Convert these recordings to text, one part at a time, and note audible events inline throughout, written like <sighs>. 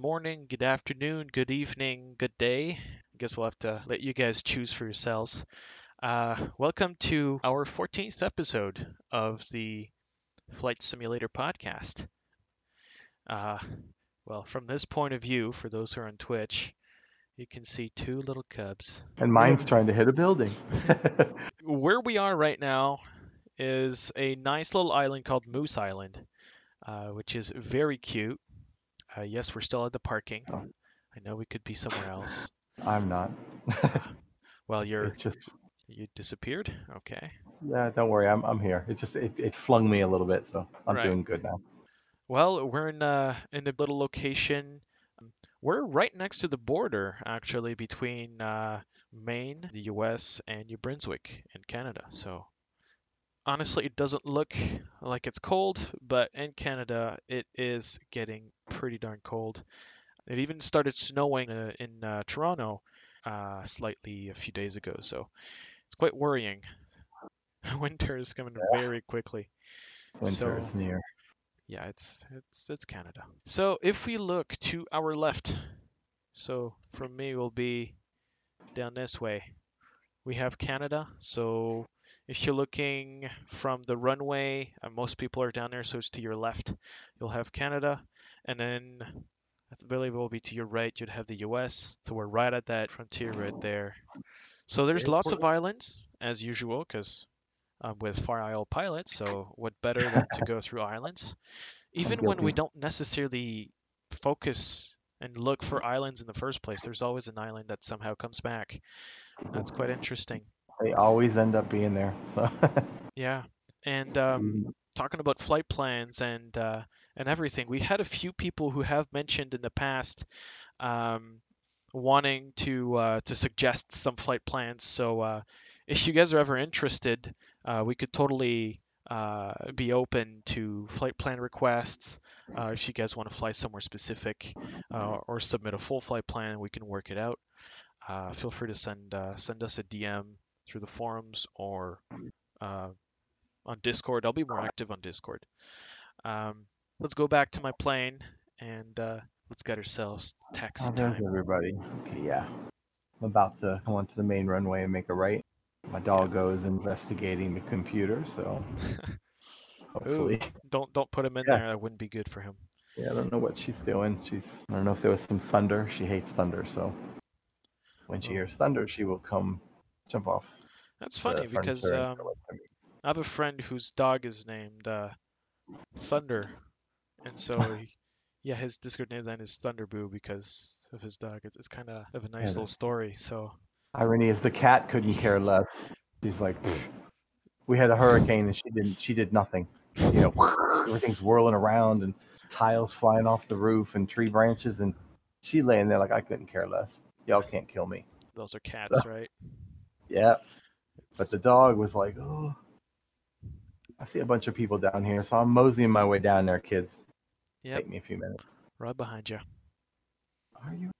morning, good afternoon, good evening, good day. I guess we'll have to let you guys choose for yourselves. Uh, welcome to our 14th episode of the Flight Simulator podcast. Uh, well, from this point of view, for those who are on Twitch, you can see two little cubs. And mine's trying to hit a building. <laughs> Where we are right now is a nice little island called Moose Island, uh, which is very cute. Uh, yes, we're still at the parking. Oh. I know we could be somewhere else. I'm not. <laughs> Well, you're it just you disappeared. Okay. yeah, don't worry, I'm I'm here. It just it, it flung me a little bit, so I'm Right. doing good now. Well, we're in uh in a little location. We're right next to the border, actually, between uh, Maine, the U.S., and New Brunswick in Canada. So honestly, it doesn't look like it's cold, but in Canada, it is getting pretty darn cold. It even started snowing uh, in uh, Toronto uh, slightly a few days ago, so it's quite worrying. <laughs> Winter is coming very quickly. Winter So- is near. Yeah, it's it's it's Canada. So if we look to our left, so from me will be down this way. We have Canada. So if you're looking from the runway, uh, most people are down there, so it's to your left. You'll have Canada, and then I believe it will be to your right. You'd have the U.S. So we're right at that frontier right there. So there's lots of islands as usual, because um, with Fire Isle pilots. So what better than to go through islands? Even when we don't necessarily focus and look for islands in the first place, there's always an island that somehow comes back. That's quite interesting. They always end up being there. So <laughs> Yeah. And um, Mhm. talking about flight plans and uh, and everything, we had a few people who have mentioned in the past um, wanting to uh, to suggest some flight plans. So uh, if you guys are ever interested, uh, we could totally uh, be open to flight plan requests. Uh, if you guys want to fly somewhere specific uh, or submit a full flight plan, we can work it out. Uh, feel free to send uh, send us a DM through the forums or uh, on Discord. I'll be more active on Discord. Um, let's go back to my plane and uh, let's get ourselves taxi Oh, time. everybody. Okay, yeah. I'm about to come onto the main runway and make a right. My doggo is investigating the computer, so <laughs> hopefully. Don't don't put him in Yeah. there. That wouldn't be good for him. Yeah, I don't know what she's doing. She's I don't know if there was some thunder. She hates thunder, so when she Oh. hears thunder, she will come jump off. That's funny because um, go away from me. I have a friend whose dog is named uh, Thunder, and so <laughs> he, yeah, his Discord name then is Thunderboo because of his dog. It's, it's kind of of a nice Yeah, little story. So Irony is the cat couldn't care less. She's like, we had a hurricane and she didn't. She did nothing. You know, <laughs> everything's whirling around and tiles flying off the roof and tree branches, and she laying there like I couldn't care less. Y'all can't kill me. those are cats, right? Yeah, but the dog was like, oh. I see a bunch of people down here, so I'm moseying my way down there, kids. Yep. Take me a few minutes. right behind you. Are you?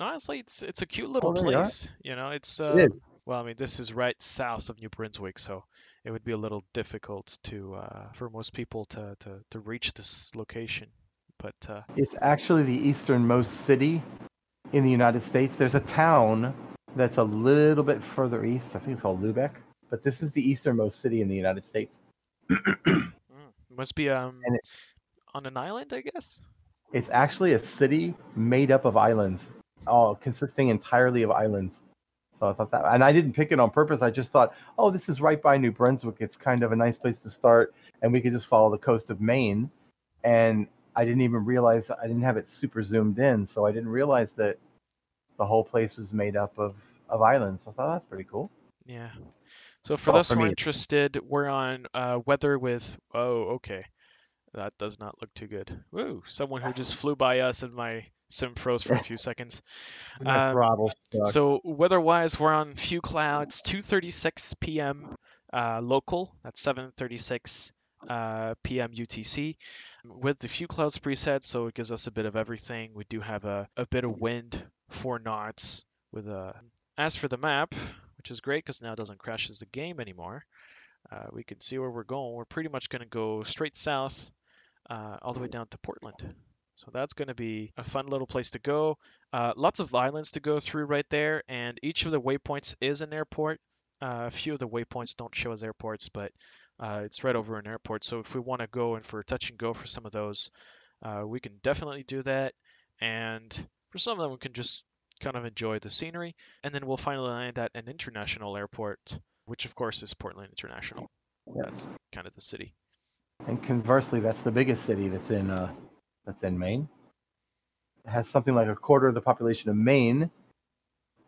Honestly, it's it's a cute little there you are. place. You know, it's uh, is. well, I mean, this is right south of New Brunswick, so it would be a little difficult to uh, for most people to, to to reach this location. But uh, It's actually the easternmost city in the United States. There's a town that's a little bit further east. I think it's called Lubec. But this is the easternmost city in the United States. mm, <clears throat> must be um it- on an island, I guess. It's actually a city made up of islands, all consisting entirely of islands. So I thought that, and I didn't pick it on purpose. I just thought, oh, this is right by New Brunswick. It's kind of a nice place to start, and we could just follow the coast of Maine. And I didn't even realize I didn't have it super zoomed in, so I didn't realize that the whole place was made up of of islands. So I thought that's pretty cool. Yeah. So for Well, those for who are interested, we're on uh, weather with. Oh, okay. That does not look too good. Woo! Someone who just flew by us and my sim froze for a few seconds. <laughs> My Um. So weather-wise, we're on few clouds. 2:36 p.m. Uh, local. That's 7:36 uh, p.m. UTC. With the few clouds preset, so it gives us a bit of everything. We do have a, a bit of wind, four knots. With a. As for the map, which is great because now it doesn't crash as the game anymore. Uh, we can see where we're going. We're pretty much going to go straight south, uh, all the way down to Portland. So that's going to be a fun little place to go. Uh, lots of islands to go through right there, and each of the waypoints is an airport. Uh, a few of the waypoints don't show as airports, but uh, it's right over an airport. So if we want to go and for a touch and go for some of those, uh, we can definitely do that. And for some of them, we can just kind of enjoy the scenery. And then we'll finally land at an international airport, which of course is Portland International. Yeah. That's kind of the city. And conversely, that's the biggest city that's in uh, that's in Maine. It has something like a quarter of the population of Maine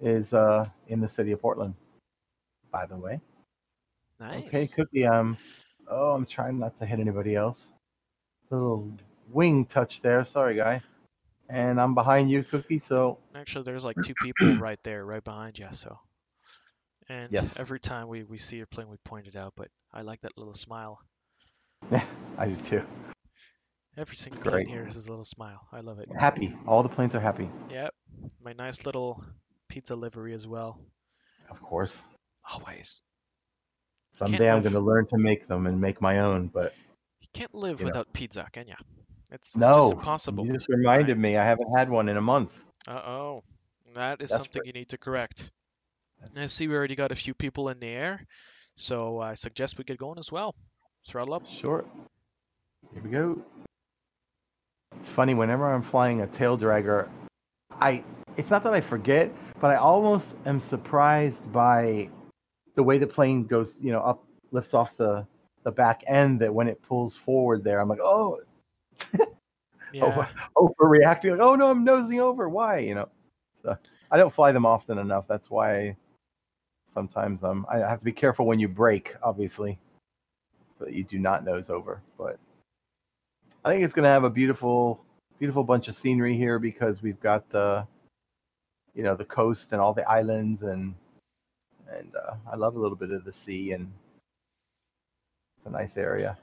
is uh, in the city of Portland. By the way. Nice. Okay, Cookie. Um, oh, I'm trying not to hit anybody else. Little wing touch there. Sorry, guy. And I'm behind you, Cookie. So Actually, there's like two people <clears throat> right there, right behind you. So, and Yes. every time we we see your plane, we point it out. But I like that little smile. Yeah, <laughs> I do too. Every single plane here has a little smile. I love it. Happy. All the planes are happy. Yep. My nice little pizza livery as well. Of course. Always. Someday I'm going to learn to make them and make my own. But You can't live You know. without pizza, can ya? It's, it's no, just impossible. you just reminded me. I haven't had one in a month. Uh oh. That is That's something right. you need to correct. That's- I see we already got a few people in the air, so I suggest we get going as well. Throttle up. Sure. Here we go. It's funny whenever I'm flying a tail dragger, I it's not that I forget, but I almost am surprised by the way the plane goes, you know, up lifts off the the back end that when it pulls forward there, I'm like, oh, <laughs> Yeah. <laughs> overreacting, like, oh no, I'm nosing over. Why? You know. So I don't fly them often enough. That's why sometimes um I have to be careful when you break, obviously, so that you do not nose over. But I think it's gonna have a beautiful, beautiful bunch of scenery here because we've got uh, you know the coast and all the islands and and uh, I love a little bit of the sea and it's a nice area.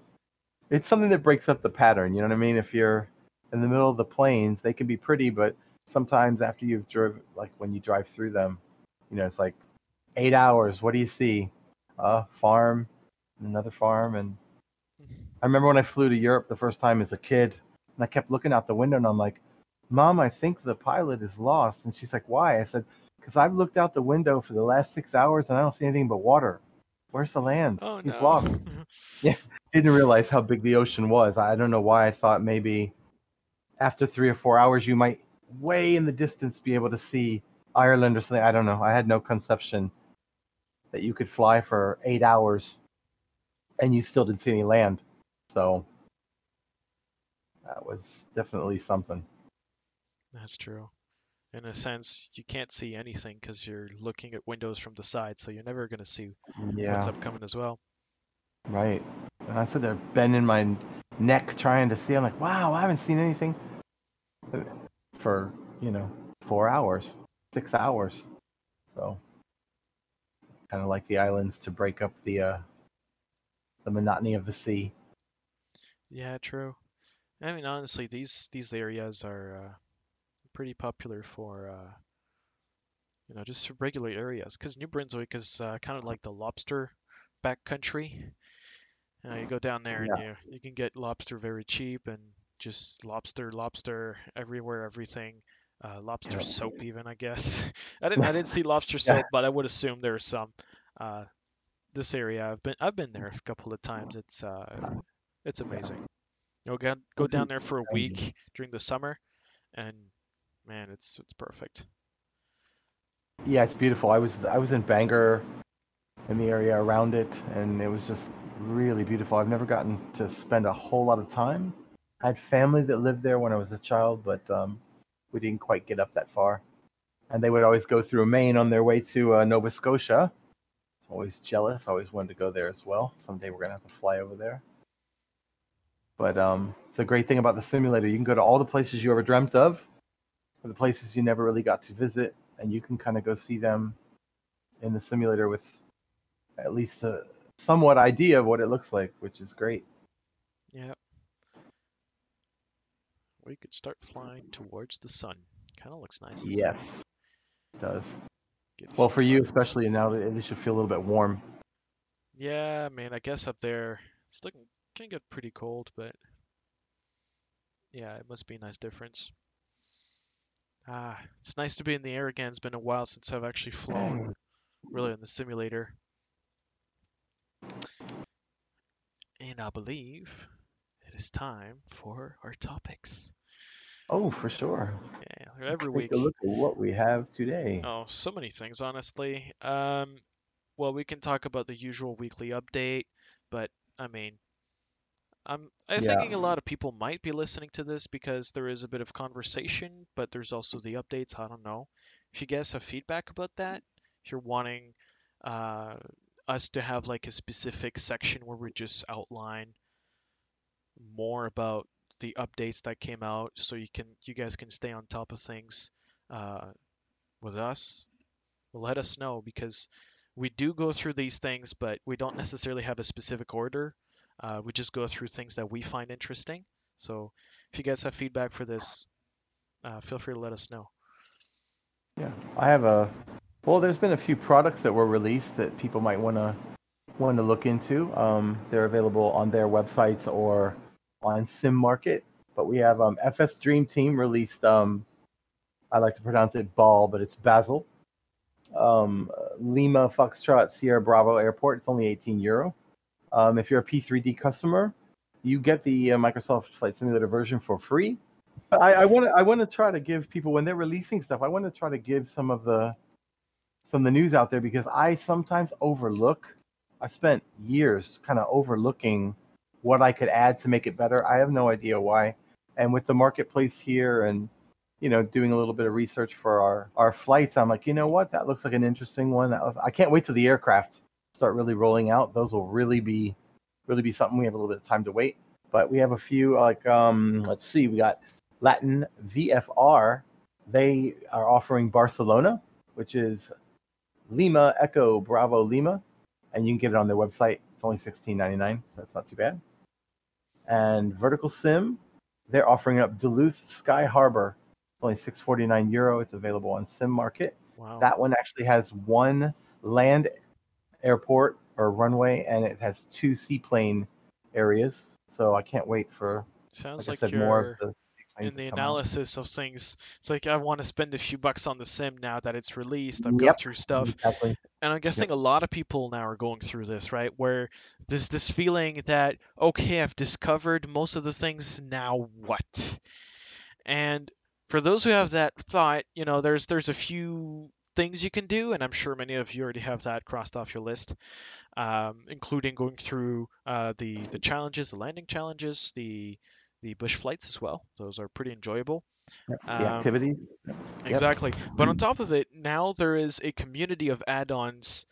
It's something that breaks up the pattern. You know what I mean? If you're in the middle of the plains, they can be pretty, but sometimes after you've driven, like when you drive through them, you know, it's like eight hours. What do you see? A farm, another farm, and I remember when I flew to Europe the first time as a kid, and I kept looking out the window, and I'm like, "Mom, I think the pilot is lost." And she's like, "Why?" I said, "Because I've looked out the window for the last six hours, and I don't see anything but water. Where's the land? Oh He's no. lost." <laughs> Didn't realize how big the ocean was. I don't know why I thought maybe after three or four hours you might way in the distance be able to see Ireland or something. I don't know. I had no conception that you could fly for eight hours and you still didn't see any land. So that was definitely something. That's true. In a sense, you can't see anything because you're looking at windows from the side, so you're never going to see Yeah, what's upcoming as well. right. And I said they're bending my neck trying to see. I'm like, wow, I haven't seen anything for you know four hours, six hours. So kind of like the islands to break up the uh, the monotony of the sea. Yeah, true. I mean, honestly, these these areas are uh, pretty popular for uh, you know just regular areas because New Brunswick is uh, kind of like the lobster backcountry. Uh, you go down there and you you can get lobster very cheap and just lobster, lobster everywhere, everything. Uh, lobster Yeah. soap, even I guess. <laughs> I didn't I didn't <laughs> see lobster Yeah. soap, but I would assume there's some. Uh, this area, I've been I've been there a couple of times. It's uh, it's amazing. You know, go, go down there for a week during the summer, and man, it's it's perfect. Yeah, it's beautiful. I was I was in Bangor, in the area around it, and it was just really beautiful. I've never gotten to spend a whole lot of time. I had family that lived there when I was a child, but um, we didn't quite get up that far. And they would always go through Maine on their way to uh, Nova Scotia. Always jealous. Always wanted to go there as well. Someday we're gonna have to fly over there. But um, it's a great thing about the simulator. You can go to all the places you ever dreamt of, or the places you never really got to visit, and you can kind of go see them in the simulator with at least a somewhat idea of what it looks like, which is great. Yeah. We could start flying towards the sun. Kind of looks nice. Yes, it does. Get Well, for you especially now, that it should feel a little bit warm. Yeah, I mean, I guess up there it's looking can get pretty cold, but Yeah, it must be a nice difference. Ah, it's nice to be in the air again. It's been a while since I've actually flown, <clears throat> really, in the simulator. And I believe it is time for our topics. Oh, for sure. Yeah, every Take week. a look at what we have today. Oh, so many things, honestly. Um, well, we can talk about the usual weekly update, but I mean, I'm I'm Yeah. thinking a lot of people might be listening to this because there is a bit of conversation, but there's also the updates. I don't know. If you guys have feedback about that, if you're wanting uh, us to have like a specific section where we just outline more about the updates that came out, so you can you guys can stay on top of things uh, with us, let us know because we do go through these things, but we don't necessarily have a specific order. Uh, we just go through things that we find interesting. So if you guys have feedback for this, uh, feel free to let us know. Yeah, I have a. Well, there's been a few products that were released that people might want to want to look into. Um, they're available on their websites or on Sim Market. But we have um, FS Dream Team released. Um, I like to pronounce it Ball, but it's Basel. Um, Lima Foxtrot Sierra Bravo Airport. It's only 18 euro. Um, if you're a P3D customer, you get the uh, Microsoft Flight Simulator version for free. But I want to I want to try to give people when they're releasing stuff. I want to try to give some of the some of the news out there because I sometimes overlook. I spent years kind of overlooking what I could add to make it better. I have no idea why. And with the marketplace here and you know doing a little bit of research for our our flights, I'm like, you know what? That looks like an interesting one. That was I can't wait till the aircraft start really rolling out. Those will really be really be something. We have a little bit of time to wait. But we have a few like um let's see, we got Latin VFR. They are offering Barcelona, which is Lima Echo Bravo Lima, and you can get it on their website. It's only $16.99, so that's not too bad. And Vertical Sim, they're offering up Duluth Sky Harbor. It's only 6.49 euro. It's available on Sim Market. Wow. That one actually has one land airport or runway, and it has two seaplane areas. So I can't wait for, Sounds like, like, I said, more of the seaplanes in the analysis of things. It's like I want to spend a few bucks on the sim now that it's released. I've gone Yep. through stuff. Exactly. And I'm guessing a lot of people now are going through this, right? Where there's this feeling that, okay, I've discovered most of the things, now what? And for those who have that thought, you know, there's there's a few things you can do, and I'm sure many of you already have that crossed off your list, um, including going through uh, the the challenges, the landing challenges, the the bush flights as well. Those are pretty enjoyable. Yep. The Um, activities. Exactly. But on top of it, now there is a community of add-ons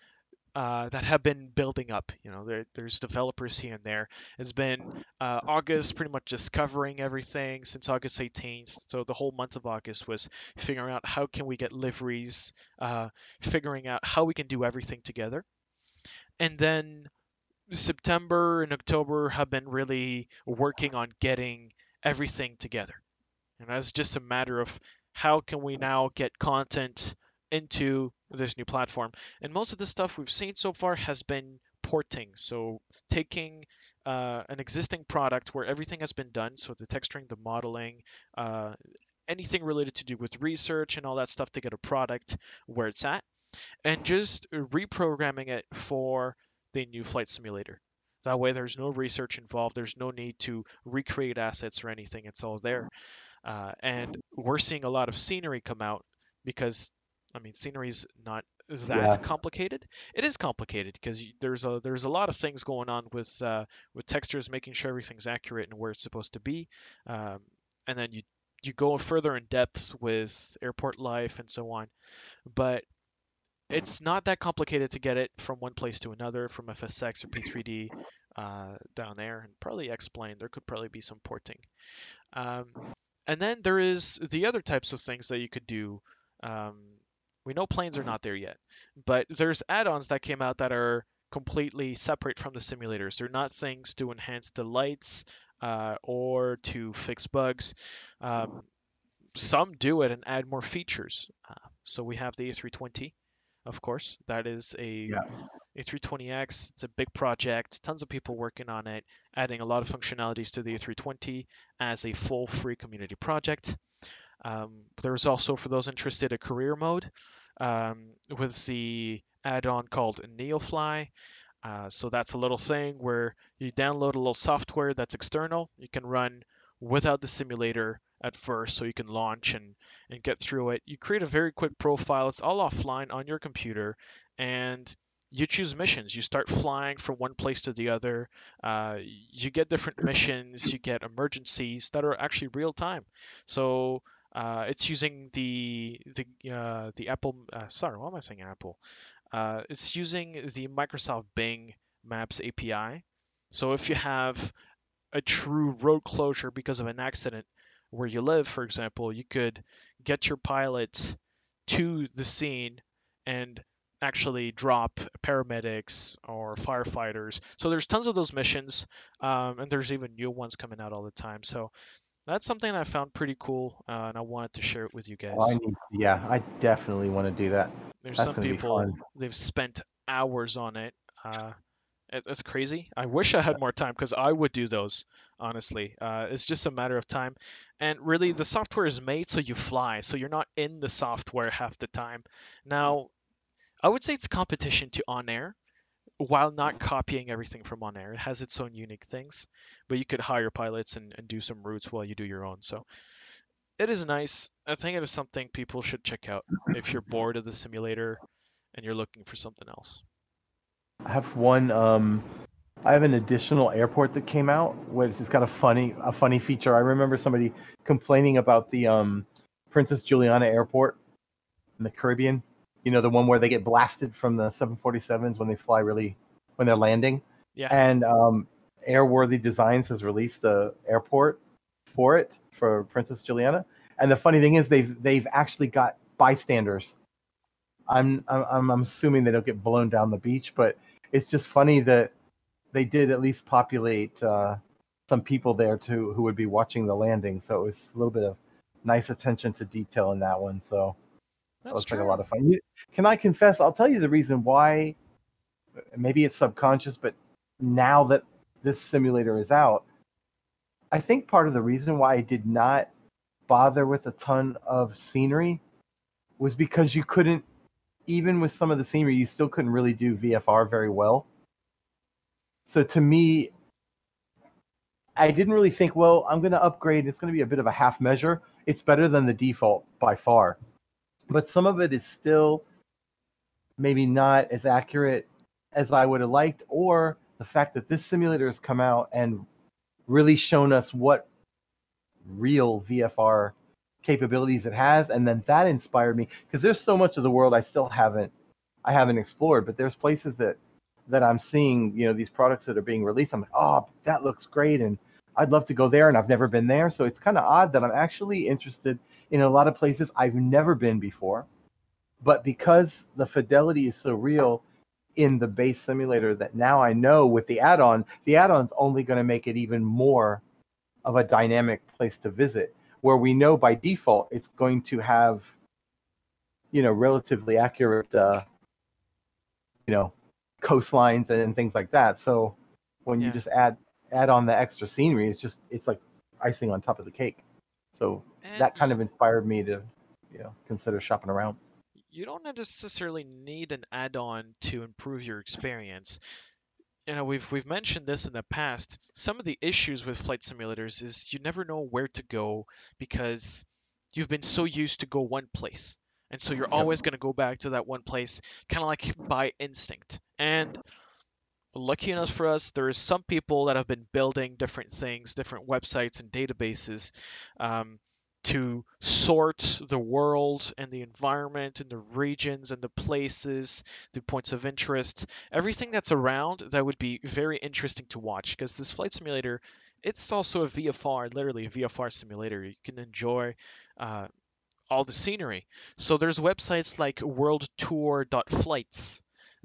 uh, that have been building up. You know, there, there's developers here and there. It's been uh, August pretty much just covering everything since August 18th. So the whole month of August was figuring out how can we get liveries, uh, figuring out how we can do everything together. And then September and October have been really working on getting everything together. And that's just a matter of how can we now get content into this new platform. And most of the stuff we've seen so far has been porting. So taking uh, an existing product where everything has been done, so the texturing, the modeling, uh, anything related to do with research and all that stuff to get a product where it's at, and just reprogramming it for the new flight simulator. That way, there's no research involved. There's no need to recreate assets or anything. It's all there. Uh, and we're seeing a lot of scenery come out because, I mean, scenery's not that Yeah. complicated. It is complicated because there's a there's a lot of things going on with uh, with textures, making sure everything's accurate and where it's supposed to be, um, and then you you go further in depth with airport life and so on. But it's not that complicated to get it from one place to another, from FSX or P3D uh, down there, and probably X-Plane. There could probably be some porting. Um, and then there is the other types of things that you could do. Um, we know planes are not there yet, but there's add-ons that came out that are completely separate from the simulators. They're not things to enhance the lights uh, or to fix bugs. Um, some do it and add more features. Uh, so we have the A320, of course. That is a Yeah. A32NX, it's a big project, tons of people working on it, adding a lot of functionalities to the A320 as a full free community project. Um, there's also, for those interested, a career mode um, with the add-on called NeoFly. Uh, so that's a little thing where you download a little software that's external. You can run without the simulator at first, so you can launch and, and get through it. You create a very quick profile. It's all offline on your computer, and you choose missions. You start flying from one place to the other. Uh, you get different missions. You get emergencies that are actually real time. So uh, it's using the the uh, the Apple. Uh, sorry, why am I saying Apple? Uh, it's using the Microsoft Bing Maps API. So if you have a true road closure because of an accident where you live, for example, you could get your pilot to the scene and actually drop paramedics or firefighters. So there's tons of those missions, um, and there's even new ones coming out all the time. So that's something I found pretty cool, uh, and I wanted to share it with you guys. Oh, I need, yeah, I definitely want to do that. There's That's some people they've spent hours on it. Uh, it's crazy. I wish I had more time because I would do those. Honestly, uh, it's just a matter of time. And really, the software is made so you fly, so you're not in the software half the time. Now, I would say it's competition to On Air, while not copying everything from On Air. It has its own unique things, but you could hire pilots and, and do some routes while you do your own. So it is nice. I think it is something people should check out if you're bored of the simulator and you're looking for something else. I have one. Um, I have an additional airport that came out. Where it's got a funny, a funny feature. I remember somebody complaining about the um, Princess Juliana Airport in the Caribbean. You know, the one where they get blasted from the 747s when they fly really, when they're landing. Yeah. And um, Airworthy Designs has released the airport for it for Princess Juliana. And the funny thing is, they've they've actually got bystanders. I'm I'm, I'm assuming they don't get blown down the beach, but it's just funny that they did at least populate uh, some people there too who would be watching the landing. So it was a little bit of nice attention to detail in that one. So that was true. like a lot of fun. Can I confess? I'll tell you the reason why. Maybe it's subconscious, but now that this simulator is out, I think part of the reason why I did not bother with a ton of scenery was because you couldn't, even with some of the scenery, you still couldn't really do VFR very well. So to me, I didn't really think, well, I'm going to upgrade. It's going to be a bit of a half measure. It's better than the default by far. But some of it is still maybe not as accurate as I would have liked, or the fact that this simulator has come out and really shown us what real VFR capabilities it has, and then that inspired me because there's so much of the world I still haven't I haven't explored, but there's places that that I'm seeing, you know, these products that are being released. I'm like, oh, that looks great, and I'd love to go there, and I've never been there, so it's kind of odd that I'm actually interested in a lot of places I've never been before, but because the fidelity is so real in the base simulator that now I know with the add-on, the add-on's only going to make it even more of a dynamic place to visit. Where we know by default it's going to have, you know, relatively accurate, uh, you know, coastlines and, things like that. So when Yeah. you just add add on the extra scenery, it's just it's like icing on top of the cake. So And that kind of inspired me to, you know, consider shopping around. you don't necessarily need an add-on to improve your experience. You know, we've we've mentioned this in the past. Some of the issues with flight simulators is you never know where to go because you've been so used to go one place. And so you're always going to go back to that one place kind of like by instinct. And lucky enough for us, there is some people that have been building different things, different websites and databases um, to sort the world and the environment and the regions and the places, the points of interest, everything that's around that would be very interesting to watch because this flight simulator, it's also a VFR, literally a VFR simulator. You can enjoy uh, all the scenery. So there's websites like worldtour.flights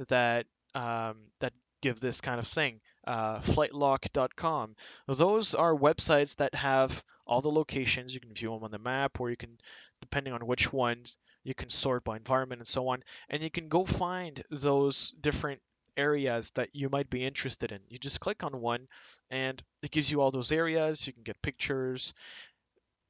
that um, that give this kind of thing. Uh, flightlock.com. Those are websites that have all the locations. You can view them on the map, or you can, depending on which ones, you can sort by environment and so on. And you can go find those different areas that you might be interested in. You just click on one and it gives you all those areas. You can get pictures.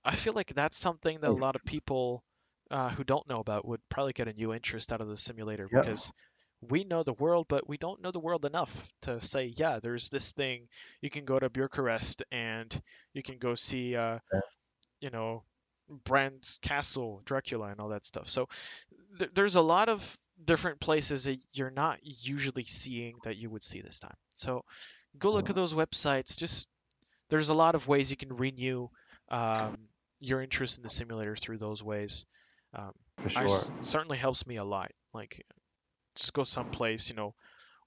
I feel like that's something that a lot of people uh, who don't know about would probably get a new interest out of the simulator Yep. because we know the world, but we don't know the world enough to say, yeah, there's this thing. You can go to Bucharest and you can go see, uh, you know, Bran's castle, Dracula, and all that stuff. So th- there's a lot of different places that you're not usually seeing that you would see this time. So go look at those websites. Just there's a lot of ways you can renew um, your interest in the simulator through those ways. Um, for I sure. s- certainly helps me a lot. Like, just go someplace, you know,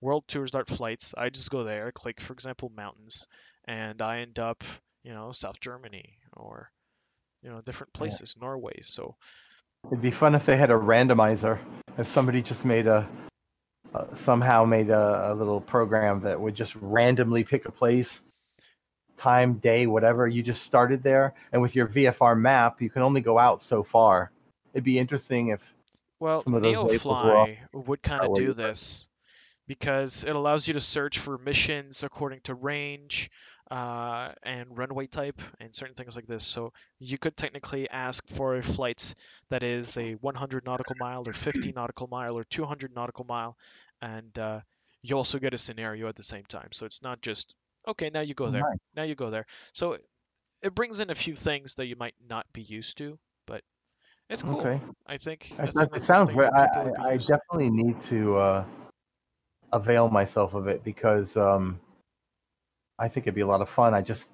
World tours Start flights. I just go there, click, for example, mountains, and I end up, you know, South Germany or, you know, different places, Norway. So It'd be fun if they had a randomizer. If somebody just made a uh, somehow made a, a little program that would just randomly pick a place, time, day, whatever. You just started there, and with your VFR map, you can only go out so far. It'd be interesting if Well, Some of those labels were off. NeoFly would kind of do this because it allows you to search for missions according to range uh, and runway type and certain things like this. So you could technically ask for a flight that is a 100 nautical mile or 50 <clears throat> nautical mile or 200 nautical mile, and uh, you also get a scenario at the same time. So it's not just okay, now you go there, now you go there. So it brings in a few things that you might not be used to, it's cool. okay. I think. It sounds great. I, people would be I, I definitely need to uh, avail myself of it because um, I think it'd be a lot of fun. I just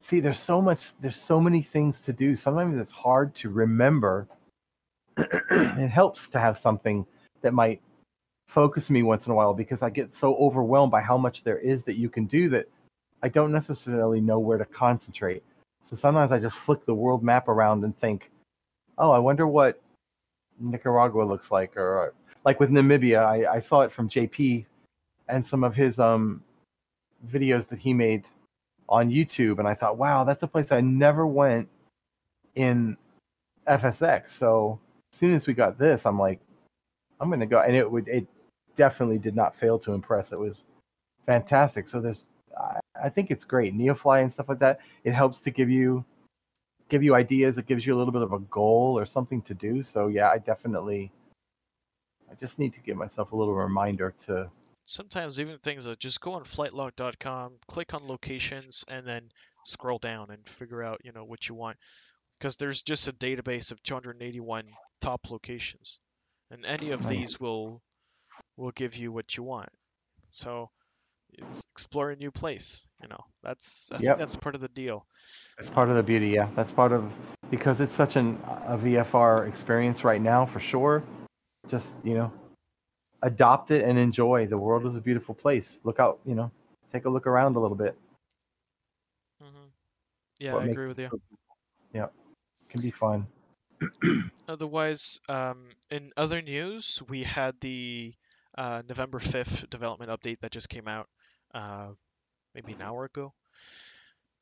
see there's so much, there's so many things to do. Sometimes it's hard to remember. <clears throat> it helps to have something that might focus me once in a while because I get so overwhelmed by how much there is that you can do that I don't necessarily know where to concentrate. So sometimes I just flick the world map around and think, oh, I wonder what Nicaragua looks like, or uh, like with Namibia, I, I saw it from JP and some of his um videos that he made on YouTube, and I thought, wow, that's a place I never went in FSX. So as soon as we got this, I'm like, I'm gonna go, and it would it definitely did not fail to impress. It was fantastic. So there's, I, I think it's great. Neofly and stuff like that. It helps to give you give you ideas. It gives you a little bit of a goal or something to do. So yeah, I definitely. I just need to give myself a little reminder to. sometimes even things that just go on flightlog.com, click on locations, and then scroll down and figure out, you know, what you want. Because there's just a database of 281 top locations, and any of these will will give you what you want. So it's explore a new place. You know, that's I think Yep. that's part of the deal. That's part of the beauty. Yeah, that's part of because it's such an a VFR experience right now for sure. Just you know, adopt it and enjoy. The world is a beautiful place. Look out, you know, take a look around a little bit. hmm Yeah, What I agree with you. so- Yeah, can be fun. <clears throat> Otherwise, um, in other news, we had the uh, November 5th development update that just came out uh, maybe an hour ago.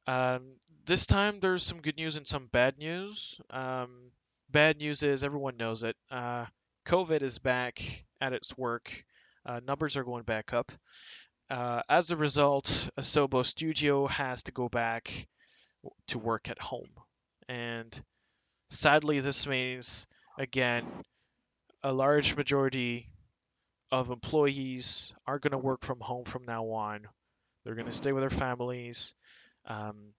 Um, this time, there's some good news and some bad news. Um, bad news is everyone knows it. Uh, COVID is back at its work. Uh, numbers are going back up. Uh, as a result, Asobo Studio has to go back to work at home. And sadly, this means, again, a large majority of employees are going to work from home from now on. They're going to stay with their families. Um,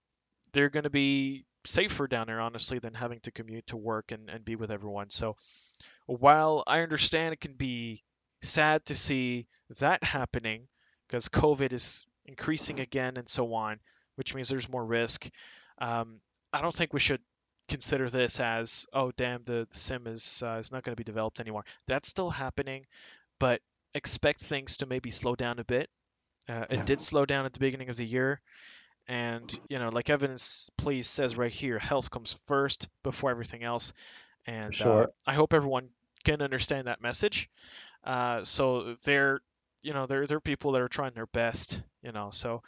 they're going to be safer down there, honestly, than having to commute to work and, and be with everyone. So while I understand it can be sad to see that happening because COVID is increasing again and so on, which means there's more risk, um, I don't think we should consider this as oh damn the, the sim is uh, is not going to be developed anymore. That's still happening, but expect things to maybe slow down a bit. Uh, it did slow down at the beginning of the year, and you know, like evidence please says right here, health comes first before everything else. And uh, I hope everyone can understand that message. Uh, so they're you know they're they're people that are trying their best. You know, so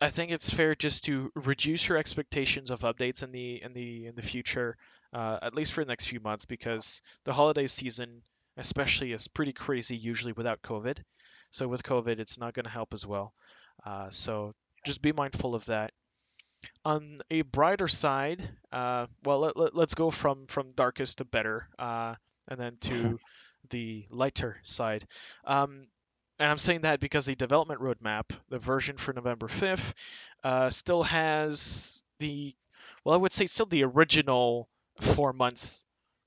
I think it's fair just to reduce your expectations of updates in the in the in the future, uh, at least for the next few months, because the holiday season especially is pretty crazy usually without COVID. So with COVID, it's not going to help as well. Uh, so just be mindful of that. On a brighter side, uh, well, let, let, us go from from darkest to better, uh, and then to <laughs> the lighter side. Um, and I'm saying that because the development roadmap, the version for November 5th, uh, still has the, well, I would say still the original four months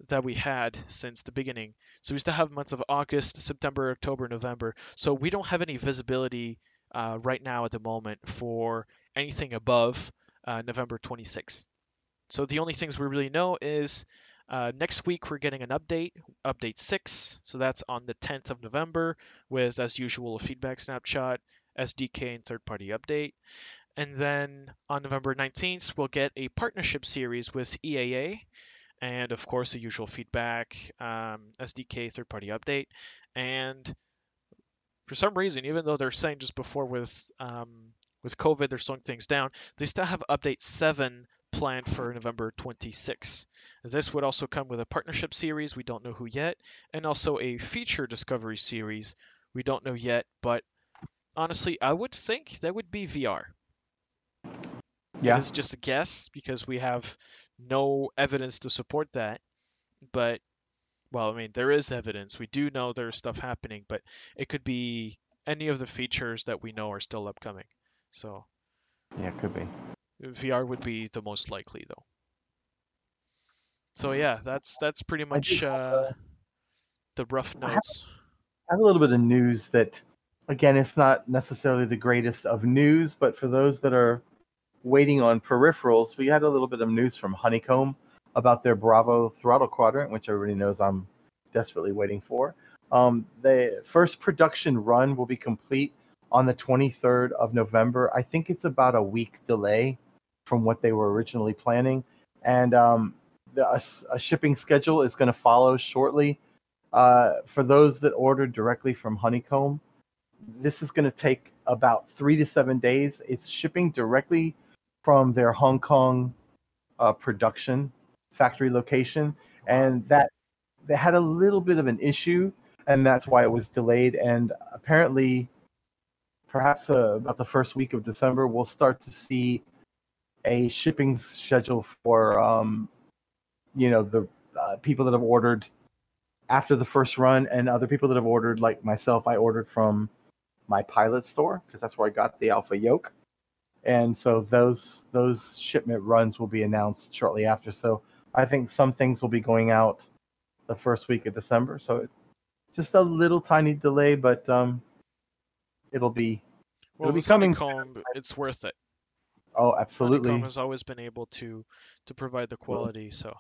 that we had since the beginning. So we still have months of August, September, October, November. So we don't have any visibility uh, right now at the moment for anything above uh, November 26th. So the only things we really know is uh, next week we're getting an update, update 6. So that's on the 10th of November with, as usual, a feedback snapshot, SDK, and third-party update. And then on November 19th, we'll get a partnership series with EAA and of course the usual feedback, um, SDK third-party update, and for some reason, even though they're saying just before with um, with COVID they're slowing things down, they still have update seven planned for November 26. This would also come with a partnership series, we don't know who yet, and also a feature discovery series, we don't know yet, but honestly, I would think that would be VR. Yeah. It's just a guess because we have no evidence to support that. But well, I mean, there is evidence. We do know there's stuff happening, but it could be any of the features that we know are still upcoming. So yeah, it could be. VR would be the most likely though. So yeah, that's that's pretty much uh, the rough notes. I have, I have a little bit of news that, again, it's not necessarily the greatest of news, but for those that are waiting on peripherals, we had a little bit of news from Honeycomb about their Bravo throttle quadrant, which everybody knows I'm desperately waiting for. Um, the first production run will be complete on the 23rd of November. I think it's about a week delay from what they were originally planning, and um, the, a, a, shipping schedule is going to follow shortly. Uh, for those that ordered directly from Honeycomb, this is going to take about three to seven days. It's shipping directly from their Hong Kong uh, production factory location, and that they had a little bit of an issue, and that's why it was delayed. And apparently, perhaps uh, about the first week of December, we'll start to see a shipping schedule for, um, you know, the uh, people that have ordered after the first run, and other people that have ordered, like myself. I ordered from my pilot store because that's where I got the Alpha Yoke and so those those shipment runs will be announced shortly after. So I think some things will be going out the first week of December. So it's just a little tiny delay, but um, it'll be well, it'll be coming. Honeycomb, it's worth it. Oh, absolutely. Honeycomb has always been able to to provide the quality, so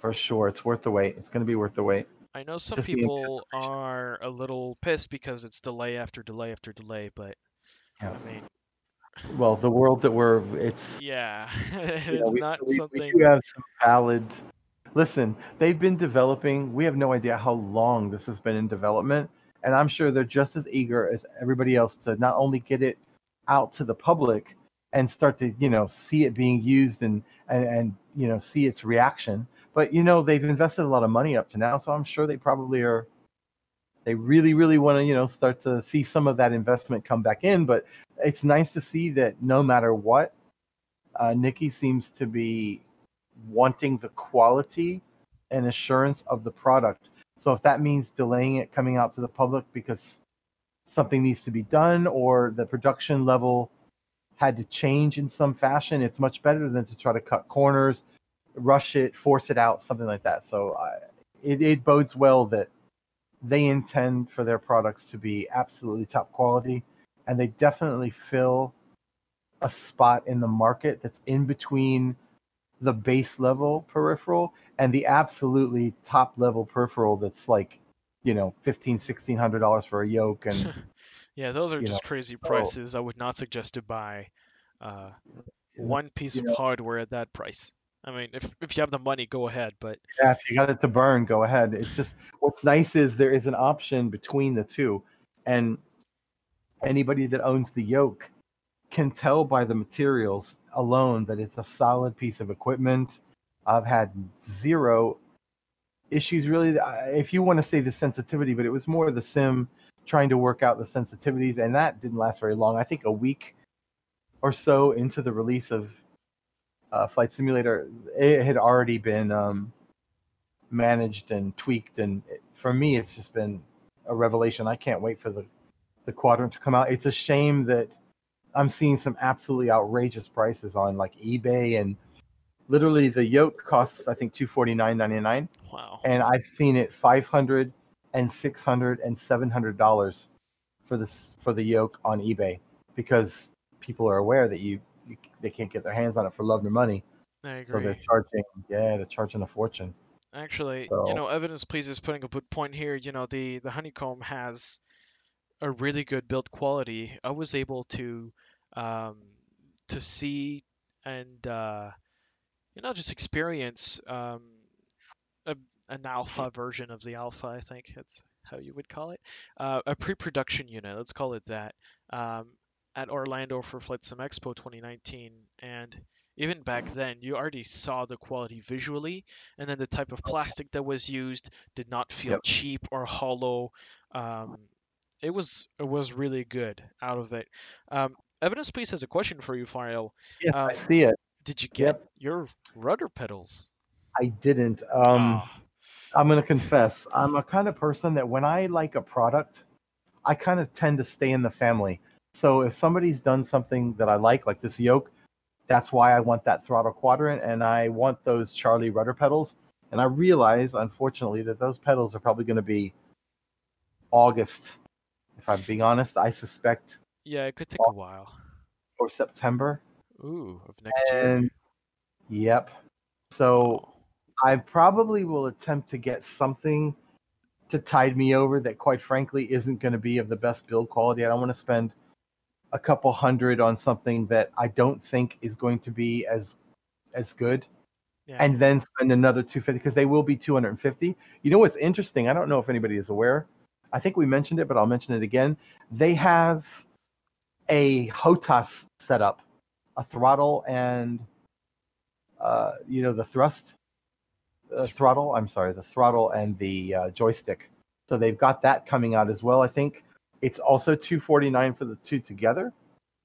for sure, it's worth the wait. It's going to be worth the wait. I know some just people are a little pissed because it's delay after delay after delay, but yeah. I mean, well, the world that we're it's yeah, <laughs> it's know, not we, something. We do have some valid. Listen, they've been developing. We have no idea how long this has been in development, and I'm sure they're just as eager as everybody else to not only get it out to the public and start to you know see it being used and and, and you know see its reaction, but you know they've invested a lot of money up to now, so I'm sure they probably are they really really want to you know start to see some of that investment come back in but it's nice to see that no matter what uh, nikki seems to be wanting the quality and assurance of the product. So if that means delaying it coming out to the public because something needs to be done or the production level had to change in some fashion it's much better than to try to cut corners rush it force it out something like that. So uh, it, it bodes well that they intend for their products to be absolutely top quality, and they definitely fill a spot in the market that's in between the base level peripheral and the absolutely top level peripheral that's like you know 15 1600 dollars for a yoke and <laughs> yeah those are just know, crazy so, prices. I would not suggest to buy uh, one piece of know, hardware at that price I mean, if if you have the money, go ahead. But yeah, if you got it to burn, go ahead. It's just what's nice is there is an option between the two, and anybody that owns the yoke can tell by the materials alone that it's a solid piece of equipment. I've had zero issues really. If you want to say the sensitivity, but it was more the sim trying to work out the sensitivities, and that didn't last very long. I think a week or so into the release of uh, Flight Simulator, it had already been um, managed and tweaked, and it, for me, it's just been a revelation. I can't wait for the the quadrant to come out. It's a shame that I'm seeing some absolutely outrageous prices on like eBay and literally the yoke costs I think 249.99 Wow. and I've seen it 500 and 600 and 700 dollars for this for the yoke on eBay because people are aware that you, you they can't get their hands on it for love nor money I agree. so they're charging yeah they're charging a fortune Actually, you know, evidence please is putting a good point here. You know, the the honeycomb has a really good build quality. I was able to um, to see and uh, you know just experience um, a, an alpha version of the alpha. I think that's how you would call it. Uh, a pre-production unit. Let's call it that. Um, at Orlando for Flight Sim Expo 2019, and even back then, you already saw the quality visually, and then the type of plastic that was used did not feel Yep. cheap or hollow. Um, it was it was really good out of it. Um, Evidence Please has a question for you, Fario. yeah Um, I see it Did you get Yep. your rudder pedals? I didn't um Ah, I'm gonna confess, I'm a kind of person that when I like a product, I kind of tend to stay in the family. So if somebody's done something that I like, like this yoke, that's why I want that throttle quadrant, and I want those Charlie rudder pedals. And I realize, unfortunately, that those pedals are probably going to be August. If I'm being honest, I suspect yeah, it could take a while. or September. Ooh, of next year. And yep. So I probably will attempt to get something to tide me over that, quite frankly, isn't going to be of the best build quality. I don't want to spend a couple hundred on something that I don't think is going to be as as good, yeah. and then spend another 250 because they will be 250. You know what's interesting? I don't know if anybody is aware. I think we mentioned it, but I'll mention it again. They have a HOTAS setup, a throttle and uh, you know the thrust uh, throttle. I'm sorry, the throttle and the uh, joystick. So they've got that coming out as well. I think it's also 249 for the two together.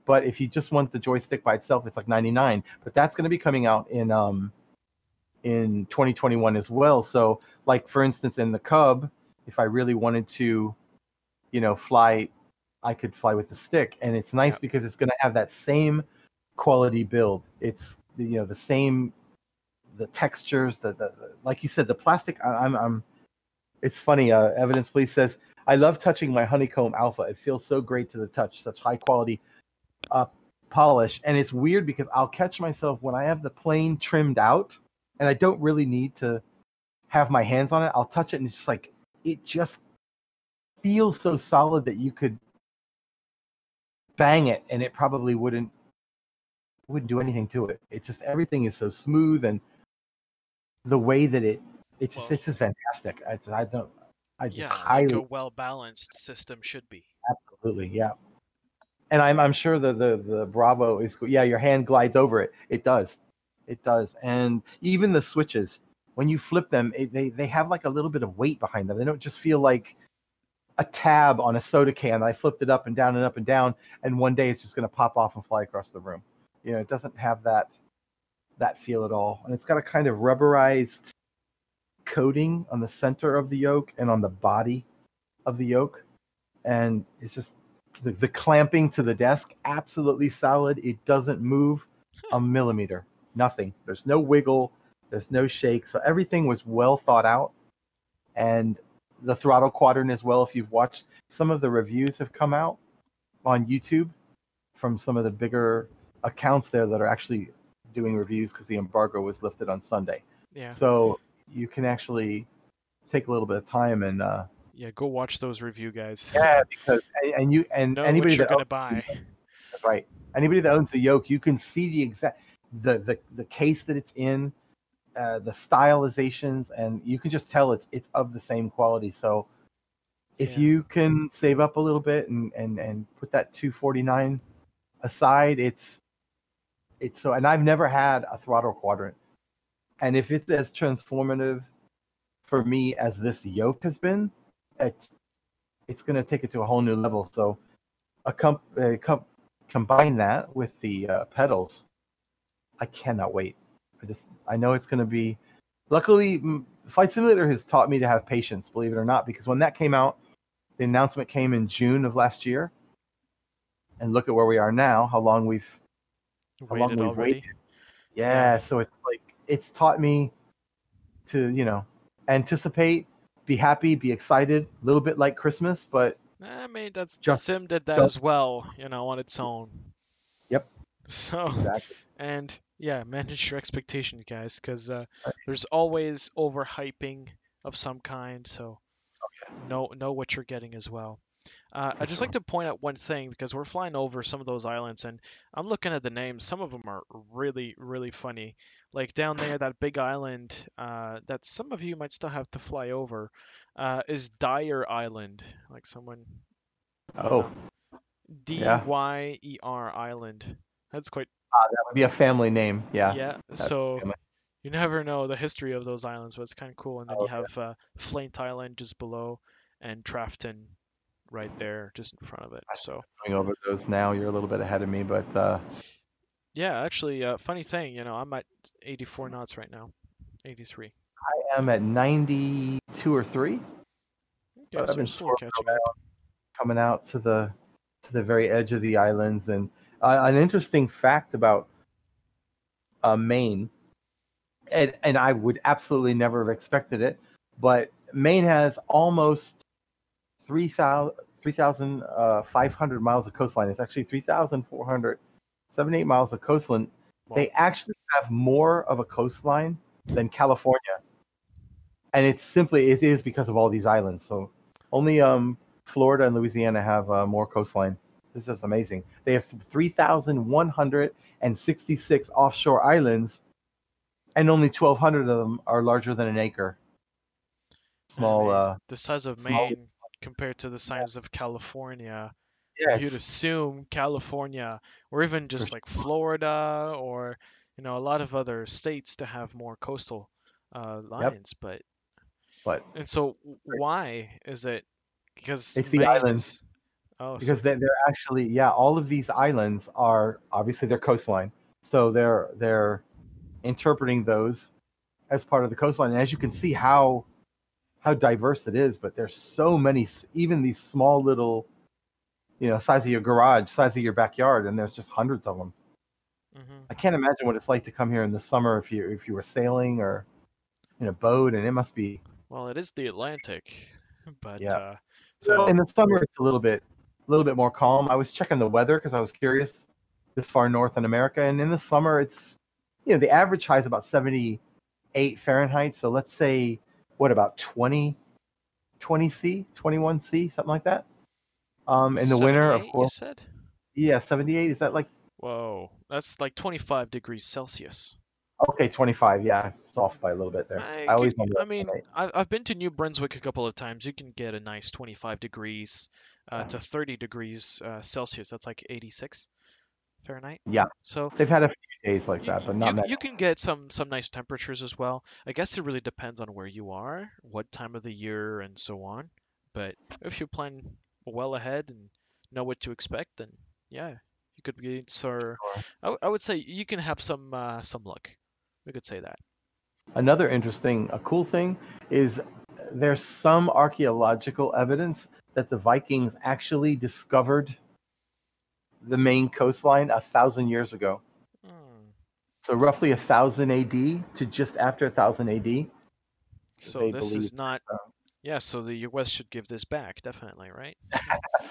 But if you just want the joystick by itself, it's like 99. But that's going to be coming out in um in 2021 as well. So like for instance in the Cub, if I really wanted to, you know, fly, I could fly with the stick, and it's nice Yeah. because it's going to have that same quality build. It's the, you know the same the textures, the, the, the like you said, the plastic. I, I'm I'm. It's funny. Uh, Evidence Police says I love touching my honeycomb alpha. It feels so great to the touch, such high quality uh, polish. And it's weird because I'll catch myself when I have the plane trimmed out, and I don't really need to have my hands on it. I'll touch it, and it's just like it just feels so solid that you could bang it, and it probably wouldn't wouldn't do anything to it. It's just everything is so smooth and the way that it it's just Well- it's just fantastic. I, I don't I just yeah, highly like a well balanced system should be. absolutely yeah. And I'm I'm sure the the the Bravo is yeah your hand glides over it. It does, it does. And even the switches when you flip them, it, they they have like a little bit of weight behind them. They don't just feel like a tab on a soda can. I flipped it up and down and up and down, and one day it's just going to pop off and fly across the room. You know, it doesn't have that that feel at all, and it's got a kind of rubberized coating on the center of the yoke and on the body of the yoke, and it's just the, the clamping to the desk absolutely solid. It doesn't move a millimeter, nothing. There's no wiggle, there's no shake, so everything was well thought out, and the throttle quadrant as well. If you've watched some of the reviews have come out on YouTube from some of the bigger accounts there that are actually doing reviews because the embargo was lifted on Sunday. Yeah. So you can actually take a little bit of time and uh, Yeah, go watch those review guys. yeah, because and, and you and know anybody that owns, buy. right, anybody that owns the yoke, you can see the exact the the the case that it's in, uh, the stylizations, and you can just tell it's it's of the same quality. So if Yeah. you can save up a little bit and and and put that 249 aside, it's it's so. And I've never had a throttle quadrant, and if it's as transformative for me as this yoke has been, it's it's going to take it to a whole new level. So, a comp, uh, com- combine that with the uh, pedals, I cannot wait. I just I know it's going to be. Luckily, Flight Simulator has taught me to have patience, believe it or not, because when that came out, the announcement came in June of last year, and look at where we are now. How long we've how long we've already. waited. Yeah, so it's like it's taught me to you know anticipate, be happy, be excited, a little bit like Christmas, but I mean, that's Just- Sim did that just- as well, you know, on its own. Yep. <laughs> So exactly. and yeah, manage your expectations, guys, because uh, Right. there's always overhyping of some kind. So know know what you're getting as well. Uh, I'd just sure. like to point out one thing because we're flying over some of those islands and I'm looking at the names. Some of them are really, really funny. Like down there, that big island uh, that some of you might still have to fly over uh, is Dyer Island. Like someone Oh, D Yeah. Y E R Island. That's quite that would be a family name. Yeah. yeah. So you never know the history of those islands, but it's kind of cool. And then Oh, you have uh, Flint Island just below, and Trafton right there, just in front of it. So Going over those now, you're a little bit ahead of me, but uh, yeah, actually, uh, funny thing, you know, I'm at 84 knots right now, 83. I am at 92 or three, but I've been swirling catching up. coming out to the to the very edge of the islands. And uh, an interesting fact about uh, Maine, and and I would absolutely never have expected it, but Maine has almost 3,000 3,500 miles of coastline. It's actually 3,478 miles of coastline. They actually have more of a coastline than California, and it's simply it is because of all these islands. So only um, Florida and Louisiana have uh, more coastline. This is amazing. They have 3,166 offshore islands, and only 1,200 of them are larger than an acre. Small, mean, uh, The size of small- Maine compared to the size of California, yeah, you'd assume California or even just like Florida or you know a lot of other states to have more coastal uh, lines, but but and so why is it? Because It's the Maine islands. is- Oh, so because they, it's- they're actually yeah all of these islands are obviously their coastline. So they're they're interpreting those as part of the coastline. And as you can see how how diverse it is but there's so many even these small little you know size of your garage size of your backyard and there's just hundreds of them Mhm. i can't imagine what it's like to come here in the summer if you if you were sailing or in a boat and it must be Well, it is the Atlantic, <laughs> but Yeah. uh, so in the summer it's a little bit a little bit more calm i was checking the weather because i was curious this far north in america and in the summer it's you know the average high is about 78 fahrenheit so let's say what about 20 20 c 21 c something like that um in the winter of 78, you course said? yeah 78 is that like Whoa, that's like 25 degrees Celsius. okay 25 yeah it's off by a little bit there I, i always wonder I mean. I've, I've been to New Brunswick a couple of times. You can get a nice 25 degrees uh, to 30 degrees uh, Celsius. That's like 86 Fahrenheit. Yeah. So they've had a few days like you, that but you- not many you can get some some nice temperatures as well. I guess it really depends on where you are, what time of the year, and so on. But if you plan well ahead and know what to expect, then yeah, you could be so. Sure. I, w- I would say you can have some uh, some luck. We could say that. Another interesting, a cool thing is there's some archaeological evidence that the Vikings actually discovered the Maine coastline a thousand years ago. Hmm. So roughly a thousand AD to just after a thousand AD. So this is not. so. Yeah, so the U.S. should give this back, definitely, right? <laughs>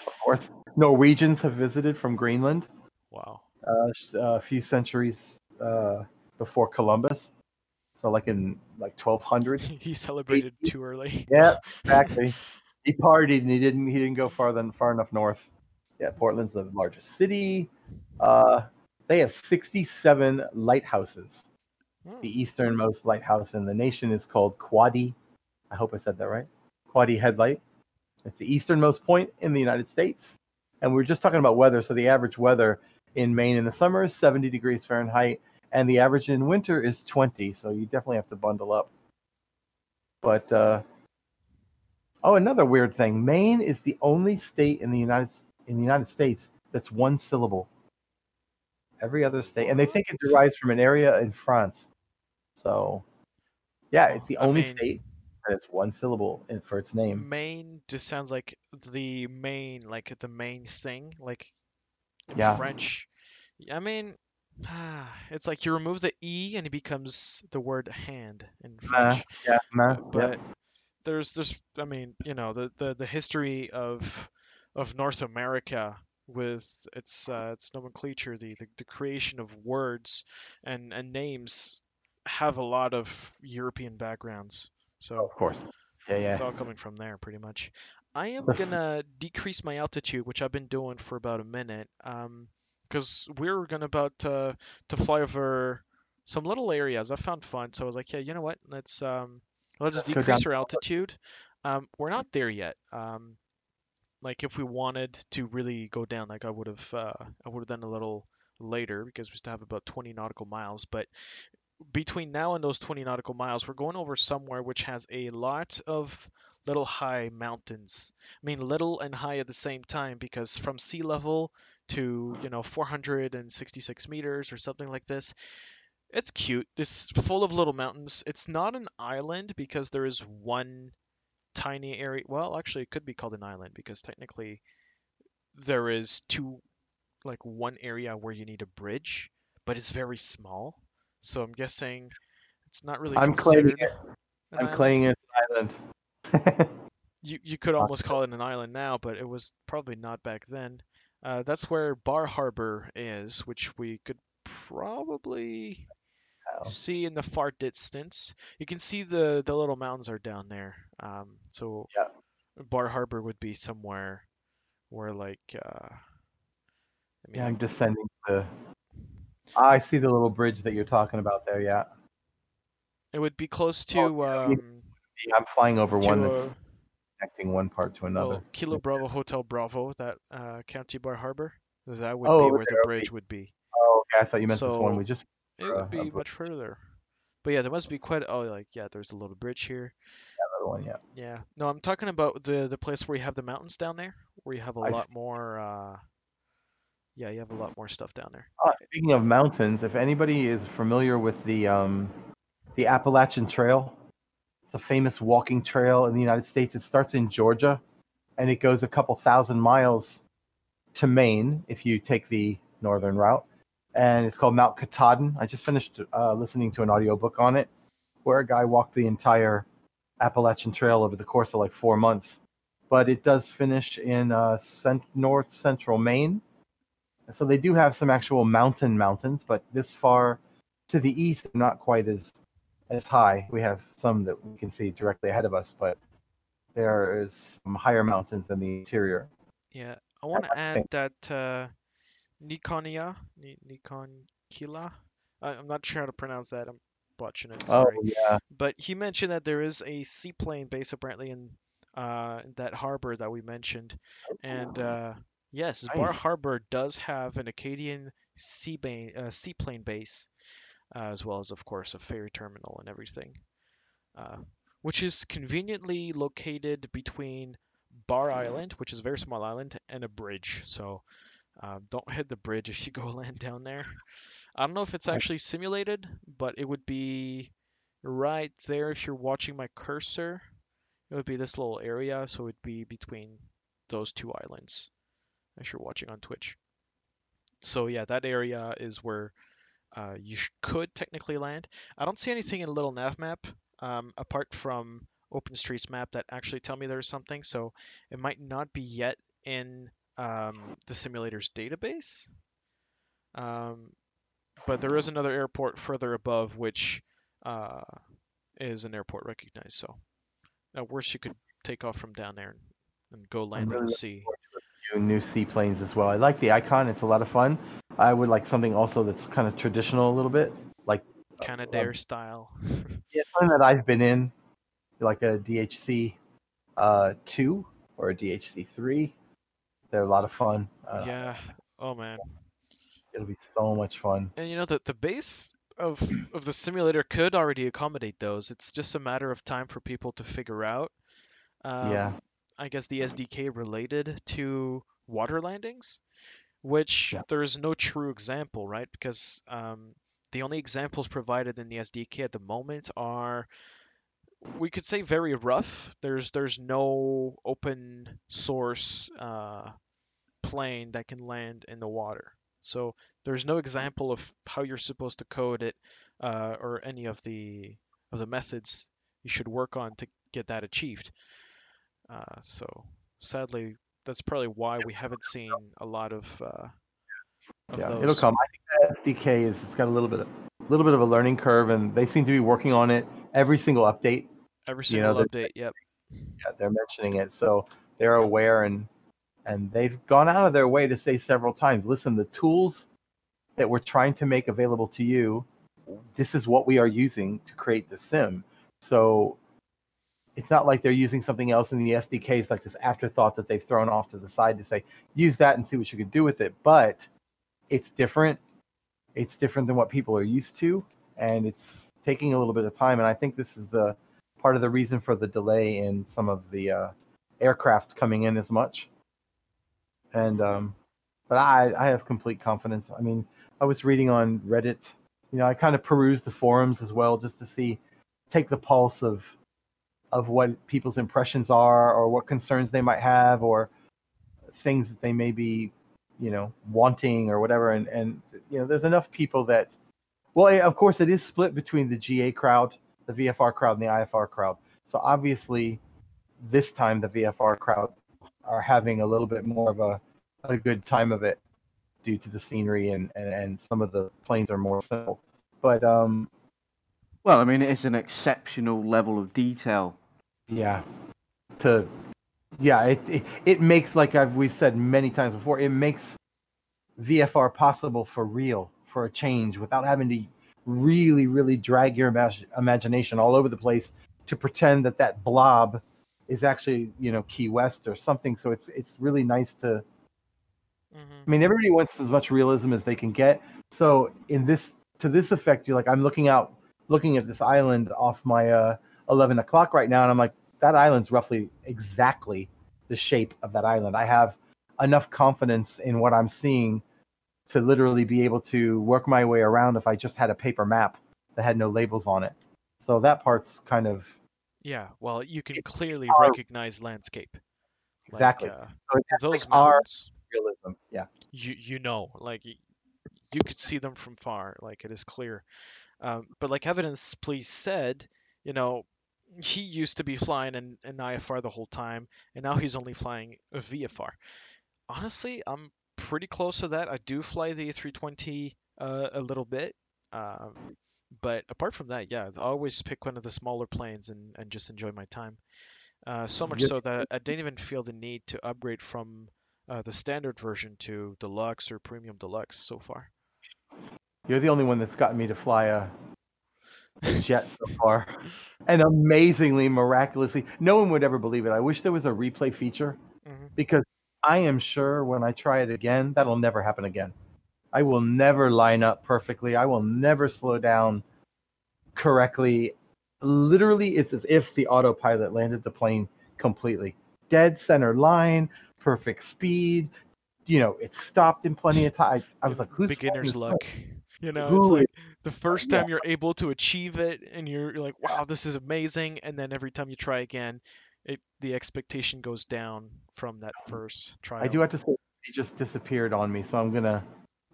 Of course, Norwegians have visited from Greenland Wow. uh, a few centuries uh, before Columbus. So like in like 1200. <laughs> he celebrated too early. Yeah, <laughs> exactly. he partied and he didn't he didn't go far than far enough north. Yeah, Portland's the largest city. Uh, they have 67 lighthouses. Hmm. The easternmost lighthouse in the nation is called Quoddy. I hope I said that right. Quoddy Head Light. It's the easternmost point in the United States. And we were just talking about weather. So the average weather in Maine in the summer is 70 degrees Fahrenheit, and the average in winter is 20. So you definitely have to bundle up. But uh, oh, another weird thing: Maine is the only state in the United in the United States that's one syllable. Every other state, and they think it derives from an area in France. So, yeah, it's the I only mean- state that it's one syllable in, for its name. Maine just sounds like the main, like the main thing, like in Yeah. French. I mean, it's like you remove the e and it becomes the word hand in Uh, French. yeah, nah, yeah. but there's there's I mean, you know, the the, the history of of North America with its uh, its nomenclature, the, the the creation of words and and names have a lot of European backgrounds. So of course. Yeah, yeah. it's all coming from there, pretty much. I am <laughs> gonna decrease my altitude, which I've been doing for about a minute, um, because we're gonna about uh, to fly over some little areas. I found fun, so I was like, yeah, you know what? Let's um, let's Let's decrease our altitude. Um, we're not there yet. Um, like if we wanted to really go down, like I would have, uh, I would have done a little later because we still have about 20 nautical miles, but between now and those 20 nautical miles, we're going over somewhere which has a lot of little high mountains. I mean, little and high at the same time because from sea level to, you know, 466 meters or something like this, it's cute. It's full of little mountains. It's not an island because there is one tiny area. Well, actually, it could be called an island because technically there is two, like one area where you need a bridge, but it's very small. So I'm guessing it's not really I'm claiming it. I'm claiming it's an island. <laughs> You you could almost call it an island now, but it was probably not back then. Uh, that's where Bar Harbor is, which we could probably. See in the far distance. You can see the the little mountains are down there. Um, so Yeah. Bar Harbor would be somewhere where like uh, I mean, yeah, I'm descending the. Ah, I see the little bridge that you're talking about there. Yeah, it would be close to Oh, yeah, um, I'm flying over one that's connecting one part to another. well, Kilo Bravo Hotel Bravo, that uh, County Bar Harbor. That would Oh, be where the there, okay. bridge would be. Oh, okay. I thought you meant this one we just. It would be much further. But yeah, there must be quite. Oh, like yeah, there's a little bridge here. Another one, yeah. Yeah. No, I'm talking about the the place where you have the mountains down there, where you have a I lot more. Uh, yeah, you have a lot more stuff down there. Uh, speaking of mountains, if anybody is familiar with the um, the Appalachian Trail, it's a famous walking trail in the United States. It starts in Georgia, and it goes a couple thousand miles to Maine if you take the northern route. And it's called Mount Katahdin. I just finished uh, listening to an audiobook on it, where a guy walked the entire Appalachian Trail over the course of like four months. But it does finish in uh, cent- north central Maine. So they do have some actual mountain mountains, but this far to the east, not quite as as high. We have some that we can see directly ahead of us, but there is some higher mountains in the interior. Yeah, I want to add that uh, Nikonia, Ni- Nikon Kila. I, I'm not sure how to pronounce that. I'm botching it. Sorry. Oh yeah, But he mentioned that there is a seaplane base apparently in uh, that harbor that we mentioned, and uh, yes, Bar Harbor does have an Acadian seaplane uh, seaplane base, uh, as well as of course a ferry terminal and everything, uh, which is conveniently located between Bar Island, which is a very small island, and a bridge. So uh, don't hit the bridge if you go <laughs> land down there. I don't know if it's actually simulated, but it would be right there if you're watching my cursor. It would be this little area, so it would be between those two islands if you're watching on Twitch. So yeah, that area is where uh, you sh- could technically land. I don't see anything in Little Navmap um, apart from OpenStreetMap that actually tell me there's something. So it might not be yet in um, the simulator's database. Um, but there is another airport further above which uh, is an airport recognized. So at worst, you could take off from down there and, and go land in really the sea. new seaplanes as well. I like the icon; it's a lot of fun. I would like something also that's kind of traditional a little bit, like Canadair style. <laughs> yeah, something that I've been in, like a DHC uh, two or a DHC three. They're a lot of fun. Uh, yeah. Oh man. it'll be so much fun. And you know the the base of of the simulator could already accommodate those. It's just a matter of time for people to figure out. Um, Yeah. I guess the SDK related to water landings, which Yeah. there is no true example, right? Because um, the only examples provided in the SDK at the moment are, we could say, very rough. There's there's no open source uh, plane that can land in the water. So there's no example of how you're supposed to code it uh, or any of the of the methods you should work on to get that achieved. Uh, so sadly, that's probably why we haven't seen a lot of, uh, of Yeah, those. it'll come. I think that SDK is it's got a little bit of a little bit of a learning curve, and they seem to be working on it every single update. Every you know, single update, yep. Yeah, they're mentioning it, so they're aware and and they've gone out of their way to say several times, listen, the tools that we're trying to make available to you, this is what we are using to create the sim. So it's not like they're using something else in the SDKs like this afterthought that they've thrown off to the side to say use that and see what you can do with it. But it's different. It's different than what people are used to, and it's taking a little bit of time. And I think this is the part of the reason for the delay in some of the uh, aircraft coming in as much. And um, but I I have complete confidence. I mean, I was reading on Reddit. You know, I kind of perused the forums as well just to see, take the pulse of of what people's impressions are or what concerns they might have or things that they may be you know wanting or whatever and and you know there's enough people that well of course it is split between the ga crowd the vfr crowd and the ifr crowd. So obviously this time the vfr crowd are having a little bit more of a, a good time of it due to the scenery and, and and some of the planes are more simple. But um Well, I mean, it is an exceptional level of detail. yeah. To yeah it, it it makes like I've we've said many times before it makes VFR possible for real for a change without having to really really drag your imag- imagination all over the place to pretend that that blob is actually you know Key West or something so it's it's really nice to hmm I mean, everybody wants as much realism as they can get. So in this, to this effect, you're like, I'm looking out, looking at this island off my uh, 11 o'clock right now, and I'm like, that island's roughly exactly the shape of that island. I have enough confidence in what I'm seeing to literally be able to work my way around if I just had a paper map that had no labels on it. So that part's kind of Yeah, well, you can clearly our- recognize landscape. Like, Exactly. uh, so those like mountains, realism. Yeah. you you know, like you could see them from far. Like it is clear. Um, but like Evidence Please said, you know, he used to be flying in, in IFR the whole time, and now he's only flying a VFR. Honestly, I'm pretty close to that. I do fly the A320 uh, a little bit. Um, but apart from that, yeah, I always pick one of the smaller planes and, and just enjoy my time. Uh, so much so that I didn't even feel the need to upgrade from uh, the standard version to deluxe or premium deluxe so far. You're the only one that's gotten me to fly a, a <laughs> jet so far. And amazingly, miraculously, no one would ever believe it. I wish there was a replay feature hmm because I am sure when I try it again, that'll never happen again. I will never line up perfectly. I will never slow down correctly. Literally, it's as if the autopilot landed the plane completely. Dead center line, perfect speed. You know, it stopped in plenty of time. I, was like, who's beginner's luck? <laughs> You know, Who it's like the first yeah. time you're able to achieve it, and you're, you're like, "Wow, this is amazing!" And then every time you try again, it the expectation goes down from that first trial. I do have to say he just disappeared on me, so I'm gonna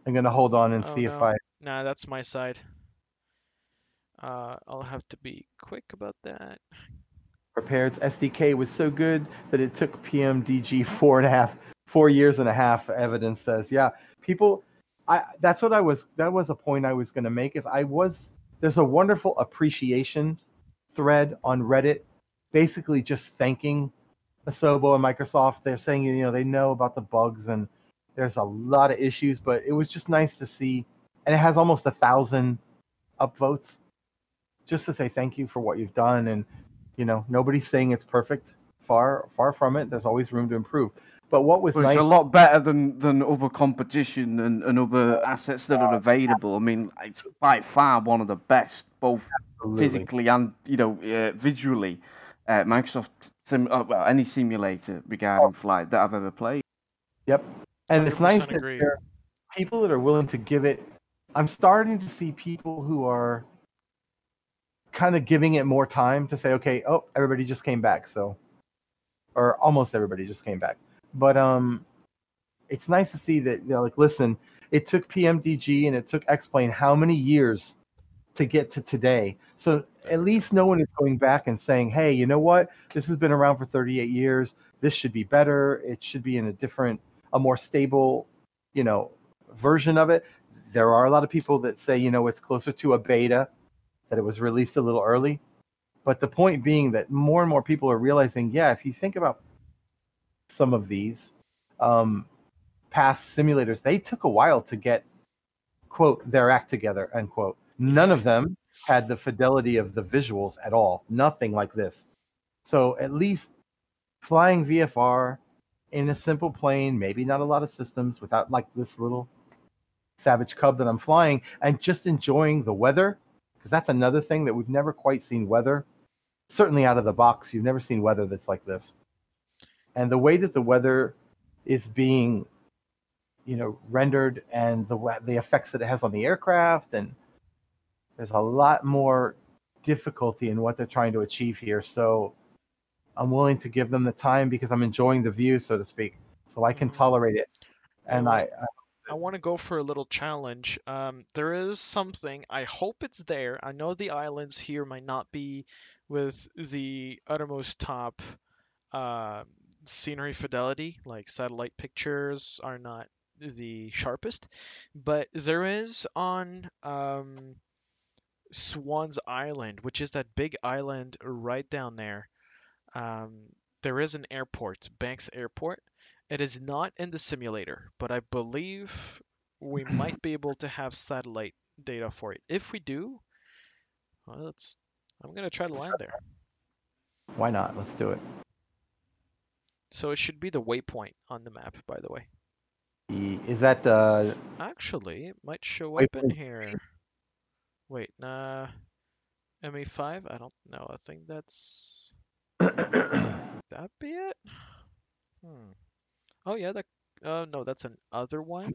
I'm gonna hold on and Oh, see if. I Nah, that's my side. Uh, I'll have to be quick about that. prepared. SDK was so good that it took PMDG four and a half four years and a half. Evidence says, yeah, people. I that's what I was. That was a point I was gonna make. Is I was there's a wonderful appreciation thread on Reddit, basically just thanking Asobo and Microsoft. They're saying you know they know about the bugs and there's a lot of issues, but it was just nice to see, and it has almost a thousand upvotes, just to say thank you for what you've done. And you know, nobody's saying it's perfect. Far, far from it. There's always room to improve. But what was Well, nice, it's a lot better than, than other competition and, and other assets that are available. I mean, it's by far one of the best, both absolutely. physically and you know uh, visually. Uh, Microsoft sim- uh, well any simulator regarding flight that I've ever played. Yep. And it's nice 100% that there are people that are willing to give it. I'm starting to see people who are kind of giving it more time to say, okay, oh, everybody just came back, so, or almost everybody just came back. But um, it's nice to see that, you know, like, listen, it took PMDG and it took X-Plane how many years to get to today? So at least no one is going back and saying, hey, you know what? This has been around for 38 years. This should be better. It should be in a different, a more stable, you know, version of it. There are a lot of people that say, you know, it's closer to a beta, that it was released a little early. But the point being that more and more people are realizing, yeah, if you think about some of these um, past simulators, they took a while to get, quote, their act together, end quote. None of them had the fidelity of the visuals at all. Nothing like this. So at least flying VFR in a simple plane, maybe not a lot of systems, without like this little Savage Cub that I'm flying, and just enjoying the weather, because that's another thing that we've never quite seen weather. Certainly out of the box, you've never seen weather that's like this. And the way that the weather is being, you know, rendered, and the the effects that it has on the aircraft, and there's a lot more difficulty in what they're trying to achieve here. So I'm willing to give them the time because I'm enjoying the view, so to speak. So I can Mhm. tolerate it. And I, I I want to go for a little challenge. Um, there is something. I hope it's there. I know the islands here might not be with the uttermost top uh, scenery fidelity, like satellite pictures are not the sharpest, but there is on um, Swan's Island, which is that big island right down there. Um, there is an airport, Banks Airport. It is not in the simulator, but I believe we <clears throat> might be able to have satellite data for it. If we do, well, let's. I'm gonna try to land there. why not? Let's do it. So it should be the waypoint on the map, by the way. Is that uh, Actually, it might show up in here. Wait, nah. ME5? I don't know. I think that's <coughs> that be it. Hmm. Oh yeah, that. Oh no, that's an other one.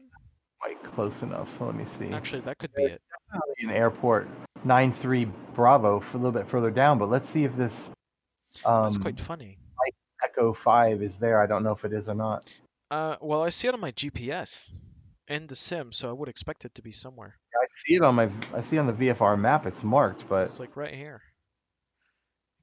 quite close enough? So let me see. Actually, that could be it. An airport nine three Bravo for a little bit further down, but let's see if this um, That's quite funny. Echo Five is there. I don't know if it is or not. Uh, well, I see it on my GPS in the sim, so I would expect it to be somewhere. I see it on my I see on the VFR map. It's marked, but It's like right here.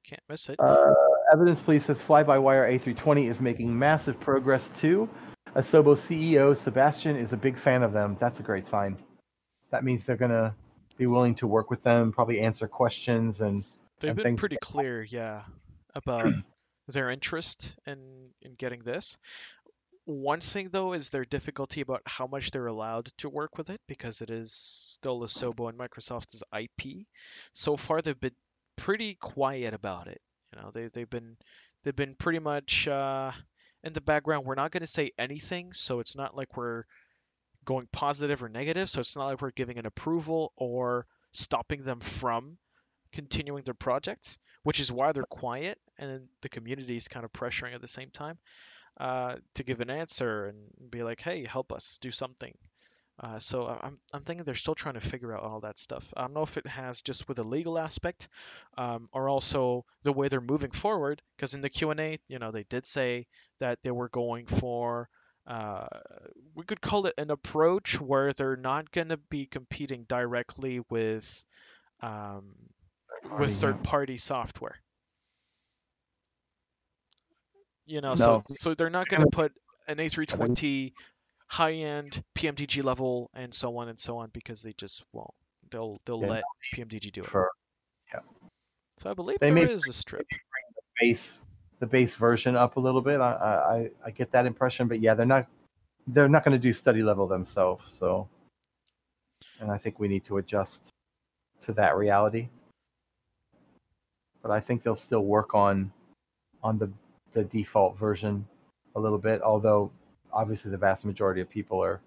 Can't miss it. Uh, evidence police says fly-by-wire A320 is making massive progress too. Asobo CEO Sebastian is a big fan of them. That's a great sign. That means they're gonna be willing to work with them, probably answer questions, and They've and been pretty clear, yeah, about <clears throat> their interest in in getting this. One thing though is their difficulty about how much they're allowed to work with it because it is still Asobo and Microsoft's IP. So far, they've been pretty quiet about it. You know, they they've been they've been pretty much uh, in the background. We're not going to say anything, so it's not like we're going positive or negative. So it's not like we're giving an approval or stopping them from continuing their projects, which is why they're quiet, and the community is kind of pressuring at the same time uh, to give an answer and be like, "Hey, help us do something." Uh, so I'm I'm thinking they're still trying to figure out all that stuff. I don't know if it has just with the legal aspect, um, or also the way they're moving forward. Because in the Q and A, you know, they did say that they were going for. Uh, we could call it an approach where they're not going to be competing directly with um, with third-party software. You know, No. so so they're not going to put an A320 high-end PMDG level and so on and so on because they just won't. They'll they'll Yeah, let PMDG do it. for So I believe They there may is a strip. base the base version up a little bit. I I, I get that impression, but yeah, they're not they're not going to do study level themselves. So, and I think we need to adjust to that reality. But I think they'll still work on on the the default version a little bit. Although obviously the vast majority of people are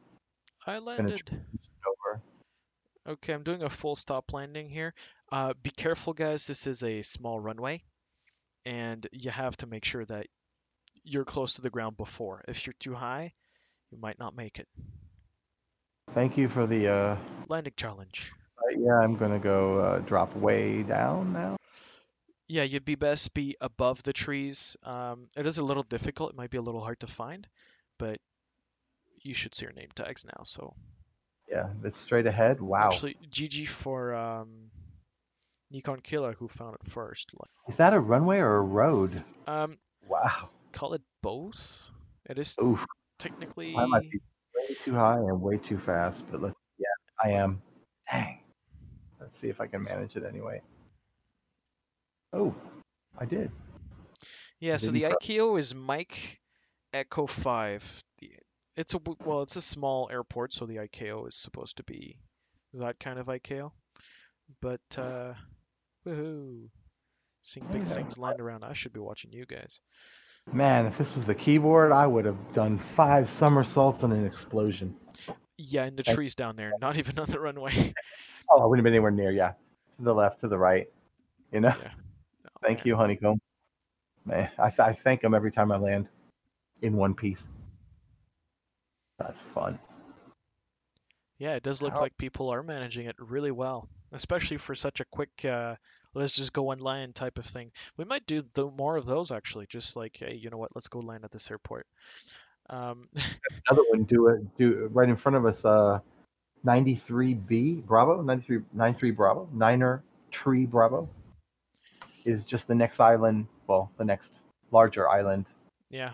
I landed. over. Okay, I'm doing a full stop landing here. Uh, be careful, guys. This is a small runway, and you have to make sure that you're close to the ground before. If you're too high, you might not make it. Thank you for the. Uh, Landing challenge. uh, yeah, I'm going to go uh, drop way down now. Yeah, you'd be best be above the trees. Um, it is a little difficult. It might be a little hard to find, but you should see your name tags now. So Yeah, it's straight ahead. Wow. actually, GG for um, Nikon Killer who found it first. Is that a runway or a road? Um, Wow. call it both. It is Oof. technically. I might be way too high and way too fast, but let's. Yeah, I am. Dang. Let's see if I can manage it anyway. Oh, I did. Yeah, so the pro- ICAO is Mike Echo 5. It's a well, it's a small airport, so the ICAO is supposed to be that kind of ICAO. But uh woohoo. Seeing big Yeah. things land around. I should be watching you guys. Man, if this was the keyboard, I would have done five somersaults and an explosion. Yeah, in the trees down there, not even on the runway. Oh, I wouldn't have been anywhere near. Yeah, to the left, to the right. You know. Yeah. Thank you, honeycomb. Man, I, th- I thank him every time I land in one piece. That's fun. Yeah, it does look like people are managing it really well, especially for such a quick uh let's just go and land type of thing. We might do the, more of those actually, just like, hey, you know what, let's go land at this airport. Um, <laughs> Another one, do it, do right in front of us. Uh, 93B Bravo, 93 93 Bravo, Niner Tree Bravo, is just the next island. Well, the next larger island yeah,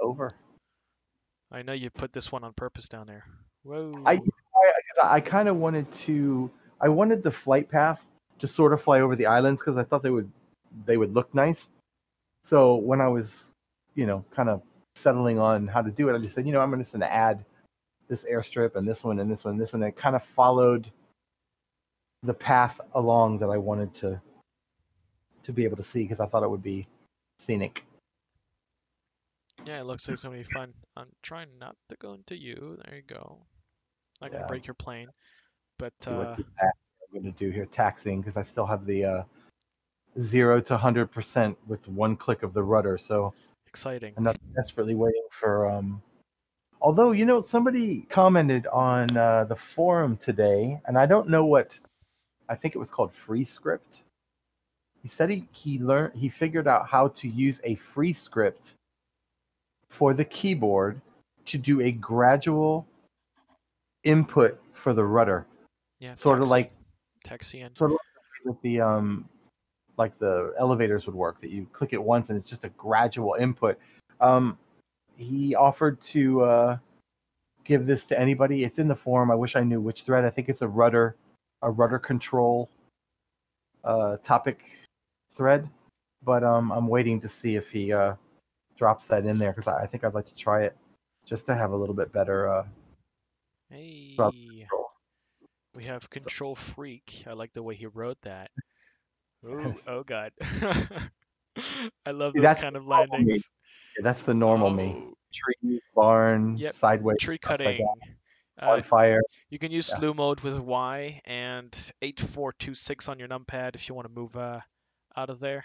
over. I know you put this one on purpose down there. Whoa. I, I, I kind of wanted to. I wanted the flight path to sort of fly over the islands because I thought they would they would look nice. So when I was, you know, kind of settling on how to do it, I just said, you know, I'm just going to add this airstrip and this one and this one and this one. And it kind of followed the path along that I wanted to to be able to see because I thought it would be scenic. Yeah, it looks like it's gonna be fun. I'm trying not to go into you. There you go. Not gonna break your plane, but uh, what I'm going to do here, taxing because I still have the uh, zero to hundred percent with one click of the rudder. So exciting. I'm not desperately waiting for. Um... Although you know, somebody commented on uh, the forum today, and I don't know what. I think it was called Free Script. He said he he learned he figured out how to use a free script for the keyboard to do a gradual input for the rudder, Yeah, sort of like taxi in. sort of like the um like the elevators would work that you click it once and it's just a gradual input. Um he offered to uh give this to anybody. It's in the forum i wish i knew which thread. I think it's a rudder a rudder control uh topic thread but um i'm waiting to see if he uh drops that in there because I, I think i'd like to try it just to have a little bit better uh Hey, we have control freak. I like the way he wrote that. <laughs> Ooh, oh god. <laughs> I love those that's kind of landings. Yeah, that's the normal me Oh, tree barn Yep, sideways Tree cutting. Uh, fire You can use Yeah. slew mode with Y and 8426 on your numpad if you want to move uh, out of there.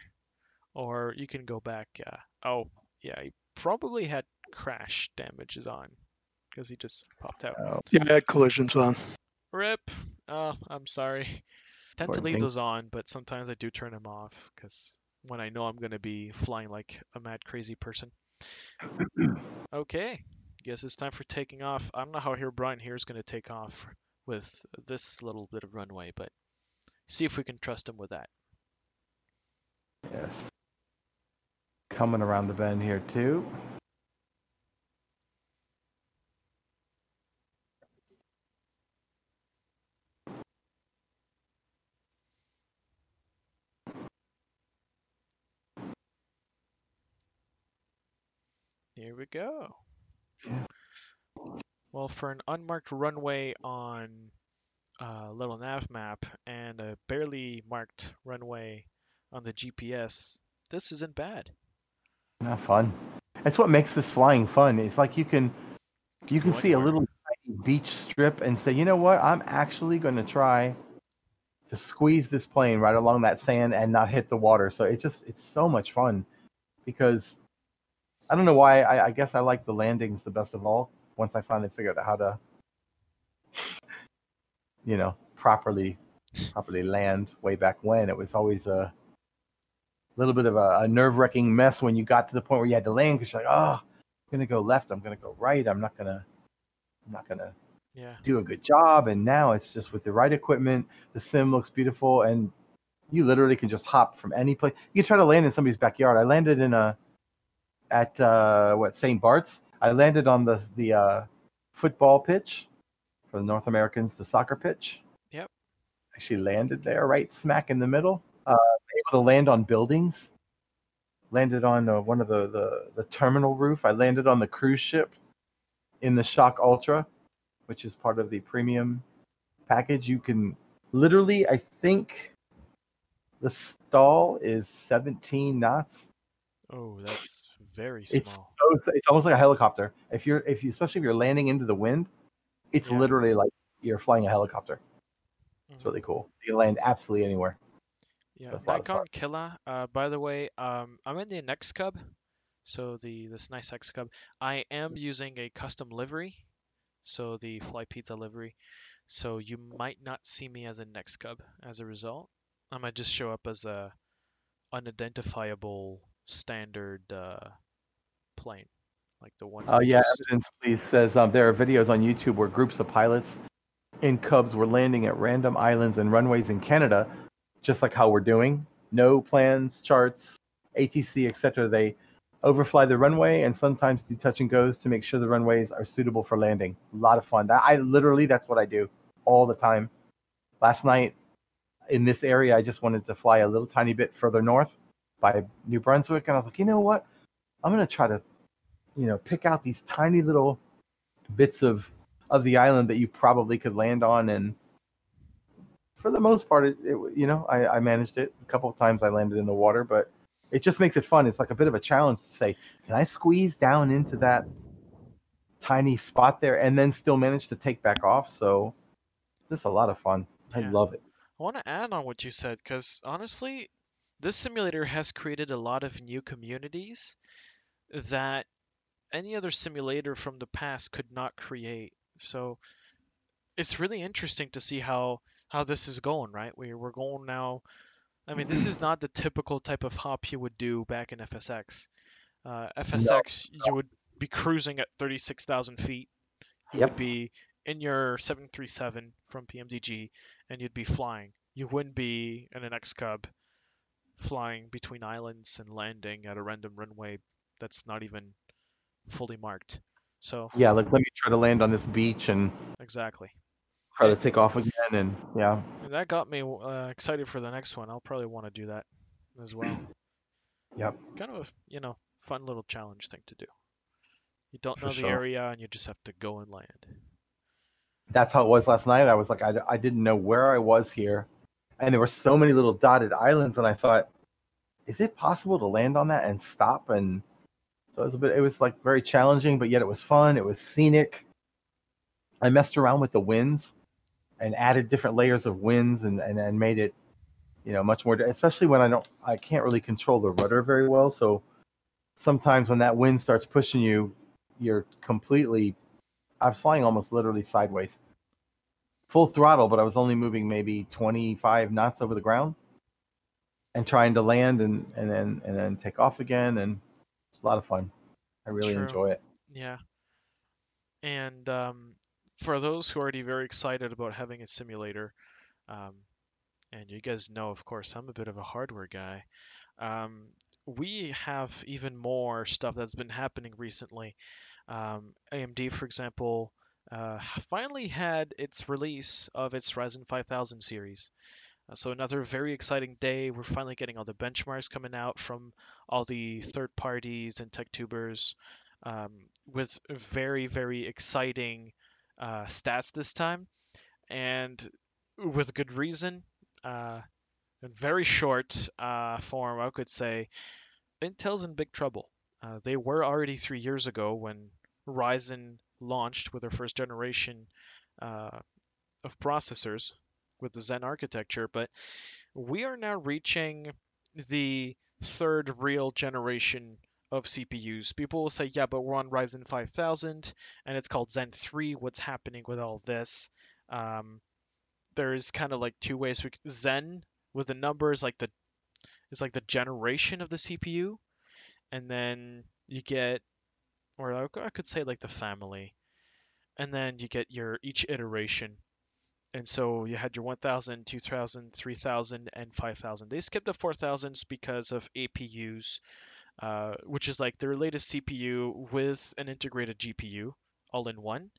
Or you can go back. Uh, oh, yeah, he probably had crash damages on because he just popped out. Oh, Yeah, I had collisions on. Rip. Oh, I'm sorry. Tend to leave thing. those on, but sometimes I do turn them off because when I know I'm going to be flying like a mad crazy person. <clears throat> okay. Guess it's time for taking off. I don't know how here Brian here is going to take off with this little bit of runway, but see if we can trust him with that. Yes. Coming around the bend here too. Here we go. Yeah. Well, for an unmarked runway on a little nav map and a barely marked runway on the GPS, this isn't bad. Not fun. That's what makes this flying fun. It's like you can you can Go see a little tiny beach strip and say, you know what? I'm actually going to try to squeeze this plane right along that sand and not hit the water. So it's just it's so much fun because I don't know why. I, I guess I like the landings the best of all. Once I finally figured out how to, you know, properly properly land way back when, it was always a little bit of a, a nerve wracking mess when you got to the point where you had to land because you're like, oh, I'm gonna go left. I'm gonna go right. I'm not gonna. I'm not gonna Yeah. do a good job. And now it's just with the right equipment, the sim looks beautiful, and you literally can just hop from any place. You can try to land in somebody's backyard. I landed in a at uh, what St. Bart's. I landed on the the uh, football pitch for the North Americans, the soccer pitch. Yep. Actually landed there, right smack in the middle. Uh, able to land on buildings. Landed on uh, one of the, the the terminal roof. I landed on the cruise ship in the Shock Ultra which is part of the premium package, you can literally, I think the stall is 17 knots. Oh, that's very It's small. so it's, it's almost like a helicopter. If you're if you especially if you're landing into the wind, it's Yeah. literally like you're flying a helicopter. It's Mhm. really cool. You can land absolutely anywhere. Yeah, it's a lot of fun. Nikon Killa. Uh, by the way, um, I'm in the Next Cub, so the this nice X Cub. I am using a custom livery, so the Fly Pizza livery. So you might not see me as a Next Cub as a result. I might just show up as a unidentifiable standard uh, plane, like the ones. Oh that yeah, just- evidence please says um, there are videos on YouTube where groups of pilots in Cubs were landing at random islands and runways in Canada, just like how we're doing. No plans, charts, ATC, etc. They overfly the runway and sometimes do touch and goes to make sure the runways are suitable for landing. A lot of fun. I literally that's what I do all the time. Last night in this area, I just wanted to fly a little tiny bit further north by New Brunswick, and I was like, you know what? I'm gonna try to you know pick out these tiny little bits of of the island that you probably could land on and for the most part it, it you know I, I managed it. A couple of times i landed in the water but it just makes it fun. It's like a bit of a challenge to say can i squeeze down into that tiny spot there and then still manage to take back off? So just a lot of fun. I Yeah. love it. I want to add on what you said because honestly, this simulator has created a lot of new communities that any other simulator from the past could not create. So it's really interesting to see how how this is going, right? We we're going now. I mean, this is not the typical type of hop you would do back in FSX. Uh, FSX, you would be cruising at 36,000 feet. You Yep. would be in your 737 from PMDG, and you'd be flying. You wouldn't be in an X Cub flying between islands and landing at a random runway that's not even fully marked. So yeah like let me try to land on this beach and exactly. Try to take off again and yeah And that got me uh, excited for the next one. I'll probably want to do that as well. <clears throat> Yep. Kind of a you know fun little challenge thing to do. You don't For know the sure. area and you just have to go and land. that's how it was last night. I was like, I, I didn't know where I was here. And there were so many little dotted islands. And I thought, is it possible to land on that and stop? And so it was a bit, it was like very challenging, but yet it was fun. It was scenic. I messed around with the winds and added different layers of winds and, and, and made it, you know, much more, especially when I don't, I can't really control the rudder very well. So sometimes when that wind starts pushing you, you're completely I was flying almost literally sideways, full throttle, but I was only moving maybe 25 knots over the ground, and trying to land and and then and then take off again, and it's a lot of fun. I really True. enjoy it. Yeah. And um, for those who are already very excited about having a simulator, um, and you guys know, of course, I'm a bit of a hardware guy. Um, we have even more stuff that's been happening recently. Um, AMD, for example, uh, finally had its release of its Ryzen 5000 series. Uh, so another very exciting day. We're finally getting all the benchmarks coming out from all the third parties and tech tubers um, with very very exciting uh, stats this time, and with good reason. Uh, in very short uh, form, I could say Intel's in big trouble. Uh, they were already three years ago when Ryzen launched with their first generation uh, of processors with the Zen architecture, but we are now reaching the third real generation of CPUs. People will say, yeah, but we're on Ryzen 5000 and it's called Zen 3. What's happening with all this? Um, there's kind of like two ways. Zen with the numbers like the is like the generation of the CPU, and then you get, or I could say like the family, and then you get your each iteration. And so you had your 1000, 2000, 3000, and 5000. They skipped the 4000s because of APUs, uh, which is like their latest CPU with an integrated GPU all in one,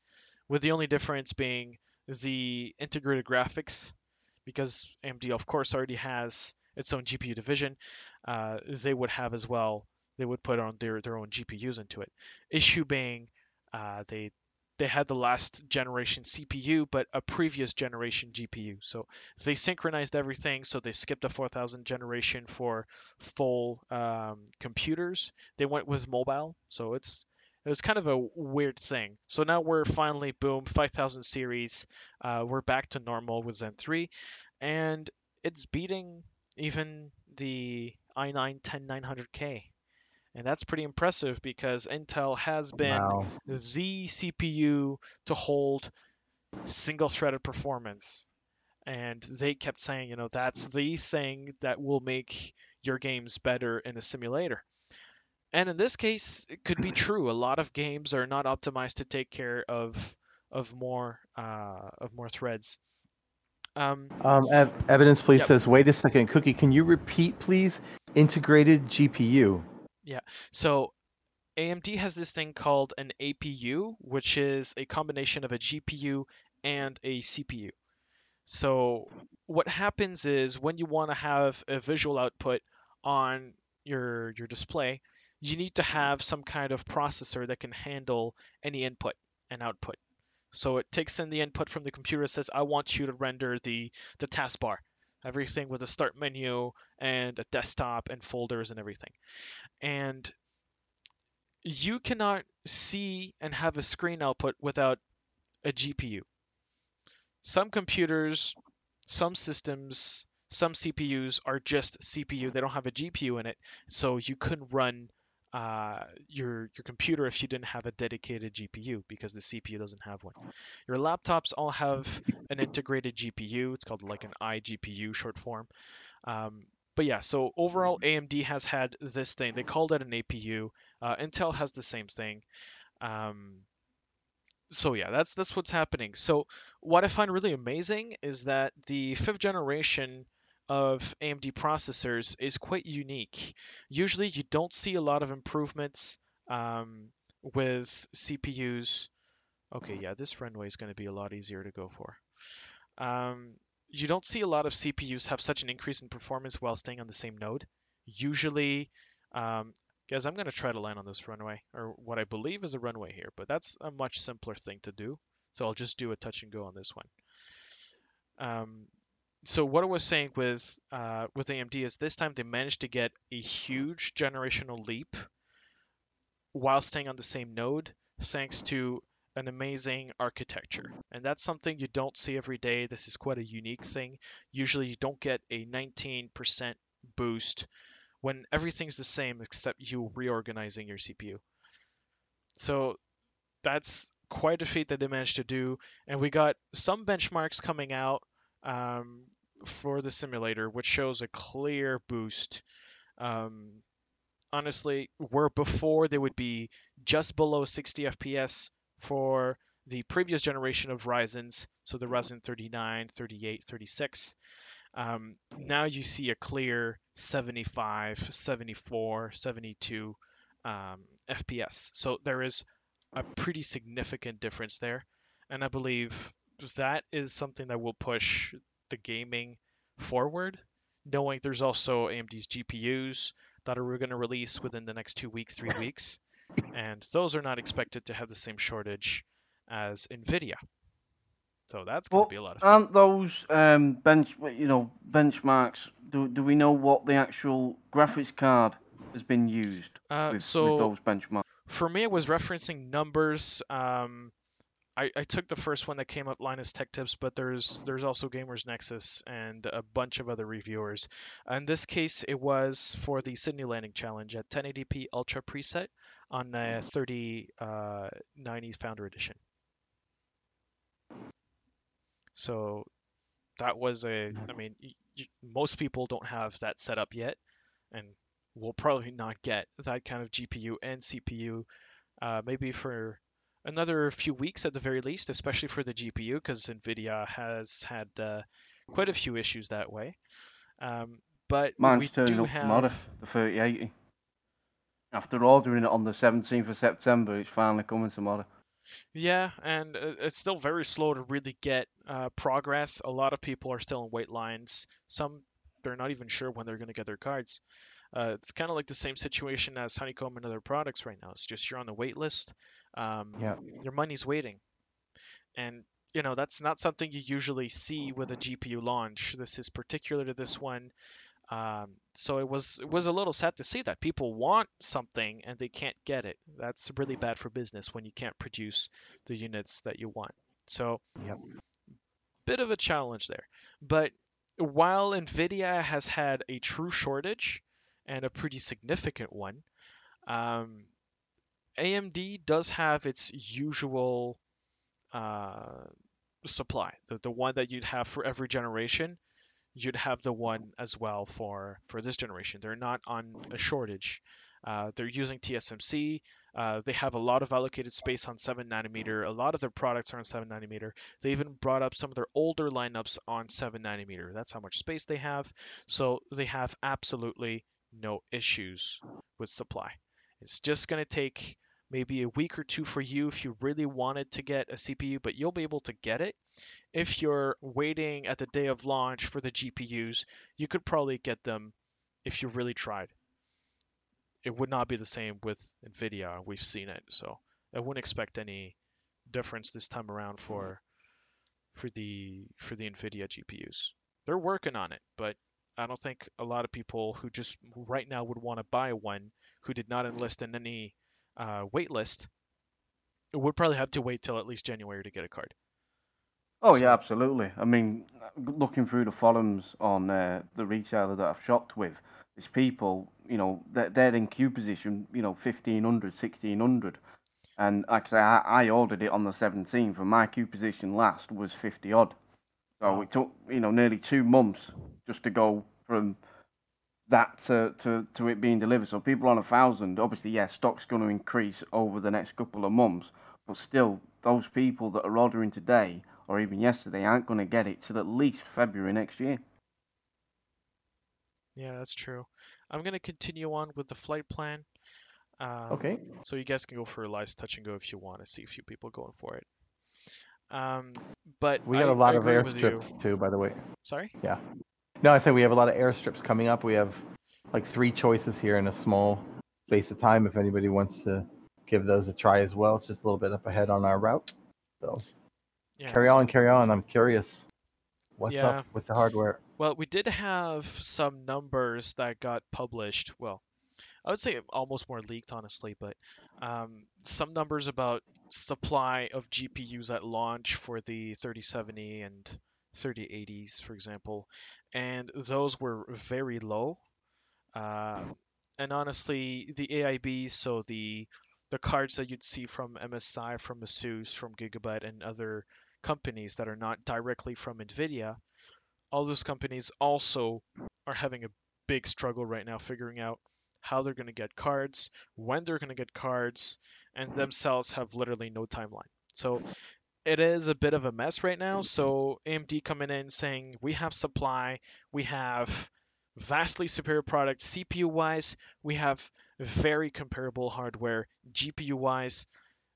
with the only difference being the integrated graphics, because AMD, of course, already has its own GPU division, uh, they would have as well. They would put on their, their own GPUs into it. Issue being, uh, they they had the last generation CPU, but a previous generation GPU. So they synchronized everything. So they skipped the 4000 generation for full um, computers. They went with mobile. So it's it was kind of a weird thing. So now we're finally boom 5000 series. Uh, we're back to normal with Zen 3, and it's beating even the i9 10900K. And that's pretty impressive because Intel has been Wow. the CPU to hold single threaded performance. And they kept saying, you know, that's the thing that will make your games better in a simulator. And in this case, it could be true. A lot of games are not optimized to take care of of more uh, of more threads. Um, Um, ev- evidence, please Yep. says, wait a second, Cookie, can you repeat, please? Integrated GPU. So AMD has this thing called an APU, which is a combination of a GPU and a CPU. So what happens is when you want to have a visual output on your your display, you need to have some kind of processor that can handle any input and output. So it takes in the input from the computer, says, I want you to render the the taskbar, everything with a start menu and a desktop and folders and everything. And you cannot see and have a screen output without a GPU. Some computers, some systems, some CPUs are just CPU. They don't have a GPU in it, so you couldn't run uh, your your computer if you didn't have a dedicated GPU because the CPU doesn't have one. Your laptops all have an integrated GPU. It's called like an iGPU short form. Um, but yeah, so overall, AMD has had this thing. They called it an APU. Uh, Intel has the same thing. Um, so yeah, that's that's what's happening. So what I find really amazing is that the fifth generation of AMD processors is quite unique. Usually, you don't see a lot of improvements um, with CPUs. Okay, yeah, this runway is going to be a lot easier to go for. Um, you don't see a lot of CPUs have such an increase in performance while staying on the same node. Usually, um, guys, I'm going to try to land on this runway, or what I believe is a runway here, but that's a much simpler thing to do. So I'll just do a touch and go on this one. Um, so what I was saying with uh, with AMD is this time they managed to get a huge generational leap while staying on the same node, thanks to an amazing architecture. And that's something you don't see every day. This is quite a unique thing. Usually you don't get a 19% boost when everything's the same except you reorganizing your CPU. So that's quite a feat that they managed to do. And we got some benchmarks coming out um, for the simulator, which shows a clear boost. Um, honestly, where before they would be just below 60 FPS for the previous generation of Ryzen's, so the Ryzen 39, 38, 36. Um, now you see a clear 75, 74, 72 um, FPS. So there is a pretty significant difference there. And I believe that is something that will push the gaming forward, knowing there's also AMD's GPUs that are going to release within the next two weeks, three weeks. And those are not expected to have the same shortage as NVIDIA. So that's going to Well, be a lot of fun. Aren't those um, bench, you know, benchmarks? Do do we know what the actual graphics card has been used Uh, with, so with those benchmarks? for me, it was referencing numbers. Um, I, I took the first one that came up, Linus Tech Tips, but there's there's also Gamers Nexus and a bunch of other reviewers. In this case, it was for the Sydney Landing Challenge at 1080p Ultra preset on a 3090 Founder Edition. So that was a, I mean, most people don't have that set up yet, and will probably not get that kind of GPU and CPU, uh, maybe for another few weeks at the very least, especially for the GPU, because NVIDIA has had uh, quite a few issues that way. Um, but Mine's we turning do up tomorrow, have, the 3080. After ordering it on the 17th of September, it's finally coming tomorrow. yeah, and uh, it's still very slow to really get uh, progress. A lot of people are still in wait lines. Some they're not even sure when they're going to get their cards. Uh, it's kind of like the same situation as Honeycomb and other products right now. It's just you're on the wait list. Um, Yeah. Your money's waiting, and you know that's not something you usually see with a GPU launch. This is particular to this one. Um, so it was it was a little sad to see that people want something and they can't get it. That's really bad for business when you can't produce the units that you want. So Yep. bit of a challenge there. But while Nvidia has had a true shortage and a pretty significant one, um, AMD does have its usual uh, supply, the, the one that you'd have for every generation. You'd have the one as well for for this generation. They're not on a shortage. Uh, they're using TSMC. Uh, they have a lot of allocated space on 7 nanometer. A lot of their products are on 7 nanometer. They even brought up some of their older lineups on 7 nanometer. That's how much space they have. So they have absolutely no issues with supply. It's just going to take maybe a week or two for you if you really wanted to get a CPU, but you'll be able to get it. If you're waiting at the day of launch for the GPUs, you could probably get them if you really tried. It would not be the same with Nvidia. We've seen it, so I wouldn't expect any difference this time around for for the for the Nvidia GPUs. They're working on it, but I don't think a lot of people who just right now would want to buy one who did not enlist in any uh, wait list would probably have to wait till at least January to get a card. Oh So- yeah, absolutely. I mean, looking through the forums on uh, the retailer that I've shopped with, there's people, you know, they're, they're in queue position, you know, 1500, 1600. And like I say, I, I ordered it on the 17th, and my queue position last was 50 odd. So it took, you know, nearly two months just to go from that to, to, to it being delivered. So people on a thousand, obviously, yeah, stock's going to increase over the next couple of months, but still, those people that are ordering today or even yesterday aren't going to get it till at least February next year. Yeah, that's true. I'm gonna continue on with the flight plan. Um, Okay. So you guys can go for a live touch and go if you want to see a few people going for it. Um, but We I, got a lot I of airstrips too, by the way. Sorry. Yeah. No, I said we have a lot of airstrips coming up. We have like three choices here in a small space of time. If anybody wants to give those a try as well, it's just a little bit up ahead on our route. So Yeah, carry on, carry on. I'm curious. What's Yeah. up with the hardware? Well, we did have some numbers that got published. Well, I would say almost more leaked, honestly, but um, some numbers about supply of GPUs at launch for the 3070 and 3080s, for example, and those were very low. Uh, and honestly, the AIBs, so the the cards that you'd see from MSI, from Asus, from Gigabyte, and other companies that are not directly from NVIDIA, all those companies also are having a big struggle right now figuring out how they're going to get cards, when they're going to get cards, and mm-hmm. themselves have literally no timeline. So it is a bit of a mess right now. So AMD coming in saying we have supply, we have vastly superior product CPU wise, we have very comparable hardware GPU wise.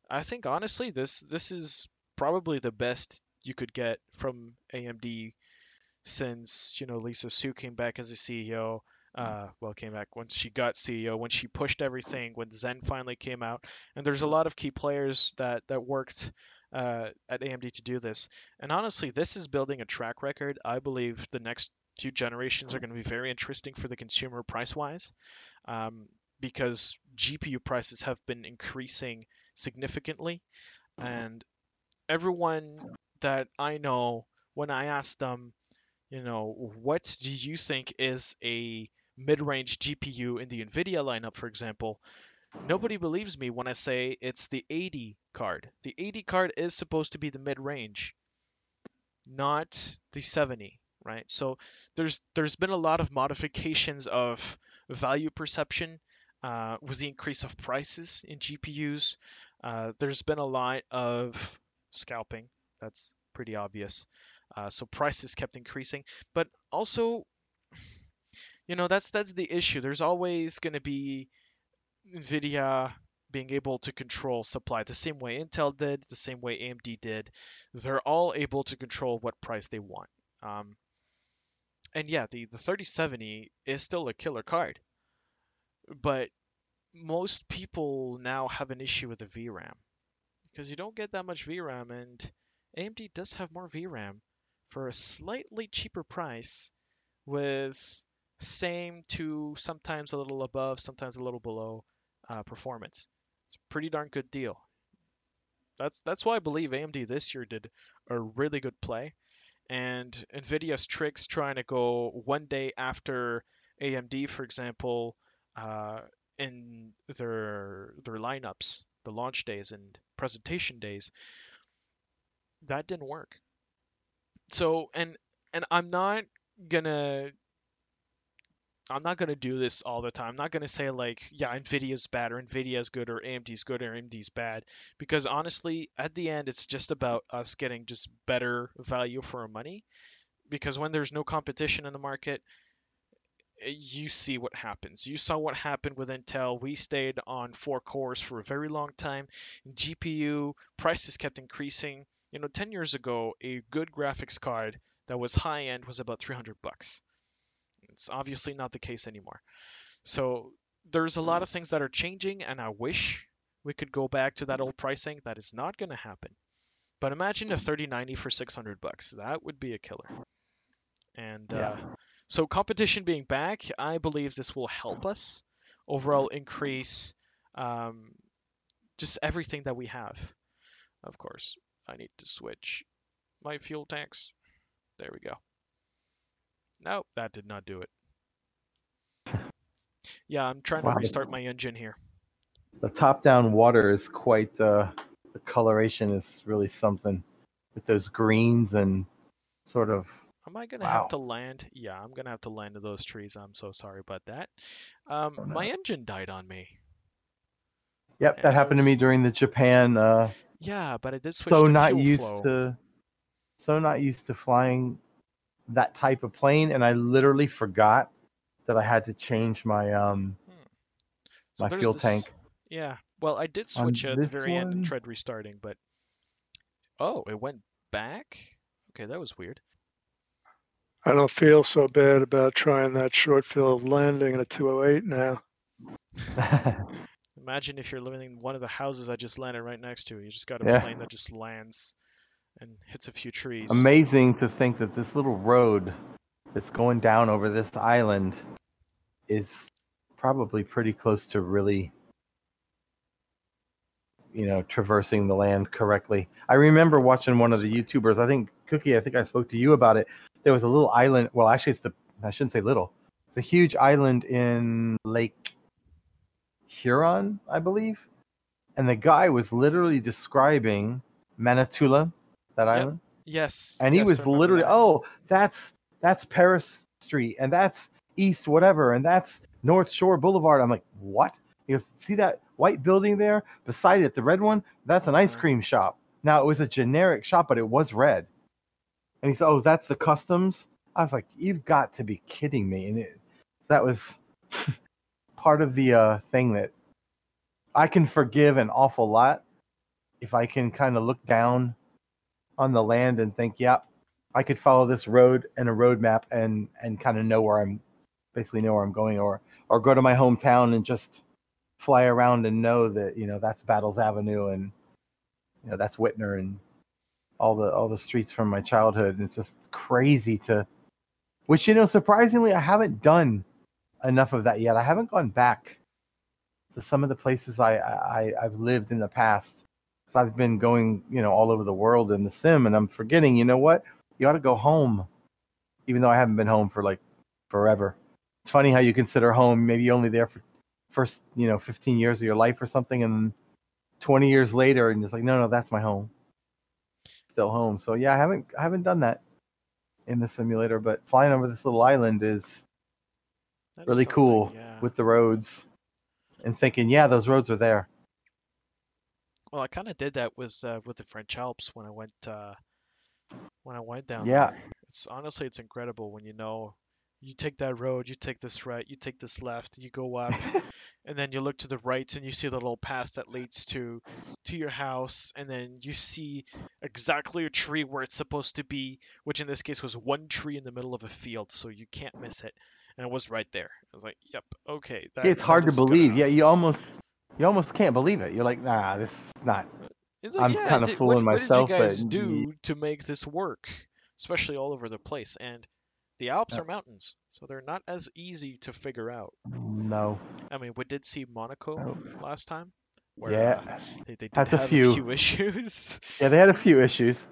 I think honestly this this is probably the best you could get from AMD since you know Lisa Su came back as a CEO. Uh, well, came back when she got CEO, when she pushed everything, when Zen finally came out, and there's a lot of key players that that worked uh, at AMD to do this. And honestly, this is building a track record. I believe the next few generations are going to be very interesting for the consumer price-wise. Um, because GPU prices have been increasing significantly, and everyone that I know, when I ask them, you know, what do you think is a mid-range GPU in the NVIDIA lineup, for example, nobody believes me when I say it's the 80 card. The 80 card is supposed to be the mid-range, not the 70, right? So there's there's been a lot of modifications of value perception uh, with the increase of prices in GPUs. Uh, there's been a lot of scalping. That's pretty obvious. Uh, so prices kept increasing, but also, you know, that's that's the issue. There's always going to be Nvidia being able to control supply the same way Intel did, the same way AMD did. They're all able to control what price they want. Um, and yeah, the, the 3070 is still a killer card. But most people now have an issue with the VRAM because you don't get that much VRAM, and AMD does have more VRAM for a slightly cheaper price with same to sometimes a little above, sometimes a little below uh, performance. It's a pretty darn good deal. That's that's why I believe AMD this year did a really good play, and Nvidia's tricks trying to go one day after AMD, for example, uh, in their their lineups, the launch days and presentation days, that didn't work. So and and I'm not gonna I'm not gonna do this all the time. I'm not gonna say like, yeah, Nvidia's bad or Nvidia's good or AMD's good or AMD's bad, because honestly, at the end, it's just about us getting just better value for our money. Because when there's no competition in the market, you see what happens. You saw what happened with Intel. We stayed on four cores for a very long time. GPU prices kept increasing. You know, 10 years ago, a good graphics card that was high end was about 300 bucks. It's obviously not the case anymore. So there's a lot of things that are changing, and I wish we could go back to that old pricing. That is not going to happen. But imagine a 3090 for 600 bucks. That would be a killer. And Yeah. uh, so competition being back, I believe this will help us overall increase um, just everything that we have. Of course, I need to switch my fuel tanks. There we go. Nope, that did not do it. Yeah, I'm trying Wow. to restart my engine here. The top-down water is quite. Uh, the coloration is really something, with those greens and sort of. Am I gonna Wow. have to land? Yeah, I'm gonna have to land in those trees. I'm so sorry about that. Um, Oh, no. my engine died on me. Yep, Yeah, that happened to me during the Japan. Uh, Yeah, but I did switch so to not used flow. to. So not used to flying that type of plane, and I literally forgot that I had to change my um So my fuel this- tank. Yeah, well, I did On switch at the this very end and one- tried restarting, but oh, it went back. Okay, that was weird. I don't feel so bad about trying that short field landing in a 208 now. <laughs> Imagine if you're living in one of the houses I just landed right next to. You just got a Yeah. plane that just lands and hits a few trees. Amazing to think that this little road that's going down over this island is probably pretty close to really you know traversing the land correctly. I remember watching one of the YouTubers, I think Cookie, I think I spoke to you about it. There was a little island, well actually it's the I shouldn't say little. It's a huge island in Lake Huron, I believe. And the guy was literally describing Manitoulin, that Yep. island? Yes. and he yes, was literally that. oh that's that's paris street and that's east whatever and that's north shore boulevard. I'm like what? He goes see that white building there? Beside it the red one? That's an ice Mhm. cream shop. Now it was a generic shop but it was red. And he said oh that's the customs? I was like you've got to be kidding me. And it, that was <laughs> part of the uh, thing that i can forgive an awful lot if i can kind of look down on the land and think, yeah, I could follow this road and a road map and and kind of know where I'm basically know where I'm going or or go to my hometown and just fly around and know that, you know, that's Battles Avenue and you know, that's Whitner and all the all the streets from my childhood and it's just crazy to which you know surprisingly I haven't done enough of that yet. I haven't gone back to some of the places I, I I've lived in the past. So I've been going, you know, all over the world in the sim, and I'm forgetting. You know what? You ought to go home, even though I haven't been home for like forever. It's funny how you consider home maybe only there for first, you know, 15 years of your life or something, and 20 years later, and it's like, no, no, that's my home. Still home. So yeah, I haven't I haven't done that in the simulator, but flying over this little island is That is really something, cool yeah. with the roads, and thinking, yeah, those roads are there. Well, I kind of did that with uh, with the French Alps when I went uh, when I went down Yeah. there. It's honestly it's incredible when you know you take that road, you take this right, you take this left, you go up, <laughs> and then you look to the right and you see the little path that leads to to your house, and then you see exactly a tree where it's supposed to be, which in this case was one tree in the middle of a field, so you can't miss it. And it was right there. I was like, "Yep, okay." That, it's hard to believe. Yeah, you almost you almost can't believe it. You're like, nah, this is not. Like, I'm yeah, kinda fooling what, myself, What did you guys but do to make this work, especially all over the place? And the Alps Yeah. are mountains, so they're not as easy to figure out. No. I mean, we did see Monaco No. last time, where Yeah. uh, they, they did That's a have few. <laughs> issues. Yeah, they had a few issues.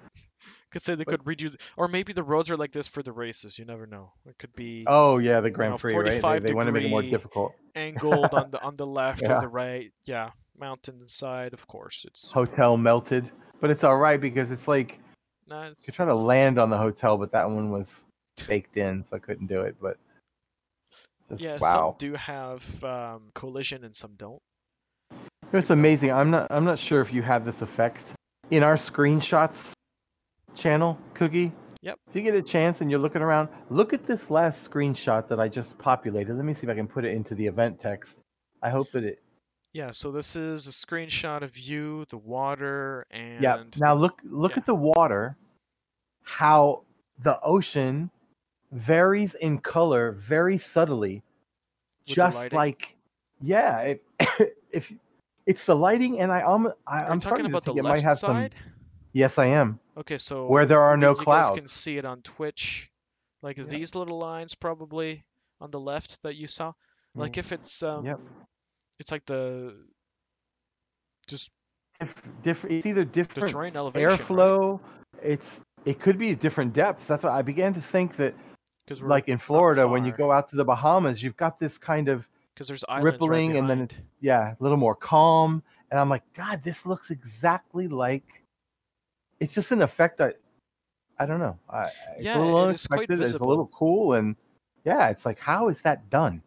Could say they But- could redo, or maybe the roads are like this for the races. You never know. It could be Oh yeah, the Grand know, Prix, right? They, they want to make it more difficult. angled on <laughs> the on the left Yeah. or the right. Yeah, mountain side, of course. It's Hotel melted, but it's all right because it's like nah, it's- could try to land on the hotel, but that one was baked in, so I couldn't do it. But just yeah. wow, Some do have um, collision and some don't. it's amazing. I'm not I'm not sure if you have this effect in our screenshots channel, Cookie. Yep. If you get a chance and you're looking around, look at this last screenshot that I just populated. Let me see if I can put it into the event text. I hope that it. Yeah, so this is a screenshot of you, the water, and Yeah. Now look look yeah. at the water. How the ocean varies in color very subtly, With just like yeah. If, <coughs> if it's the lighting, and I um I, I'm talking about the left might have side? some. Yes, I am. Okay, so Where there are no clouds, you guys can see it on Twitch, like Yeah. these little lines probably on the left that you saw. Like if it's um. Yep. it's like the just Diff- different. It's either the different terrain elevation, right? airflow. It's it could be different depths. That's why I began to think that, 'Cause we're like in Florida, when you go out to the Bahamas, you've got this kind of because there's islands right rippling, and then it's yeah, a little more calm. And I'm like, God, this looks exactly like. It's just an effect that I don't know. I, it's Yeah, a little it is quite unexpected. It's a little cool, and yeah, it's like, how is that done?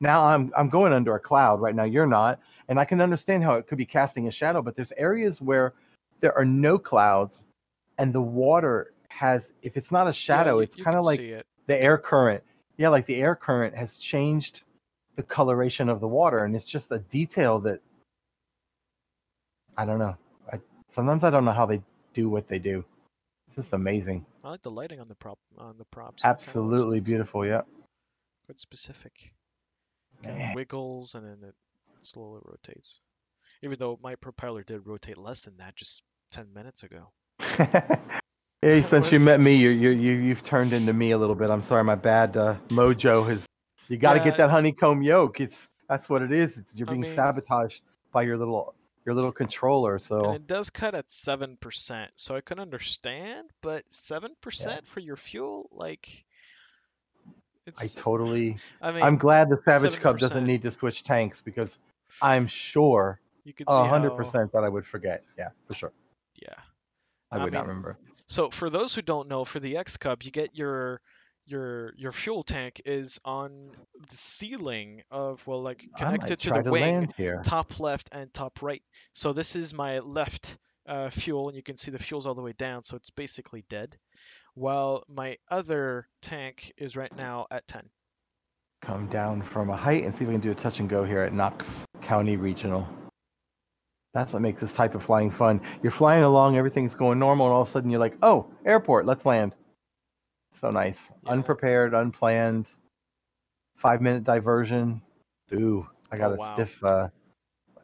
Now I'm I'm going under a cloud right now. You're not, and I can understand how it could be casting a shadow. But there's areas where there are no clouds, and the water has. If it's not a Yeah, shadow, you- it's kind of like it. the air current. Yeah, like the air current has changed the coloration of the water, and it's just a detail that I don't know. I sometimes I don't know how they do what they do. It's just amazing. I like the lighting on the prop on the props. It kinda looks Absolutely beautiful. Yeah. quite specific. Kind of wiggles and then it slowly rotates. Even though my propeller did rotate less than that just 10 minutes ago. <laughs> <laughs> hey, since you met me, you you you you've turned into me a little bit. I'm sorry, my bad uh, mojo has. You got to Yeah. get that honeycomb yoke. It's that's what it is. It's you're I being mean- sabotaged by your little your little controller. And So it does cut at 7%, so I can understand, but 7% for your fuel, like, I totally. <laughs> I mean, I'm glad the Savage Cub doesn't need to switch tanks because I'm sure you could hundred percent that I would forget. Yeah, for sure. yeah. I I would not remember. So for those who don't know, for the X Cub, you get your your your fuel tank is on the ceiling of well, like connected to the to wing, here. top left and top right. So this is my left uh, fuel, and you can see the fuel's all the way down, so it's basically dead. While my other tank is right now at 10. Come down from a height and see if we can do a touch and go here at Knox County Regional. That's what makes this type of flying fun. You're flying along, everything's going normal, and all of a sudden you're like, oh, airport, let's land. So nice. Yeah. Unprepared, unplanned. Five minute diversion. Ooh, I got Oh, a wow. stiff uh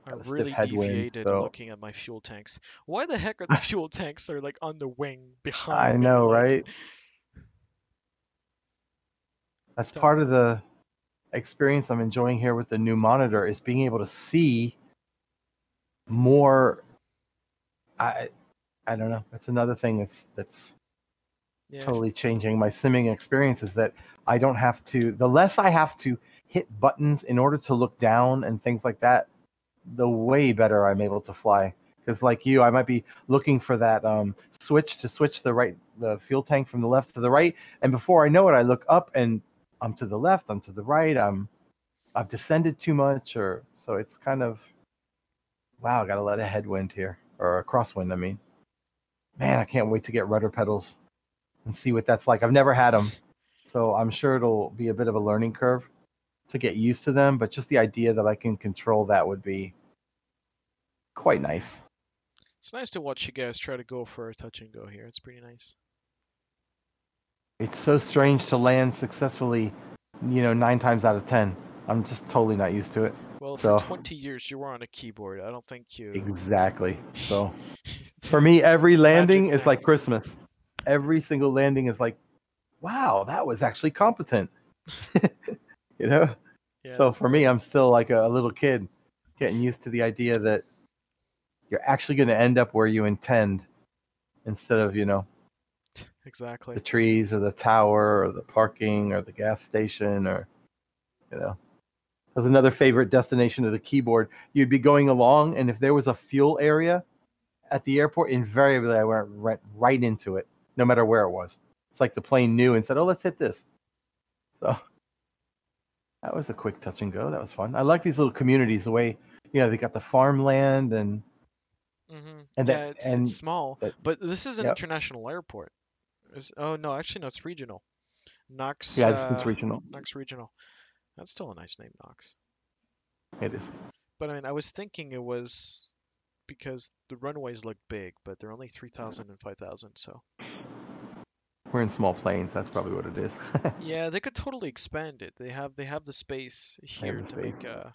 I got a stiff really headwind, deviated so- looking at my fuel tanks. Why the heck are the <laughs> fuel tanks are like on the wing behind I know, like- right? That's So- part of the experience I'm enjoying here with the new monitor is being able to see more. I I don't know. That's another thing that's that's Yeah. totally changing my simming experience is that I don't have to the less I have to hit buttons in order to look down and things like that, the way better I'm able to fly. Because like you, I might be looking for that um, switch to switch the right the fuel tank from the left to the right, and before I know it, I look up and I'm to the left, I'm to the right, I'm I've descended too much, or so it's kind of wow. I Got a lot of headwind here, or a crosswind. I mean, man, I can't wait to get rudder pedals and see what that's like. I've never had them, so I'm sure it'll be a bit of a learning curve to get used to them. But just the idea that I can control that would be quite nice. It's nice to watch you guys try to go for a touch and go here. It's pretty nice. It's so strange to land successfully, you know, nine times out of ten. I'm just totally not used to it. Well, So- for 20 years you were on a keyboard. I don't think you. Exactly. So <laughs> for me, every landing is like Christmas. Every single landing is like, wow, that was actually competent. <laughs> you know. Yeah, so for me, I'm still like a, a little kid, getting used to the idea that you're actually going to end up where you intend, instead of you know exactly. the trees or the tower or the parking or the gas station or you know. That was another favorite destination of the keyboard. You'd be going along, and if there was a fuel area at the airport, invariably I went right, right into it, no matter where it was. It's like the plane knew and said, "Oh, let's hit this." So that was a quick touch and go. That was fun. I like these little communities. The way you know they got the farmland and hmm and yeah, that- it's, and it's small, that- but this is an Yep. international airport. Is- oh no, actually no, it's regional. Knox. yeah, it's, it's uh, regional. Knox Regional. That's still a nice name, Knox. It is. But I mean, I was thinking it was because the runways look big, but they're only 3,000 and 5,000. So We're in small planes. That's probably what it is. <laughs> yeah, they could totally expand it. They have they have the space here the to make uh,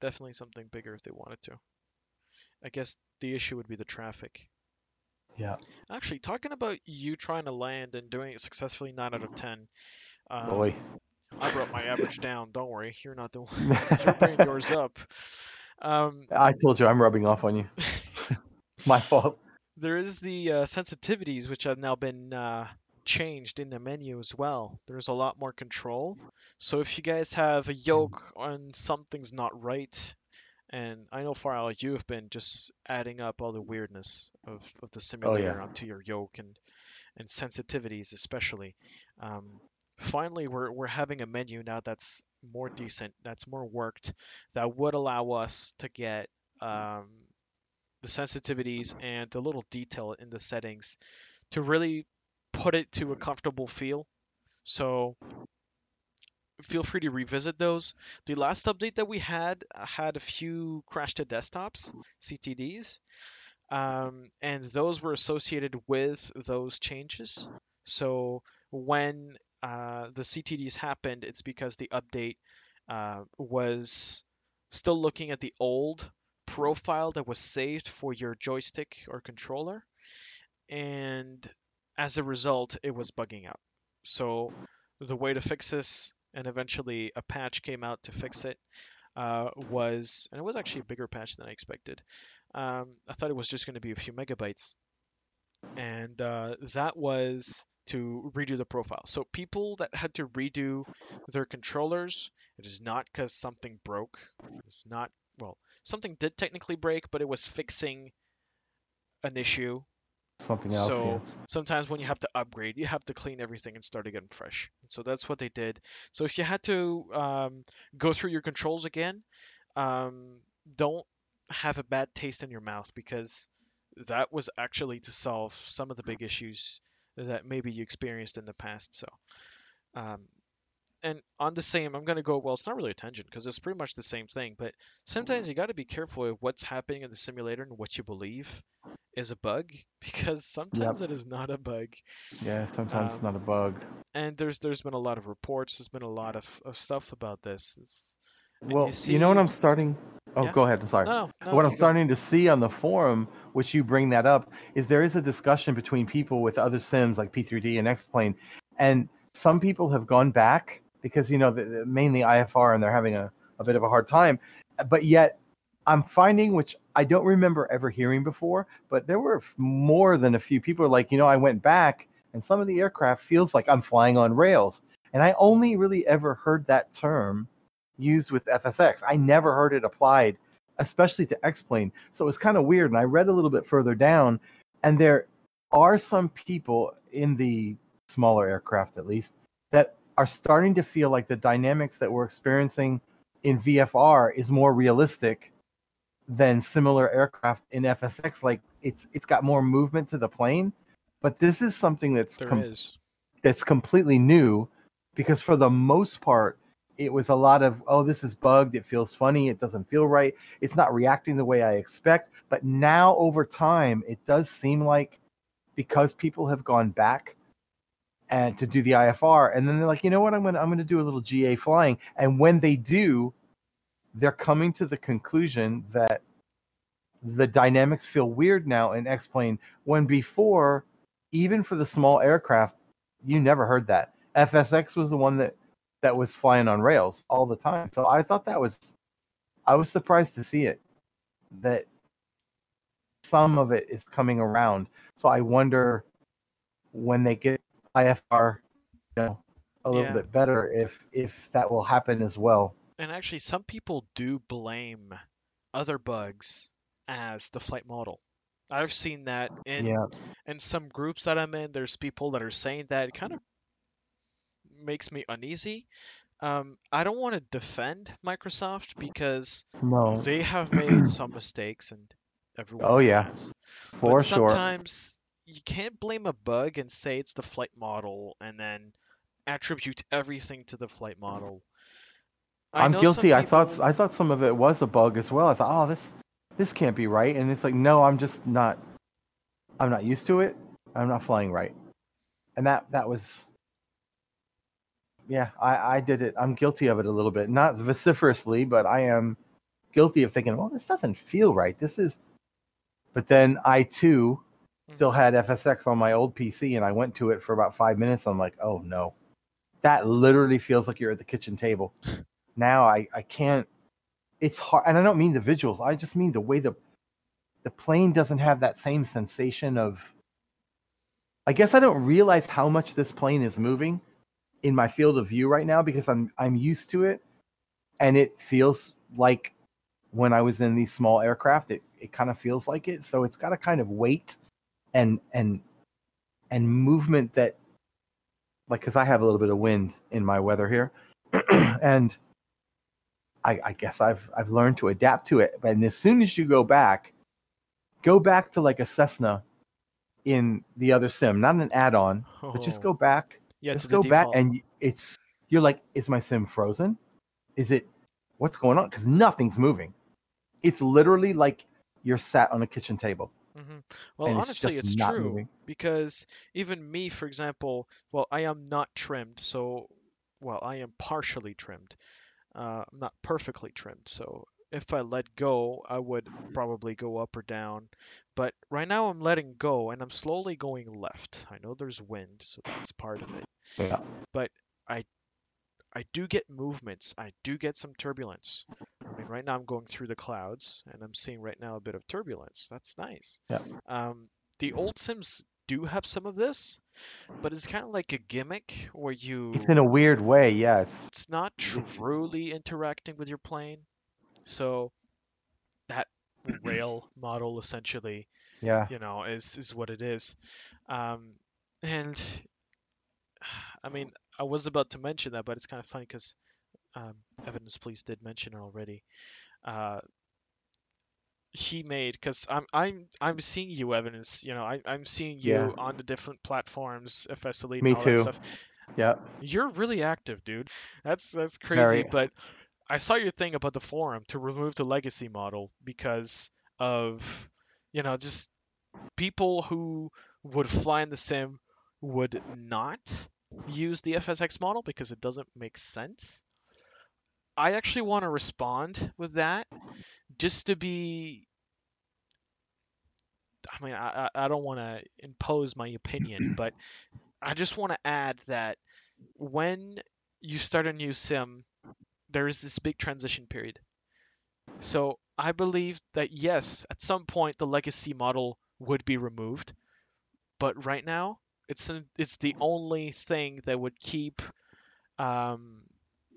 definitely something bigger if they wanted to. I guess the issue would be the traffic. yeah. Actually, talking about you trying to land and doing it successfully, 9 out of 10. Um, Boy. I brought my average down. Don't worry, you're not the one. <laughs> <laughs> you're bringing yours up. Um, I told you I'm rubbing off on you. <laughs> <laughs> My fault. there is the uh, sensitivities which have now been uh, changed in the menu as well. There's a lot more control. So if you guys have a yoke and something's not right, and I know Farrell, you have been just adding up all the weirdness of, of the simulator onto your yoke and and sensitivities especially. Um, finally, we're we're having a menu now that's more decent, that's more worked, that would allow us to get um, the sensitivities and the little detail in the settings to really put it to a comfortable feel. So feel free to revisit those. The last update that we had uh, had a few crash to desktops, CTDs, um, and those were associated with those changes. So when uh, the CTDs happened, it's because the update uh, was still looking at the old profile that was saved for your joystick or controller, and as a result, it was bugging out. So the way to fix this, and eventually a patch came out to fix it, uh, was, and it was actually a bigger patch than I expected. Um, I thought it was just going to be a few megabytes, and uh, that was to redo the profile. So people that had to redo their controllers, it is not because something broke. It's not well, something did technically break, but it was fixing an issue. Something else. So yeah. sometimes when you have to upgrade, you have to clean everything and start again fresh. So that's what they did. So if you had to um, go through your controls again, um, don't have a bad taste in your mouth because that was actually to solve some of the big issues that maybe you experienced in the past. So, um, and on the same, I'm gonna go. Well, it's not really a tangent because it's pretty much the same thing. But sometimes you got to be careful of what's happening in the simulator and what you believe is a bug <laughs> because sometimes it is not a bug. Yeah, sometimes it's Um, not a bug. And there's there's been a lot of reports. There's been a lot of, of stuff about this. It's, Well, you you, know what I'm starting. Oh, Yeah? go ahead. I'm sorry. no, no, what I'm starting to see on the forum, which you bring that up, is there is a discussion between people with other sims like P3D and X-Plane, and some people have gone back because you know the, the- mainly IFR and they're having a, a bit of a hard time. But yet, I'm finding which I don't remember ever hearing before, but there were more than a few people like you know I went back and some of the aircraft feels like I'm flying on rails, and I only really ever heard that term used with FSX. I never heard it applied, especially to X-plane. So it was kind of weird. And I read a little bit further down, and there are some people in the smaller aircraft, at least, that are starting to feel like the dynamics that we're experiencing in VFR is more realistic than similar aircraft in FSX. Like it's it's got more movement to the plane, but this is something that's There com- is. that's completely new because for the most part it was a lot of oh this is bugged it feels funny it doesn't feel right it's not reacting the way i expect. But now over time it does seem like because people have gone back and to do the ifr and then they're like you know what? I'm to i'm to do a little ga flying. And when they do they're coming to the conclusion that the dynamics feel weird now. In x-plane when before even for the small aircraft you never heard that. FSX was the one that that was flying on rails all the time. So I thought that was I was surprised to see it that some of it is coming around. So I wonder when they get IFR, you know, a little Yeah. bit better if if that will happen as well. And actually, some people do blame other bugs as the flight model. I've seen that in yeah. in some groups that I'm in. There's people that are saying that. It kind of makes me uneasy. Um, I don't want to defend Microsoft because No. they have made <clears throat> some mistakes, and everyone Oh, yeah. has. For but sure. sometimes you can't blame a bug and say it's the flight model, and then attribute everything to the flight model. I some guilty. I thought I thought some of it was a bug as well. I thought, oh, this this can't be right, and it's like, no, I'm just not. I'm not used to it. I'm not flying right, and that that was. Yeah, I I did it. I'm guilty of it a little bit, not vociferously, but I am guilty of thinking, well, this doesn't feel right. This is. But then I too still Mm-hmm. had FSX on my old PC, and I went to it for about five minutes. I'm like, oh no, that literally feels like you're at the kitchen table. <laughs> now I I can't. It's hard, and I don't mean the visuals. I just mean the way the the plane doesn't have that same sensation of. I guess I don't realize how much this plane is moving in my field of view right now because I'm I'm used to it, and it feels like when I was in these small aircraft, it, it kind of feels like it. So it's got a kind of weight and and and movement that like because I have a little bit of wind in my weather here, <clears throat> and I, I guess I've I've learned to adapt to it. But as soon as you go back, go back to like a Cessna in the other sim, not an add-on, but just Oh, go back yeah, just go back and it's you're like is my sim frozen is it what's going on because nothing's moving it's literally like you're sat on a kitchen table Mm-hmm. Well, and it's honestly, just it's true moving. because even me, for example, well, I am not trimmed, so well, I am partially trimmed. Uh, I'm not perfectly trimmed, so if I let go, I would probably go up or down. But right now, I'm letting go, and I'm slowly going left. I know there's wind, so that's part of it. yeah But I I do get movements. I do get some turbulence. I mean, right now I'm going through the clouds, and I'm seeing right now a bit of turbulence. That's nice. Yeah. Um, the old Sims do have some of this, but it's kind of like a gimmick where you it's in a weird way yeah it's it's not truly interacting with your plane. So that rail model essentially yeah. you know is is what it is. Um and i mean i was about to mention that but it's kind of funny because um Evidence Please did mention it already. Uh he made because i'm i'm i'm seeing you evidence you know I, i'm seeing you Yeah. on the different platforms FSElite Me and all that too. stuff. Yeah you're really active dude. That's that's crazy Very. but i saw your thing about the forum to remove the legacy model because of you know just people who would fly in the sim would not use the FSX model because it doesn't make sense. I actually want to respond with that just to be I mean I I don't want to impose my opinion, <clears throat> but I just want to add that when you start a new sim, there is this big transition period. So I believe that yes, at some point the legacy model would be removed, but right now it's an, it's the only thing that would keep um,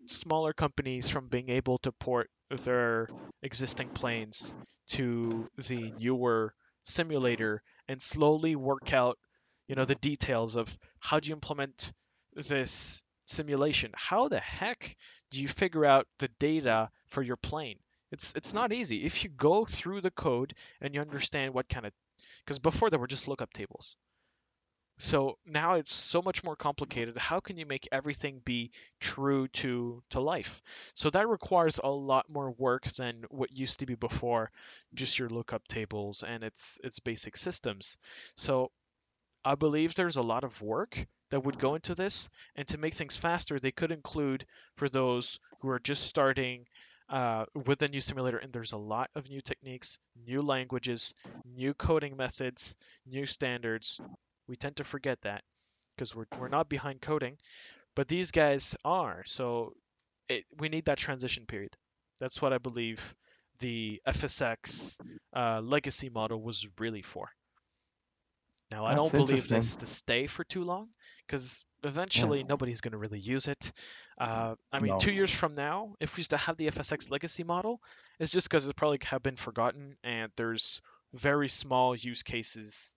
smaller companies from being able to port their existing planes to the newer simulator and slowly work out you know the details of how do you implement this simulation how the heck do you figure out the data for your plane it's it's not easy if you go through the code and you understand what kind of because before there were just lookup tables so now it's so much more complicated. How can you make everything be true to to life? So that requires a lot more work than what used to be before, just your lookup tables and its its basic systems. So I believe there's a lot of work that would go into this, and to make things faster, they could include for those who are just starting uh, with the new simulator, and there's a lot of new techniques, new languages, new coding methods, new standards, we tend to forget that because we're, we're not behind coding, but these guys are. So it, we need that transition period. That's what I believe the FSX uh, legacy model was really for. Now, I That's don't believe this to stay for too long because eventually nobody's going to really use it. Uh, I mean, No. two years from now, if we still have the FSX legacy model, it's just because it probably have been forgotten and there's very small use cases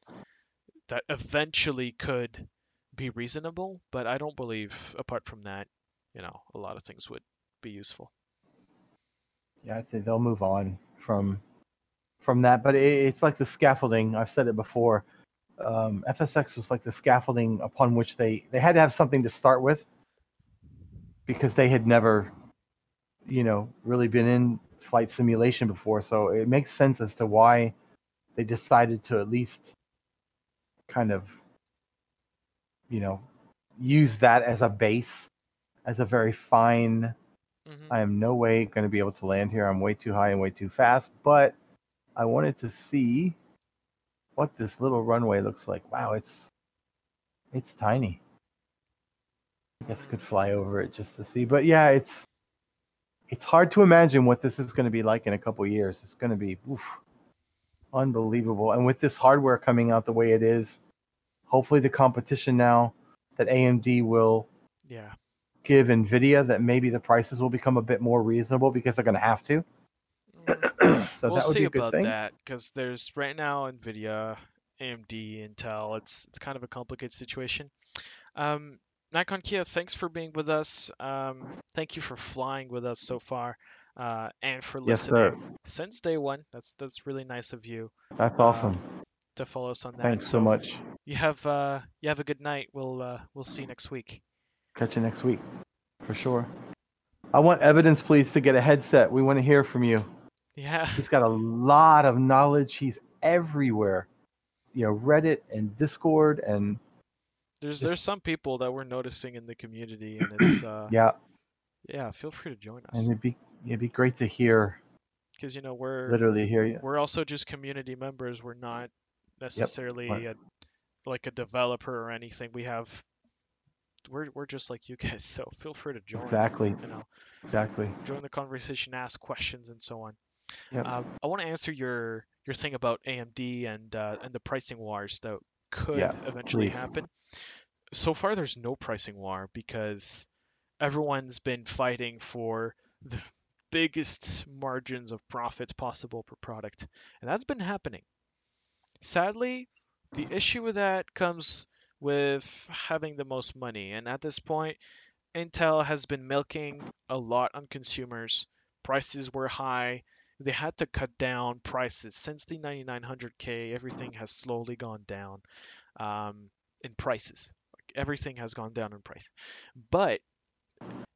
that eventually could be reasonable, but I don't believe apart from that, you know, a lot of things would be useful. Yeah, I think they'll move on from from that. But it, it's like the scaffolding. I've said it before. Um, FSX was like the scaffolding upon which they they had to have something to start with because they had never, you know, really been in flight simulation before. So it makes sense as to why they decided to at least kind of, you know, use that as a base, as a very fine hmm I am no way going to be able to land here. I'm way too high and way too fast. But I wanted to see what this little runway looks like. Wow, it's it's tiny. I guess I could fly over it just to see. But yeah, it's it's hard to imagine what this is going to be like in a couple years. It's going to be oof, unbelievable. And with this hardware coming out the way it is, hopefully the competition now that AMD will Yeah. give Nvidia that maybe the prices will become a bit more reasonable because they're going to have to. <clears throat> So we'll that would see be a good about thing. that because there's right now Nvidia, AMD, Intel. It's it's kind of a complicated situation. Um, Nikon Kia, thanks for being with us. Um, thank you for flying with us so far, uh, and for Yes, listening sir. since day one. That's that's really nice of you That's Uh, awesome. to follow us on that. Thanks so much. You have uh, you have a good night. We'll uh, we'll see you next week. Catch you next week for sure. I want evidence, please, to get a headset. We want to hear from you. Yeah. He's got a lot of knowledge. He's everywhere. You know, Reddit and Discord and There's Just- there's some people that we're noticing in the community, and it's <clears throat> uh, yeah, yeah. Feel free to join us and it'd be it'd be great to hear, because you know we're literally here we're also just community members. We're not necessarily Right. a, like a developer or anything. We have we're we're just like you guys, <laughs> so feel free to join. Exactly, You know, exactly. join the conversation, ask questions, and so on. Yep. Um, I want to answer your your thing about AMD and uh, and the pricing wars that could Yeah, eventually please. happen. So far, there's no pricing war because everyone's been fighting for the biggest margins of profit possible per product, and that's been happening. Sadly, the issue with that comes with having the most money, and at this point, Intel has been milking a lot on consumers. Prices were high. They had to cut down prices since the 9900K. Everything has slowly gone down um, in prices. Like everything has gone down in price. But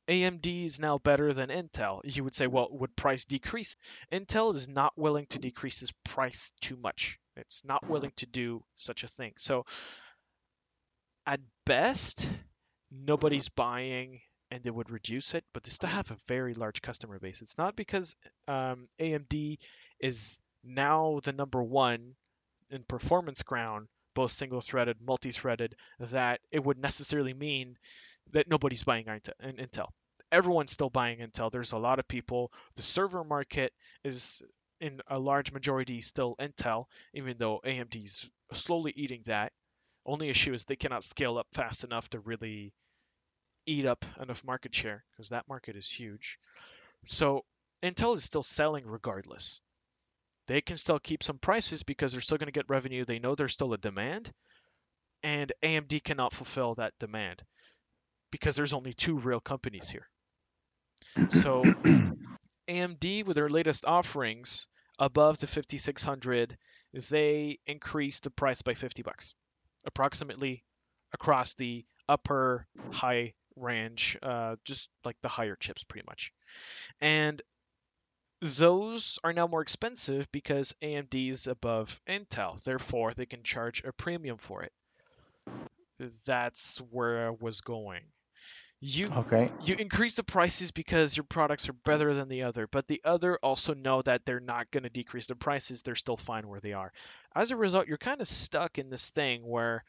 AMD is now better than Intel. You would say, well, would price decrease? Intel is not willing to decrease its price too much. It's not willing to do such a thing. So, at best, nobody's buying and they would reduce it, but they still have a very large customer base. It's not because um, AMD is now the number one in performance ground, both single threaded, multi threaded, that it would necessarily mean that nobody's buying Intel. Everyone's still buying Intel. There's a lot of people. The server market is in a large majority still Intel, even though AMD's slowly eating that. Only issue is they cannot scale up fast enough to really eat up enough market share because that market is huge. So Intel is still selling regardless. They can still keep some prices because they're still going to get revenue. They know there's still a demand, and AMD cannot fulfill that demand because there's only two real companies here. So <clears throat> AMD with their latest offerings above the 5600, they increased the price by 50 bucks, approximately across the upper high range, uh, just like the higher chips, pretty much. And those are now more expensive because AMD is above Intel. Therefore, they can charge a premium for it. That's where I was going. You Okay. you increase the prices because your products are better than the other, but the other also know that they're not going to decrease the prices. They're still fine where they are. As a result, you're kind of stuck in this thing where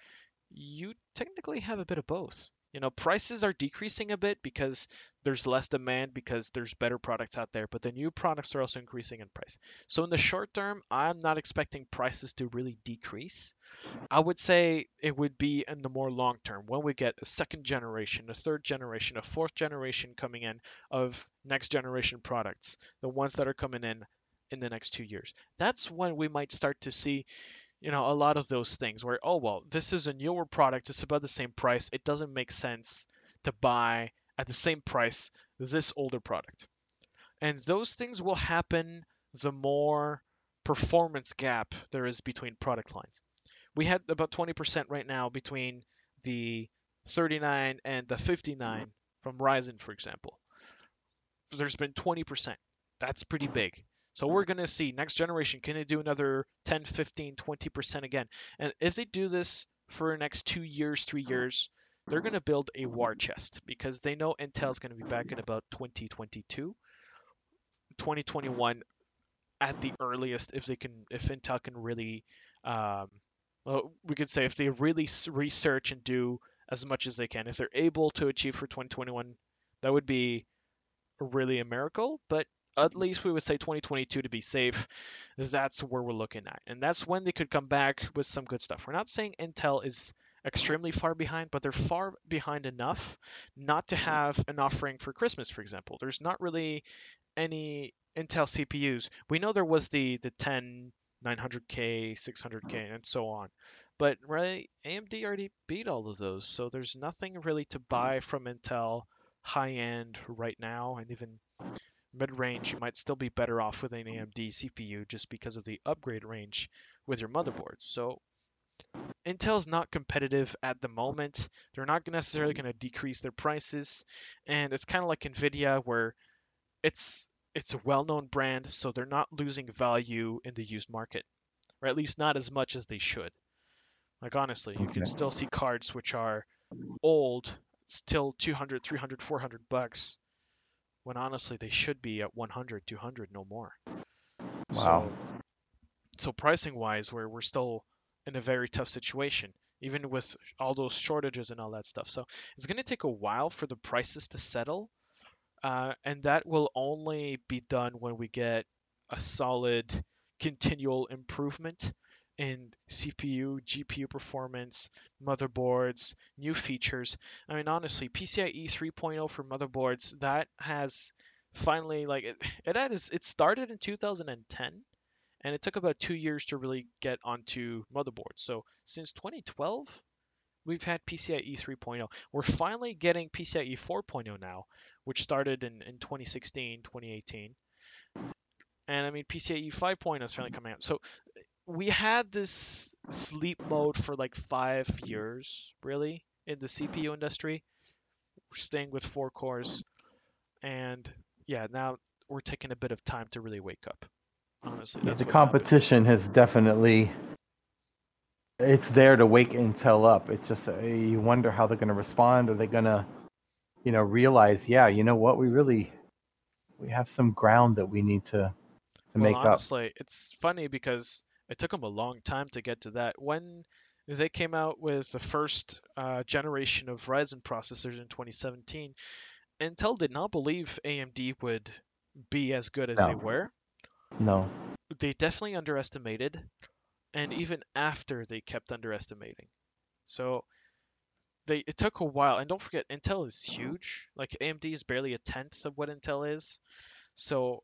you technically have a bit of both. You know, prices are decreasing a bit because there's less demand because there's better products out there, but the new products are also increasing in price. So in the short term, I'm not expecting prices to really decrease. I would say it would be in the more long term when we get a second generation, a third generation, a fourth generation coming in of next generation products, the ones that are coming in in the next two years. That's when we might start to see, you know, a lot of those things where, oh, well, this is a newer product, it's about the same price. It doesn't make sense to buy at the same price this older product. And those things will happen the more performance gap there is between product lines we had about 20% right now between the 39 and the 59 mm-hmm. from Ryzen, for example. There's been 20%. That's pretty big. So we're going to see next generation, can they do another 10, 15, 20% again? And if they do this for the next two years, three years, they're going to build a war chest because they know Intel's going to be back in about 2022, 2021 at the earliest if they can, if Intel can really um, well, we could say if they really research and do as much as they can, if they're able to achieve for 2021, that would be really a miracle. But at least we would say 2022 to be safe, that's where we're looking at. And that's when they could come back with some good stuff. We're not saying Intel is extremely far behind, but they're far behind enough not to mm-hmm. have an offering for Christmas, for example. There's not really any Intel CPUs. We know there was the the 10 900K, 600K, mm-hmm. and so on. But right, AMD already beat all of those, so there's nothing really to mm-hmm. buy from Intel high end right now, and even mid range, you might still be better off with an AMD CPU just because of the upgrade range with your motherboards. So Intel's not competitive at the moment. They're not necessarily going to decrease their prices, and it's kind of like Nvidia where it's it's a well-known brand, so they're not losing value in the used market, or at least not as much as they should. Like honestly, you can still see cards which are old, still 200, 300, 400 bucks, when honestly they should be at 100, 200, no more. Wow. So, so pricing wise, we're we're still in a very tough situation, even with all those shortages and all that stuff. So it's going to take a while for the prices to settle uh, and that will only be done when we get a solid continual improvement in CPU, GPU performance, motherboards, new features. I mean, honestly, PCIe 3.0 for motherboards that has finally like it, it had it started in 2010 and it took about two years to really get onto motherboards. So since 2012, we've had PCIe 3.0. We're finally getting PCIe 4.0 now, which started in, in 2016, 2018. And I mean, PCIe 5.0 is finally coming out. So we had this sleep mode for like five years, really, in the CPU industry. We're staying with four cores. And yeah, now we're taking a bit of time to really wake up. Honestly, Yeah, the what's happening. competition has definitely it's there to wake Intel up. It's just uh, you wonder how they're going to respond. Are they going to, you know, realize, yeah, you know what, we really we have some ground that we need to to Well, make up. honestly, it's funny because it took them a long time to get to that. When they came out with the first uh, generation of Ryzen processors in 2017. Intel did not believe AMD would be as good as they were. No. They definitely underestimated, and even after they kept underestimating. So they it took a while, and don't forget Intel is huge. Like AMD is barely a tenth of what Intel is. So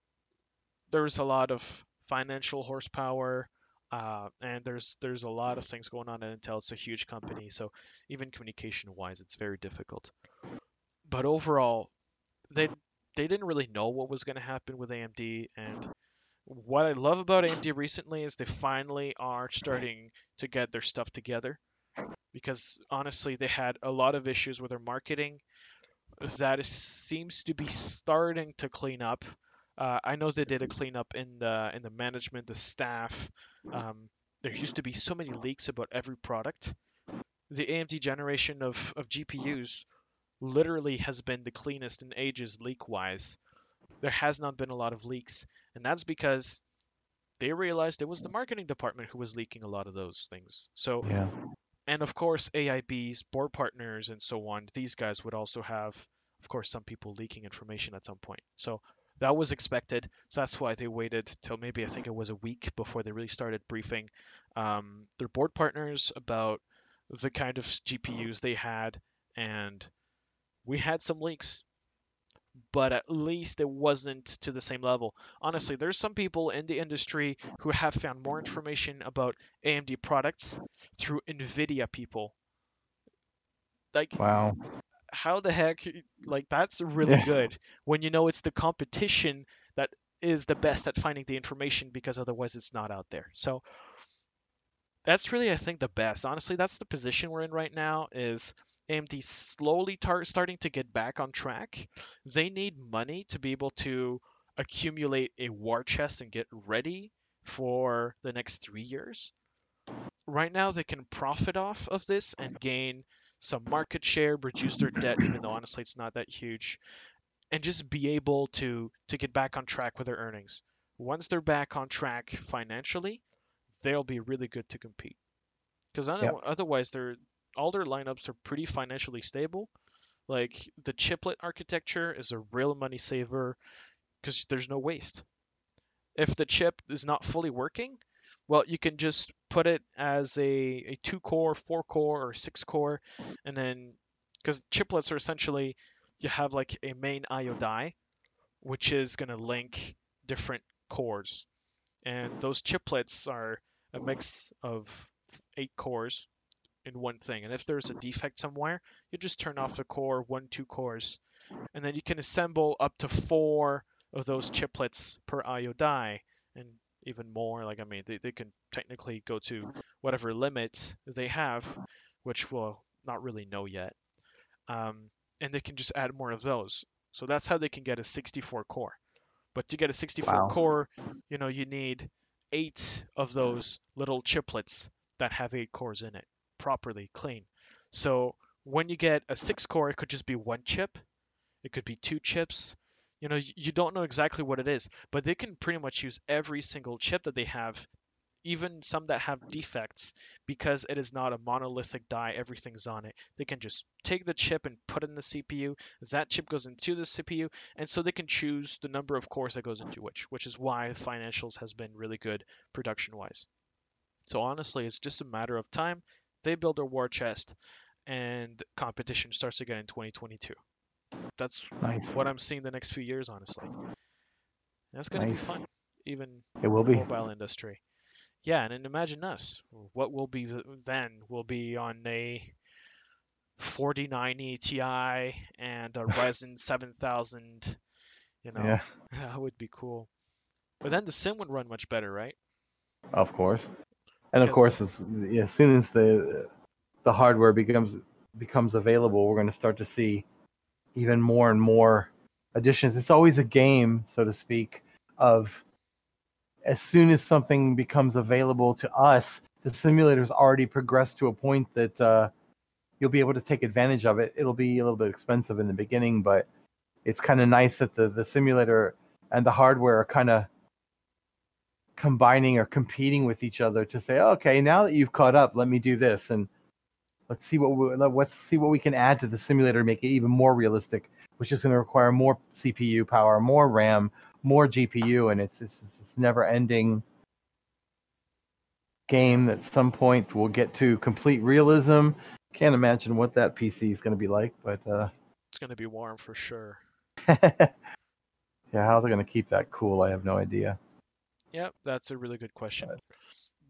there's a lot of financial horsepower, uh, and there's there's a lot of things going on at Intel. It's a huge company, so even communication-wise, it's very difficult. But overall, they they didn't really know what was going to happen with AMD, and what I love about AMD recently is they finally are starting to get their stuff together. Because honestly, they had a lot of issues with their marketing that is, seems to be starting to clean up. Uh, I know they did a cleanup in the in the management, the staff. Um, there used to be so many leaks about every product. The AMD generation of, of GPUs literally has been the cleanest in ages leak wise. There has not been a lot of leaks, and that's because they realized it was the marketing department who was leaking a lot of those things. So Yeah. and of course AIBs, board partners, and so on. These guys would also have, of course, some people leaking information at some point. So that was expected. So that's why they waited till maybe I think it was a week before they really started briefing um, their board partners about the kind of GPUs they had, and we had some leaks. But at least it wasn't to the same level. Honestly, there's some people in the industry who have found more information about AMD products through Nvidia people. Like, Wow. How the heck? Like, that's really Yeah. good when you know it's the competition that is the best at finding the information because otherwise it's not out there. So that's really, I think, the best. Honestly, that's the position we're in right now. Is AMD slowly tar- starting to get back on track? They need money to be able to accumulate a war chest and get ready for the next three years. Right now, they can profit off of this and gain some market share, reduce their debt, even though honestly it's not that huge, and just be able to to get back on track with their earnings. Once they're back on track financially, they'll be really good to compete. Because Yep. otherwise, they're all their lineups are pretty financially stable. Like the chiplet architecture is a real money saver because there's no waste. If the chip is not fully working, well, you can just put it as a, a two core, four core, or six core, and then because chiplets are essentially you have like a main IO die, which is going to link different cores, and those chiplets are a mix of eight cores in one thing. And if there's a defect somewhere, you just turn off the core, one, two cores, and then you can assemble up to four of those chiplets per IO die, and even more. Like I mean, they, they can technically go to whatever limits they have, which we'll not really know yet. Um, and they can just add more of those. So that's how they can get a 64 core. But to get a 64 Wow. core, you know, you need eight of those little chiplets that have eight cores in it, properly clean. So when you get a six core, it could just be one chip, it could be two chips. You know, you don't know exactly what it is, but they can pretty much use every single chip that they have, even some that have defects, because it is not a monolithic die, everything's on it. They can just take the chip and put it in the CPU. That chip goes into the CPU, and so they can choose the number of cores that goes into which, which is why financials has been really good production wise. So honestly, it's just a matter of time. They build their war chest, and competition starts again in 2022. That's Nice. what I'm seeing the next few years, honestly. That's gonna Nice. be fun, even It will be. mobile industry. Yeah, and then imagine us. What will be then? We'll be on a 4090 Ti and a <laughs> Ryzen 7000. You know, Yeah. <laughs> that would be cool. But then the sim would run much better, right? Of course. And of course, as, as soon as the the hardware becomes becomes available, we're going to start to see even more and more additions. It's always a game, so to speak, of as soon as something becomes available to us, the simulator's already progressed to a point that uh, you'll be able to take advantage of it. It'll be a little bit expensive in the beginning, but it's kind of nice that the, the simulator and the hardware are kind of combining or competing with each other to say, okay, now that you've caught up, let me do this and let's see what we, let- let's see what we can add to the simulator to make it even more realistic, which is going to require more CPU power, more RAM, more GPU, and it's it's this never-ending game. That at some point, we'll get to complete realism. Can't imagine what that PC is going to be like, but uh, It's gonna be warm for sure. <laughs> yeah, how they're going to keep that cool, I have no idea. Yep, that's a really good question. But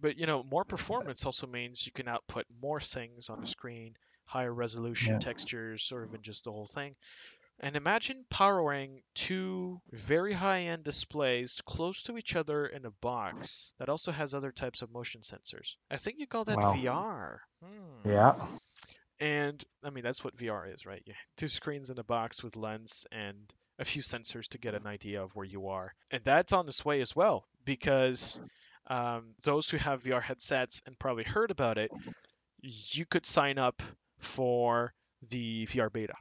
you know, more performance also means you can output more things on the screen, higher resolution Yeah. textures, or even just the whole thing. And imagine powering two very high-end displays close to each other in a box that also has other types of motion sensors. I think you call that Wow. VR. Hmm. Yeah. And I mean, that's what VR is, right? Two screens in a box with lens and a few sensors to get an idea of where you are. And that's on its way as well, because um, those who have VR headsets and probably heard about it, you could sign up for the VR beta.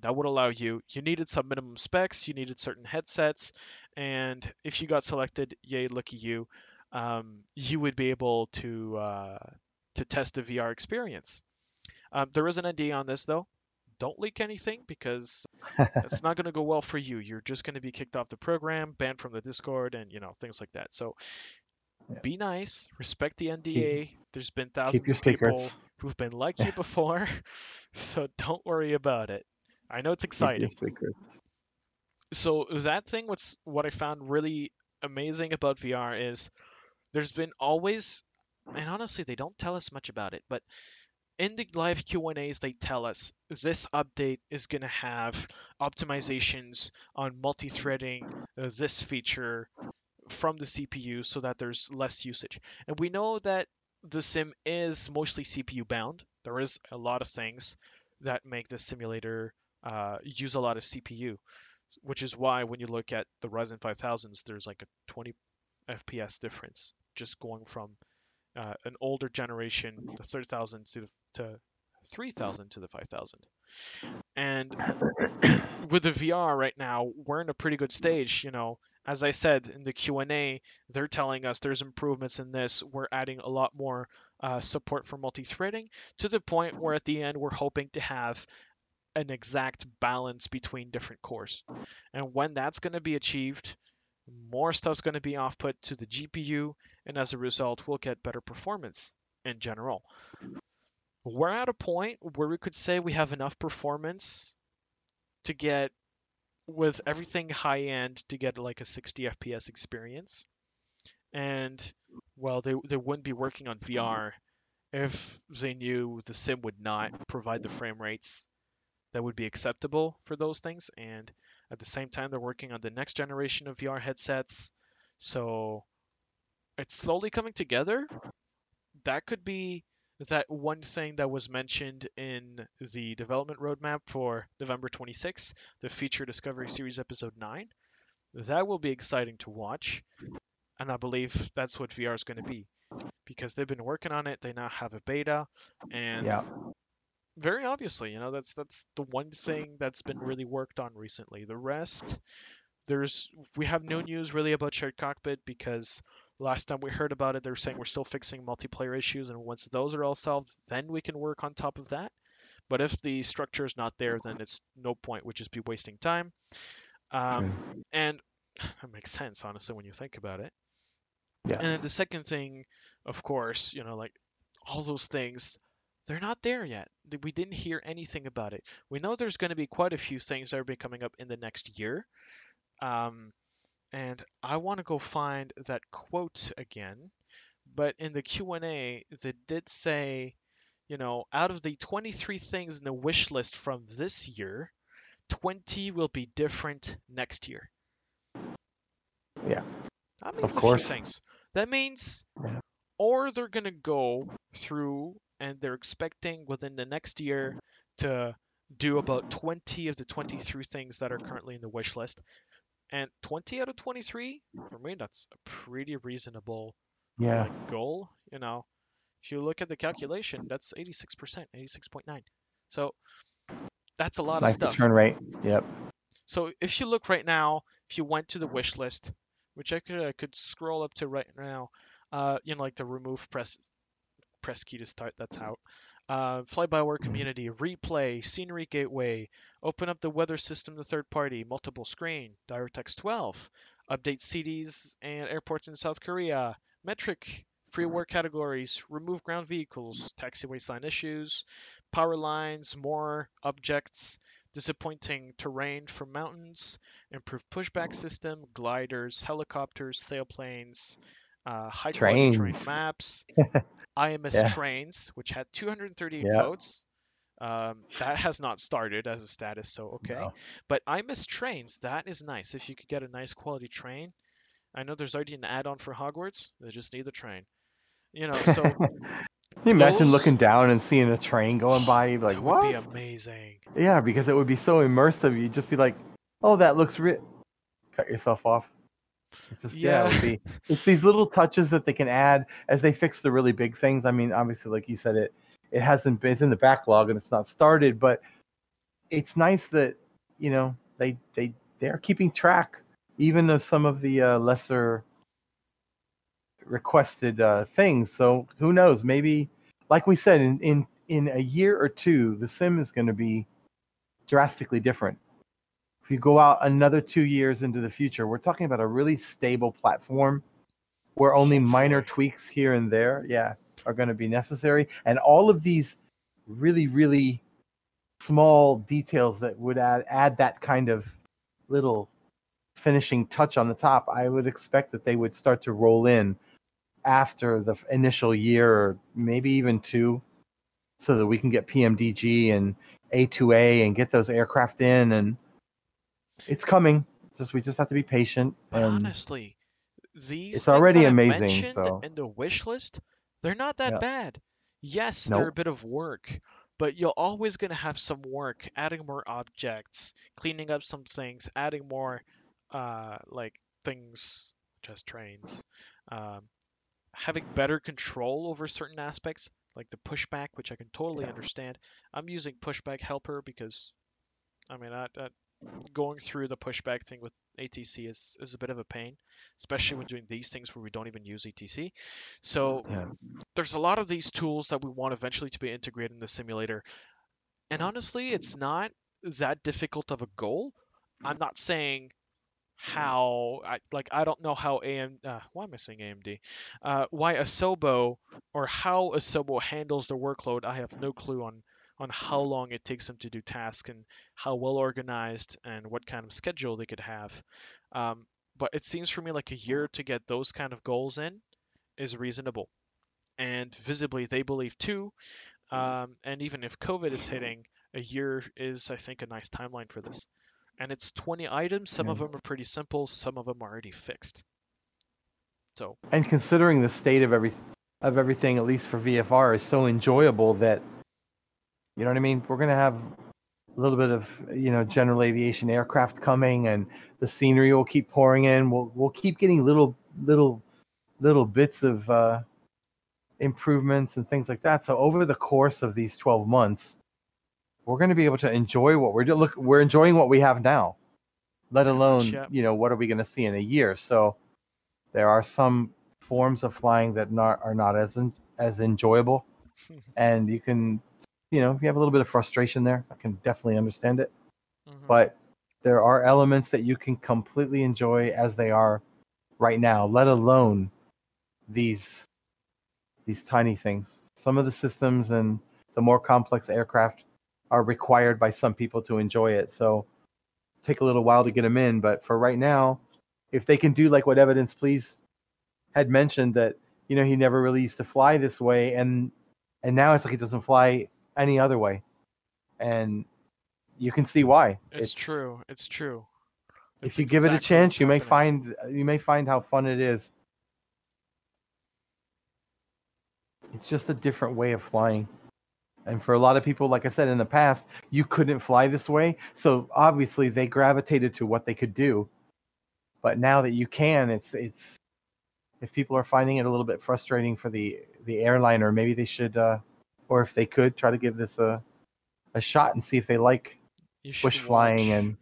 That would allow you, you needed some minimum specs, you needed certain headsets, and if you got selected, yay, lucky you, um, you would be able to uh, to test the VR experience. Um, there is an NDA on this though. Don't leak anything because <laughs> it's not going to go well for you. You're just going to be kicked off the program, banned from the Discord, and you know things like that. So Yeah. be nice, respect the NDA. There's been thousands Keep of people secrets. who've been like you <laughs> before, so don't worry about it. I know it's Keep exciting. So that thing, what's what I found really amazing about VR is there's been always, and honestly, they don't tell us much about it, but in the live Q&As they tell us this update is going to have optimizations on multi-threading uh, this feature from the CPU so that there's less usage. And we know that the sim is mostly CPU bound. There is a lot of things that make the simulator uh, use a lot of CPU, which is why when you look at the Ryzen 5000s, there's like a 20 FPS difference just going from uh, an older generation, the 3000 to the, to 3000 to the 5000. And with the VR right now, we're in a pretty good stage. You know, as I said in the Q&A, they're telling us there's improvements in this. We're adding a lot more uh, support for multi-threading to the point where at the end we're hoping to have an exact balance between different cores. And when that's going to be achieved, more stuff's going to be off-put to the GPU, and as a result, we'll get better performance in general. We're at a point where we could say we have enough performance to get, with everything high end, to get like a 60 FPS experience. And, well, they, they wouldn't be working on VR if they knew the sim would not provide the frame rates that would be acceptable for those things. And at the same time, they're working on the next generation of VR headsets. So it's slowly coming together. That could be that one thing that was mentioned in the development roadmap for November 26, the Feature Discovery Series Episode 9. That will be exciting to watch. And I believe that's what VR is going to be. Because they've been working on it, they now have a beta, and Yeah. very obviously, you know, that's that's the one thing that's been really worked on recently. The rest, there's we have no news really about shared cockpit because last time we heard about it, they were saying we're still fixing multiplayer issues, and once those are all solved, then we can work on top of that. But if the structure is not there, then it's no point. We'd just be wasting time. Um, and <sighs> that makes sense, honestly, when you think about it. Yeah. And then the second thing, of course, you know, like all those things, they're not there yet. We didn't hear anything about it. We know there's going to be quite a few things that are be coming up in the next year. Um, and I want to go find that quote again. But in the Q&A, they did say, you know, out of the 23 things in the wish list from this year, 20 will be different next year. Yeah. That means a course. few things. That means, Yeah. or they're gonna go through and they're expecting within the next year to do about 20 of the 23 things that are currently in the wish list. And 20 out of 23, for me, that's a pretty reasonable Yeah. like, goal. You know, if you look at the calculation, that's 86%, 86.9. So that's a lot of Nice stuff. return rate. Yep. So if you look right now, if you went to the wish list, which I could I could scroll up to right now. Uh, you know, like the remove press press key to start. That's out. Uh, fly-by-wire mm-hmm. community, replay, scenery gateway, open up the weather system to third party, multiple screen, DirectX 12, update CDs and airports in South Korea, metric, free mm-hmm. work categories, remove ground vehicles, taxiway sign issues, power lines, more objects, disappointing terrain for mountains, improved pushback mm-hmm. system, gliders, helicopters, sailplanes, uh, high quality terrain Trains. maps, <laughs> IMS Yeah. trains, which had 238 Yeah. votes. Um, that has not started as a status, so okay. No. But IMS trains, that is nice. If you could get a nice quality train, I know there's already an add-on for Hogwarts. They just need the train. You know, so <laughs> Can you imagine those- looking down and seeing a train going by? You'd be like, that what? would be amazing. Yeah, because it would be so immersive. You'd just be like, oh, that looks re Cut yourself off. It's just yeah. it be. <laughs> It's these little touches that they can add as they fix the really big things. I mean, obviously, like you said, it it hasn't been it's in the backlog and it's not started, but it's nice that you know they they they are keeping track even of some of the uh, lesser requested uh, things. So who knows? Maybe, like we said, in in in a year or two, the sim is going to be drastically different. If you go out another two years into the future, we're talking about a really stable platform where only minor tweaks here and there, yeah, are going to be necessary. And all of these really, really small details that would add add that kind of little finishing touch on the top, I would expect that they would start to roll in after the initial year or maybe even two so that we can get PMDG and A2A and get those aircraft in and it's coming. Just we just have to be patient But honestly, these it's things already amazing, mentioned so- in the wish list, they're not that Yeah. bad. Yes, they're a bit of work, but you're always going to have some work adding more objects, cleaning up some things, adding more uh, like things, just trains, um, having better control over certain aspects, like the pushback, which I can totally Yeah. understand. I'm using pushback helper because, I mean, I, I, going through the pushback thing with ATC is, is a bit of a pain, especially when doing these things where we don't even use ATC. So Yeah. there's a lot of these tools that we want eventually to be integrated in the simulator. And honestly, it's not that difficult of a goal. I'm not saying how I like I don't know how AM uh, why am I saying AMD? Uh, why Asobo or how Asobo handles the workload. I have no clue on on how long it takes them to do tasks and how well organized and what kind of schedule they could have. Um, but it seems for me like a year to get those kind of goals in is reasonable. And visibly, they believe too. Um, and even if COVID is hitting, a year is, I think, a nice timeline for this. And it's 20 items. Some of them are pretty simple. Some of them are already fixed. So and considering the state of every of everything, at least for VFR, is so enjoyable that you know what I mean. We're gonna have a little bit of you know general aviation aircraft coming, and the scenery will keep pouring in. We'll we'll keep getting little little little bits of uh, improvements and things like that. So over the course of these 12 months, we're going to be able to enjoy what we're doing. Look, we're enjoying what we have now, let alone you know what are we going to see in a year. So there are some forms of flying that not are not as en- as enjoyable, <laughs> and you can you know if you have a little bit of frustration there, I can definitely understand it. mhm. But there are elements that you can completely enjoy as they are right now, let alone these these tiny things. Some of the systems and the more complex aircraft are required by some people to enjoy it. So take a little while to get them in, but for right now, if they can do like what Evidence Please had mentioned that you know he never really used to fly this way and and now it's like he doesn't fly any other way. And you can see why. it's, true. It's true. If It's you give it a chance, you may find you may find how fun it is. It's just a different way of flying. And for a lot of people, like I said in the past, you couldn't fly this way. So obviously they gravitated to what they could do. But now that you can, it's it's if people are finding it a little bit frustrating for the the airliner, maybe they should uh or if they could try to give this a a shot and see if they like You should bush flying watch- and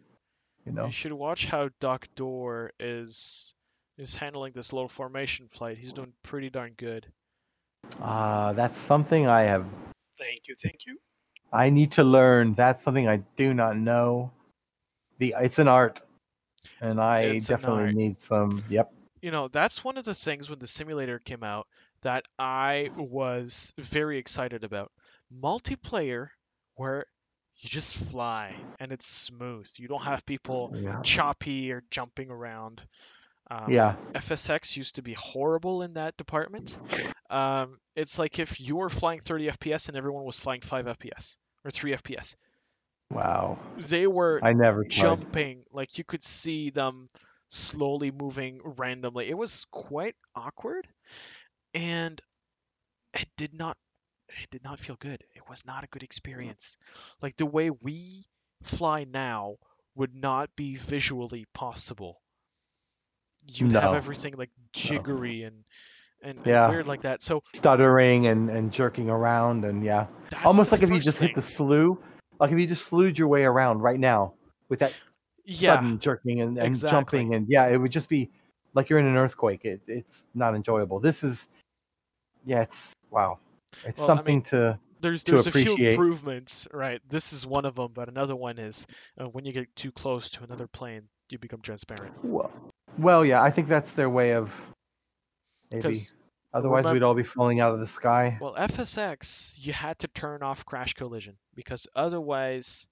you know You should watch how Doc Door is is handling this low formation flight. He's doing pretty darn good. Ah, that's something I have. Thank you, thank you. I need to learn. That's something I do not know. The it's an art, and I It's an definitely art. need some. Yep. You know, that's one of the things when the simulator came out that I was very excited about. Multiplayer where you just fly and it's smooth. You don't have people Yeah. choppy or jumping around. Um, Yeah. FSX used to be horrible in that department. Um, it's like if you were flying 30 FPS and everyone was flying 5 FPS or 3 FPS. Wow. They were I never tried. jumping, like you could see them slowly moving randomly. It was quite awkward, and it did not it did not feel good. It was not a good mm. experience. Like the way we fly now would not be visually possible. You'd have everything like jiggery and and, and Yeah. weird like that. So Stuttering and, and jerking around and yeah. Almost like if you just hit the thing. slew, like if you just slewed your way around right now with that yeah sudden jerking and, and exactly. jumping and yeah, it would just be like you're in an earthquake. It's it's not enjoyable. This is yeah, it's wow. It's Well, I something mean, to there's to there's a few improvements, right? This is one of them, but another one is uh, when you get too close to another plane, you become transparent. well, well yeah, I think that's their way of maybe otherwise remem- we'd all be falling out of the sky. well, FSX you had to turn off crash collision because otherwise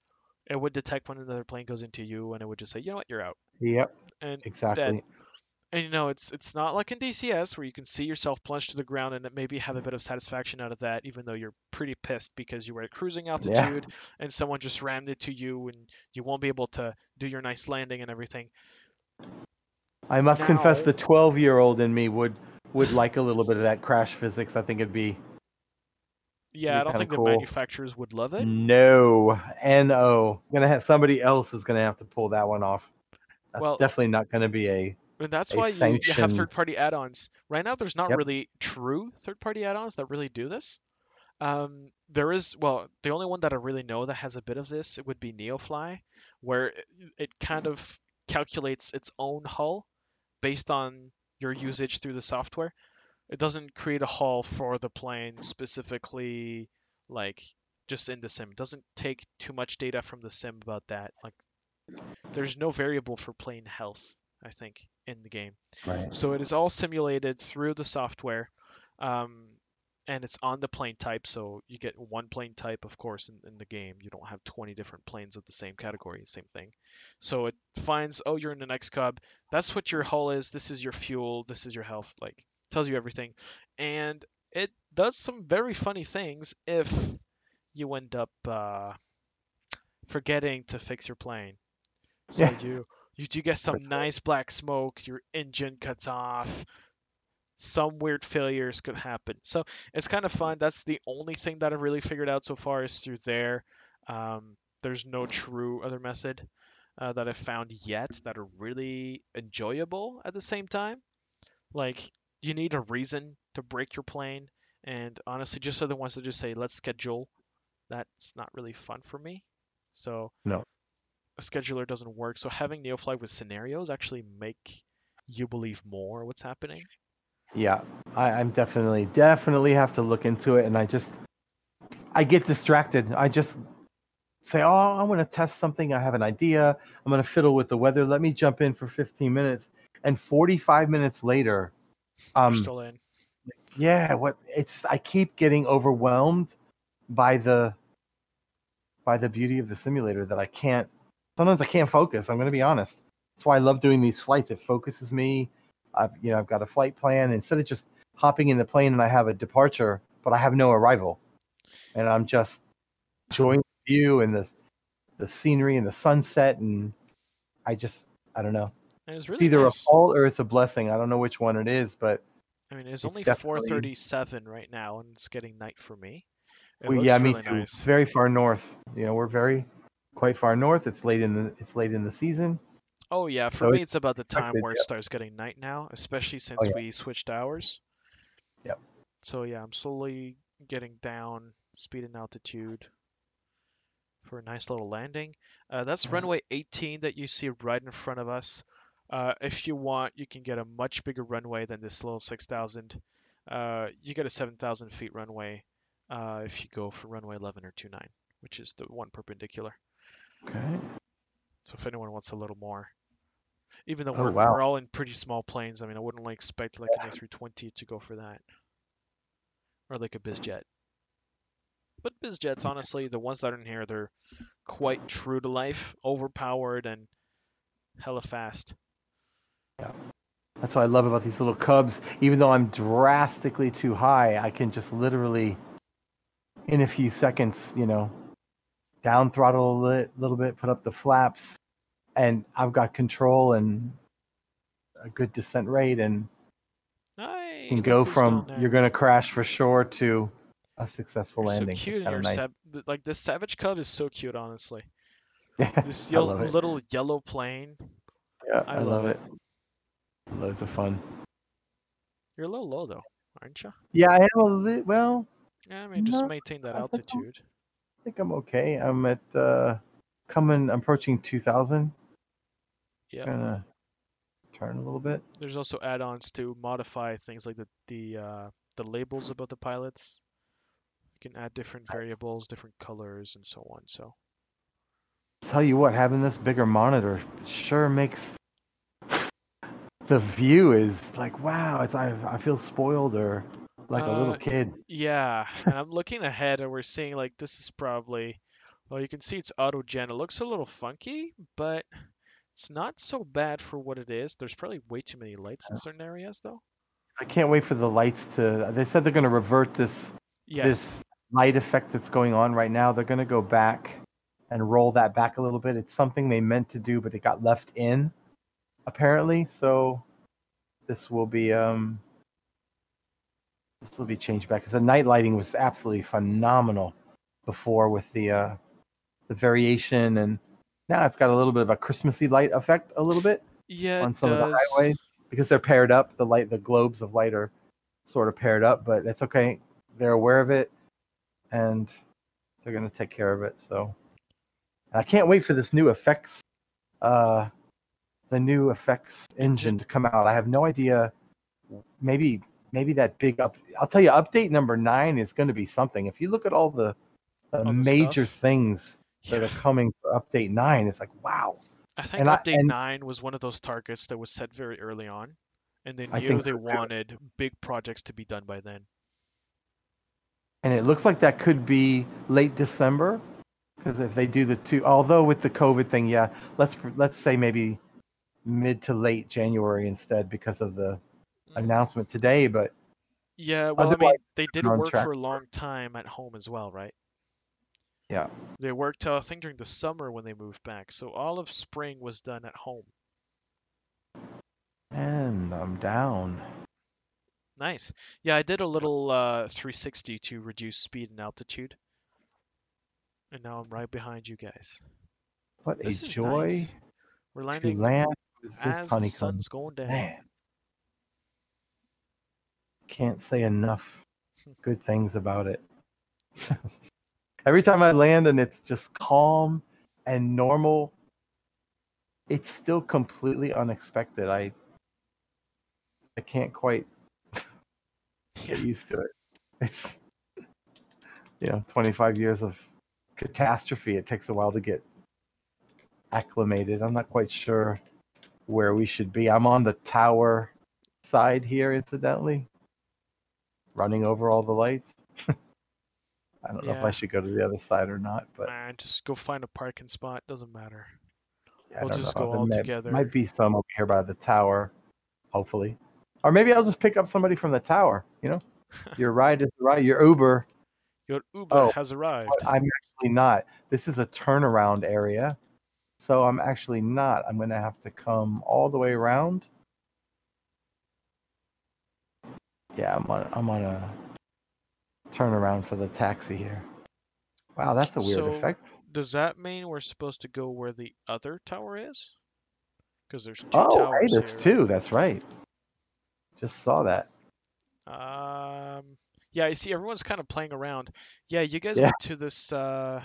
it would detect when another plane goes into you and it would just say, you know what, you're out. Yep, And exactly. and you know it's it's not like in DCS where you can see yourself plunge to the ground and maybe have a bit of satisfaction out of that, even though you're pretty pissed because you were at cruising altitude and someone just rammed it to you and you won't be able to do your nice landing and everything. I must confess the 12 year old in me would would like a little bit of that crash physics. I think it'd be Yeah, I don't think cool. the manufacturers would love it. no, no. Gonna have somebody else is gonna have to pull that one off. That's Well- definitely not gonna be a And that's a why you, you have third-party add-ons. Right now, there's not Yep. really true third-party add-ons that really do this. Um, there is, well, the only one that I really know that has a bit of this it would be Neofly, where it, it kind of calculates its own hull based on your usage through the software. It doesn't create a hull for the plane specifically, like just in the sim. It doesn't take too much data from the sim about that. Like, there's no variable for plane health, I think, in the game. right. So it is all simulated through the software, um, and it's on the plane type. So you get one plane type, of course, in, in the game. You don't have 20 different planes of the same category, same thing. So it finds, oh, you're in an X Cub. That's what your hull is. This is your fuel. This is your health. Like tells you everything, and it does some very funny things if you end up uh, forgetting to fix your plane. So Yeah. you you do get some nice black smoke, your engine cuts off, some weird failures could happen. So it's kind of fun. That's the only thing that I've really figured out so far is through there. Um, there's no true other method uh, that I've found yet that are really enjoyable at the same time. Like you need a reason to break your plane, and honestly, just other ones that just say let's schedule. That's not really fun for me. So No. a scheduler doesn't work. So having Neofly with scenarios actually make you believe more what's happening. Yeah, I, I'm definitely definitely have to look into it, and I just I get distracted. I just say, oh, I want to test something. I have an idea. I'm gonna fiddle with the weather. Let me jump in for 15 minutes, and 45 minutes later, Um, still in. yeah, what it's I keep getting overwhelmed by the by the beauty of the simulator that I can't. Sometimes I can't focus. I'm gonna be honest. That's why I love doing these flights. It focuses me. I've you know I've got a flight plan instead of just hopping in the plane and I have a departure, but I have no arrival, and I'm just enjoying the view and the the scenery and the sunset, and I just I don't know. And it's It's either nice. a fall or it's a blessing. I don't know which one it is, but I mean, it's it's only definitely- 4:37 right now, and it's getting night for me. It Well, yeah, me too. nice. It's very far north. You know, we're very quite far north. It's late in the it's late in the season. Oh yeah, for So me it's about the time where it yeah. starts getting night now, especially since yeah. we switched hours. Yep. So yeah, I'm slowly getting down speed and altitude for a nice little landing. Uh, that's Mhm. runway 18 that you see right in front of us. Uh, if you want, you can get a much bigger runway than this little 6,000. Uh, you get a 7,000 feet runway uh, if you go for runway 11 or 29, which is the one perpendicular. Okay. So if anyone wants a little more, even though Oh, we're, wow. we're all in pretty small planes, I mean, I wouldn't like expect like an A320 to go for that, or like a BizJet. But BizJets, honestly, the ones that are in here, they're quite true to life, overpowered, and hella fast. That's what I love about these little cubs. Even though I'm drastically too high, I can just literally, in a few seconds, you know, down throttle a little bit, put up the flaps, and I've got control and a good descent rate, and Hey, can go from you're gonna crash for sure to a successful You're landing. so cute, it's and kind of nice. sav- like this Savage Cub is so cute, honestly. <laughs> Yeah, This I yellow, love it. little yellow plane. Yeah, I I, love love it. Loads of fun. You're a little low though, aren't you? Yeah, I am a little. well. Yeah, I mean, just No, maintain that I altitude. I think I'm okay. I'm at uh, coming. I'm approaching 2,000. Yeah. Gonna turn a little bit. There's also add-ons to modify things like the the uh, the labels about the pilots. You can add different variables, different colors, and so on. So Tell you what, having this bigger monitor sure makes the view is like wow. It's I I feel spoiled or like a little Uh, kid. yeah, and I'm looking ahead, and we're seeing like this is probably. Well, you can see it's auto gen. It looks a little funky, but it's not so bad for what it is. There's probably way too many lights in certain areas, though. I can't wait for the lights to. They said they're gonna revert this Yes. this light effect that's going on right now. They're gonna go back and roll that back a little bit. It's something they meant to do, but it got left in, apparently. So this will be um this will be changed back because the night lighting was absolutely phenomenal before with the uh the variation and now it's got a little bit of a Christmassy light effect a little bit Yeah, on some of the highways because they're paired up. The light, the globes of light are sort of paired up, but that's okay. They're aware of it, and they're gonna take care of it. So I can't wait for this new effects, uh, the new effects engine to come out. I have no idea. Maybe maybe that big up. I'll tell you, update number nine is going to be something. If you look at all the, the the major stuff? things that Yeah. are coming for update nine, it's like wow. I think And I- update and- 9 was one of those targets that was set very early on, and they I knew they too. wanted big projects to be done by then. and it looks like that could be late December because if they do the two, although with the COVID thing, yeah, let's let's say maybe mid to late January instead because of the Mm. announcement today. But Yeah, well, I mean, they did work track for a long time at home as well, right? yeah, They worked, uh, I think, during the summer when they moved back, so all of spring was done at home. and I'm down. Nice. Yeah, I did a little uh, 360 to reduce speed and altitude, and now I'm right behind you guys. What This a joy nice. We're to landing land as the honeycomb. sun's going down. Man, can't say enough <laughs> good things about it. <laughs> Every time I land and it's just calm and normal, it's still completely unexpected. I I can't quite <laughs> get used to it. It's you know, 25 years of catastrophe. It takes a while to get acclimated. I'm not quite sure where we should be. I'm on the tower side here, incidentally, running over all the lights. <laughs> I don't know if I should go to the other side or not, but just go find a parking spot. Doesn't matter. yeah, we'll just know. go There all may- together. Might be some over here by the tower, hopefully, or maybe I'll just pick up somebody from the tower. You know, <laughs> your ride is ride. Your Uber. Your Uber Oh, has arrived. I'm actually not. This is a turnaround area, so I'm actually not. I'm gonna have to come all the way around. Yeah, I'm on. I'm on a turnaround for the taxi here. Wow, that's a weird So- effect. Does that mean we're supposed to go where the other tower is? Because there's two Oh, towers there's here. two. That's right. Just saw that. Um, yeah, I see everyone's kind of playing around. Yeah, you guys Yeah. went to this. Uh,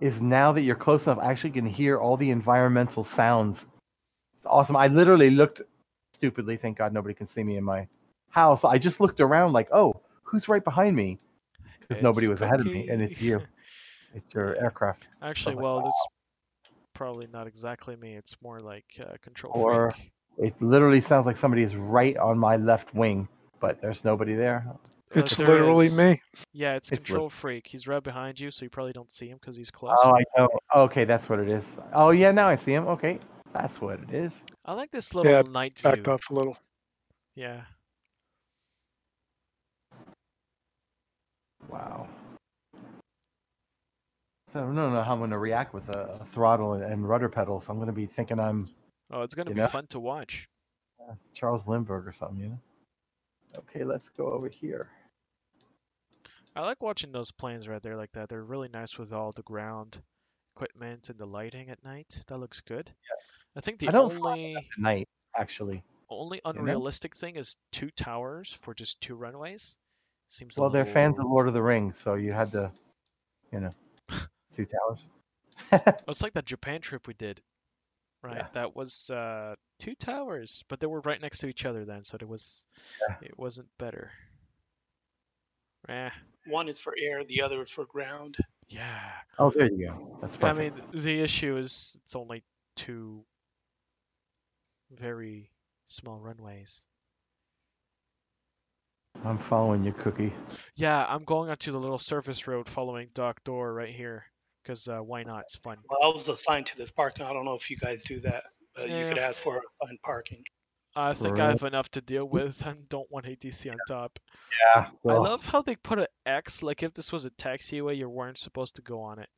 Is now that you're close enough, I actually can hear all the environmental sounds It's awesome. I literally looked stupidly. Thank God nobody can see me in my house. I just looked around like, oh, who's right behind me? Because nobody was ahead of me, and it's you. <laughs> It's your aircraft. Actually, like, well, that's probably not exactly me. It's more like uh, control Or- freak. It literally sounds like somebody is right on my left wing, but there's nobody there. It's there literally is- me. Yeah, it's It's lit- control freak. He's right behind you, so you probably don't see him because he's close. Oh, I know. Okay, that's what it is. Oh, yeah, now I see him. Okay, that's what it is. I like this little Yeah, night view. Back off a little. Yeah. Wow. So I don't know how I'm going to react with a, a throttle and, and rudder pedals. I'm going to be thinking I'm Oh, it's gonna be know? fun to watch. uh, Charles Lindbergh or something, you know? Okay, let's go over here. I like watching those planes right there like that. They're really nice with all the ground equipment and the lighting at night. That looks good. Yeah. I think the I only night, actually. only unrealistic thing is two towers for just two runways. Seems Well, they're fans of Lord of the Rings, so you had to, you know, <laughs> two towers. Oh, it's like that Japan trip we did, right? Yeah. That was uh, two towers, but they were right next to each other then, so it was Yeah. it wasn't better. Eh, One is for air, the other is for ground. yeah. Oh, there you go. That's perfect. I mean, the issue is it's only two very small runways. I'm following you, Cookie. Yeah, I'm going onto the little surface road following Dock Door right here, because uh, why not? It's fun. Well, I was assigned to this parking. I don't know if you guys do that, but you could ask for assigned parking. Uh, I think For I have enough to deal with <laughs> and don't want ATC on top. Yeah. I love how they put an X, like if this was a taxiway, you weren't supposed to go on it.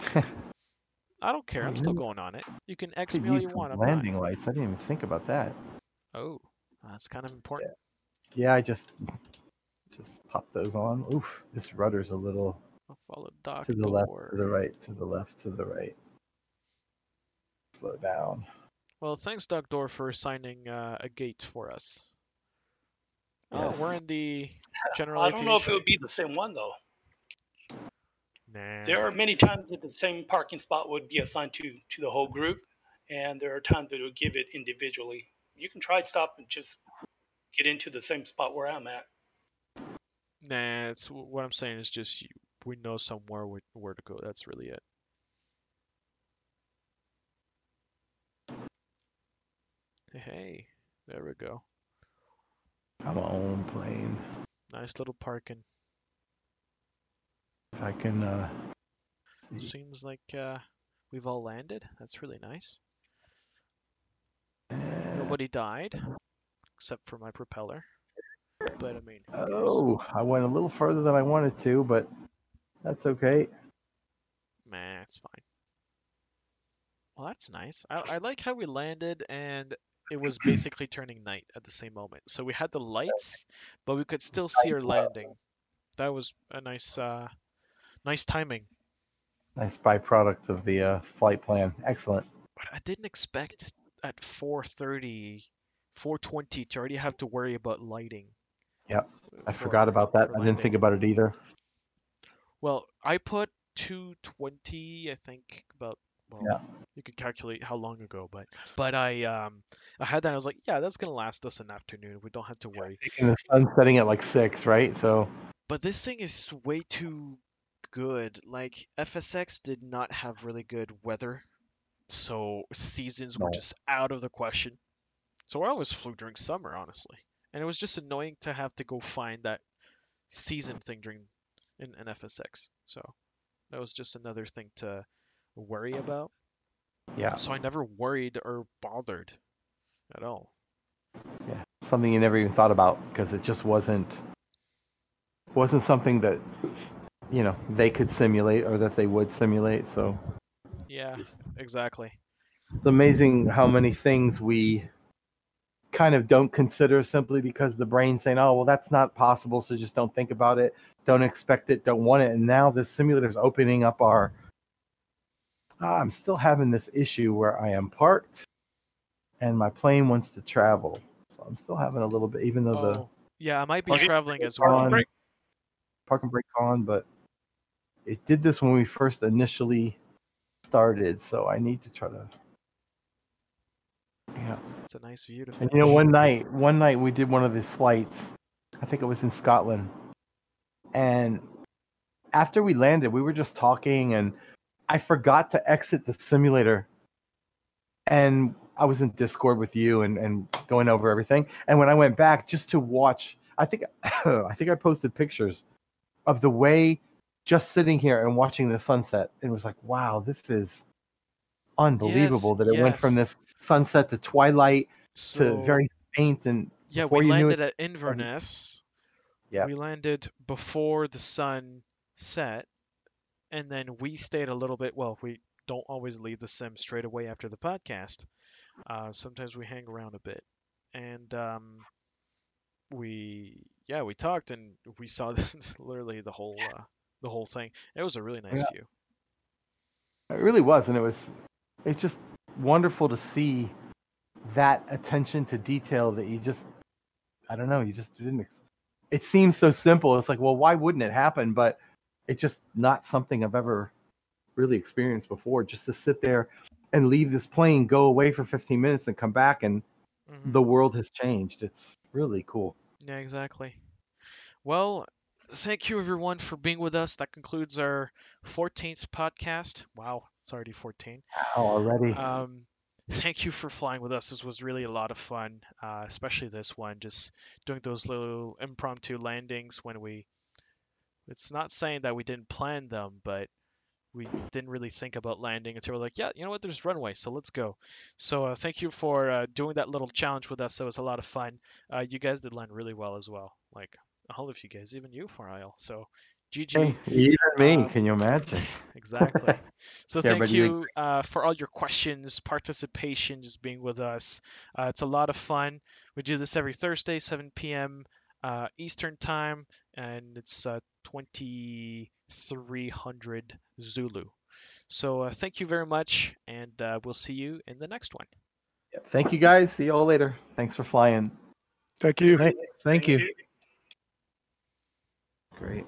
<laughs> I don't care, I'm still going on it. You can X me all you want, I'm landing lights. I didn't even think about that. Oh, that's kind of important. Yeah, I just just pop those on. Oof, this rudder's a little I'll follow Dock to the left, Door. to the right, to the left, to the right. Slow down. Well, thanks, Dock Door, for assigning uh, a gate for us. Oh, we're in the <laughs> general I don't know if it would be the same one though. Nah. There are many times that the same parking spot would be assigned to to the whole group, and there are times that it would give it individually. You can try stop and just get into the same spot where I'm at. Nah, it's what I'm saying is just we know somewhere where, where to go. That's really it. Hey, there we go. Come on, plane. Nice little parking. If I can uh see. Seems like uh, we've all landed. That's really nice. Uh, Nobody died, except for my propeller. But I mean? Oh, I went a little further than I wanted to, but that's okay. Nah, it's fine. Well, that's nice. I, I like how we landed and it was basically turning night at the same moment. So we had the lights, but we could still see her landing. That was a nice, uh, nice timing. Nice byproduct of the uh, flight plan. Excellent. But I didn't expect at 4:30, 4:20 to already have to worry about lighting. Yep, I for- forgot about that. I didn't landing. think about it either. Well, I put 220, I think, about well, Yeah. you could calculate how long ago, but but I um I had that. I was like, yeah, that's gonna last us an afternoon. We don't have to worry. And the sun's setting at like six, right? So But this thing is way too good. Like FSX did not have really good weather, so seasons were just out of the question. So I always flew during summer, honestly, and it was just annoying to have to go find that season thing during in, in FSX. So that was just another thing to worry about. yeah, So I never worried or bothered at all. yeah, something you never even thought about because it just wasn't wasn't something that you know they could simulate or that they would simulate. So Yeah, exactly. it's amazing how many things we kind of don't consider simply because the brain's saying, "Oh, well, that's not possible," so just don't think about it, don't expect it, don't want it. And now this simulator's opening up our. Ah, I'm still having this issue where I am parked, and my plane wants to travel. So I'm still having a little bit, even though the Oh, yeah, I might be traveling as parking well. brakes, parking brakes on, but it did this when we first initially started. So I need to try to Yeah. It's a nice view to And you know, one night, one night we did one of the flights. I think it was in Scotland. And after we landed, we were just talking, and I forgot to exit the simulator. And I was in Discord with you and, and going over everything. And when I went back just to watch, I think <coughs> I think I posted pictures of the way just sitting here and watching the sunset. It was like, wow, this is unbelievable that it went from this sunset to twilight so, to very faint and yeah, we landed it- at Inverness. Yeah. We landed before the sun set, and then we stayed a little bit. Well, we don't always leave the sim straight away after the podcast. Uh, sometimes we hang around a bit, and um, we yeah we talked and we saw <laughs> literally the whole uh, the whole thing. It was a really nice Yeah. view. It really was, and it was it's just wonderful to see that attention to detail that you just I don't know, you just didn't ex- it seems so simple. It's like, well, why wouldn't it happen? But it's just not something I've ever really experienced before. Just to sit there and leave this plane, go away for 15 minutes and come back and Mhm. the world has changed. It's really cool. Yeah, exactly. Well, thank you everyone for being with us. That concludes our 14th podcast. Wow, it's already 14. Wow, already. Um, thank you for flying with us. This was really a lot of fun, uh, especially this one. Just doing those little impromptu landings when we. It's not saying that we didn't plan them, but we didn't really think about landing until we're like, yeah, you know what? There's runway, so let's go. So uh, thank you for uh, doing that little challenge with us. That was a lot of fun. Uh, you guys did land really well as well. Like all of you guys, even you, Far Isle. So GG. Hey, even me, um, can you imagine? <laughs> Exactly. So Yeah, thank you- you uh, for all your questions, participation, just being with us. Uh, it's a lot of fun. We do this every Thursday, 7 p.m. Uh, Eastern time, and it's uh, 2300 Zulu. So uh, thank you very much, and uh, we'll see you in the next one. Thank you guys. See you all later. Thanks for flying. Thank you. Thank, thank you. Great.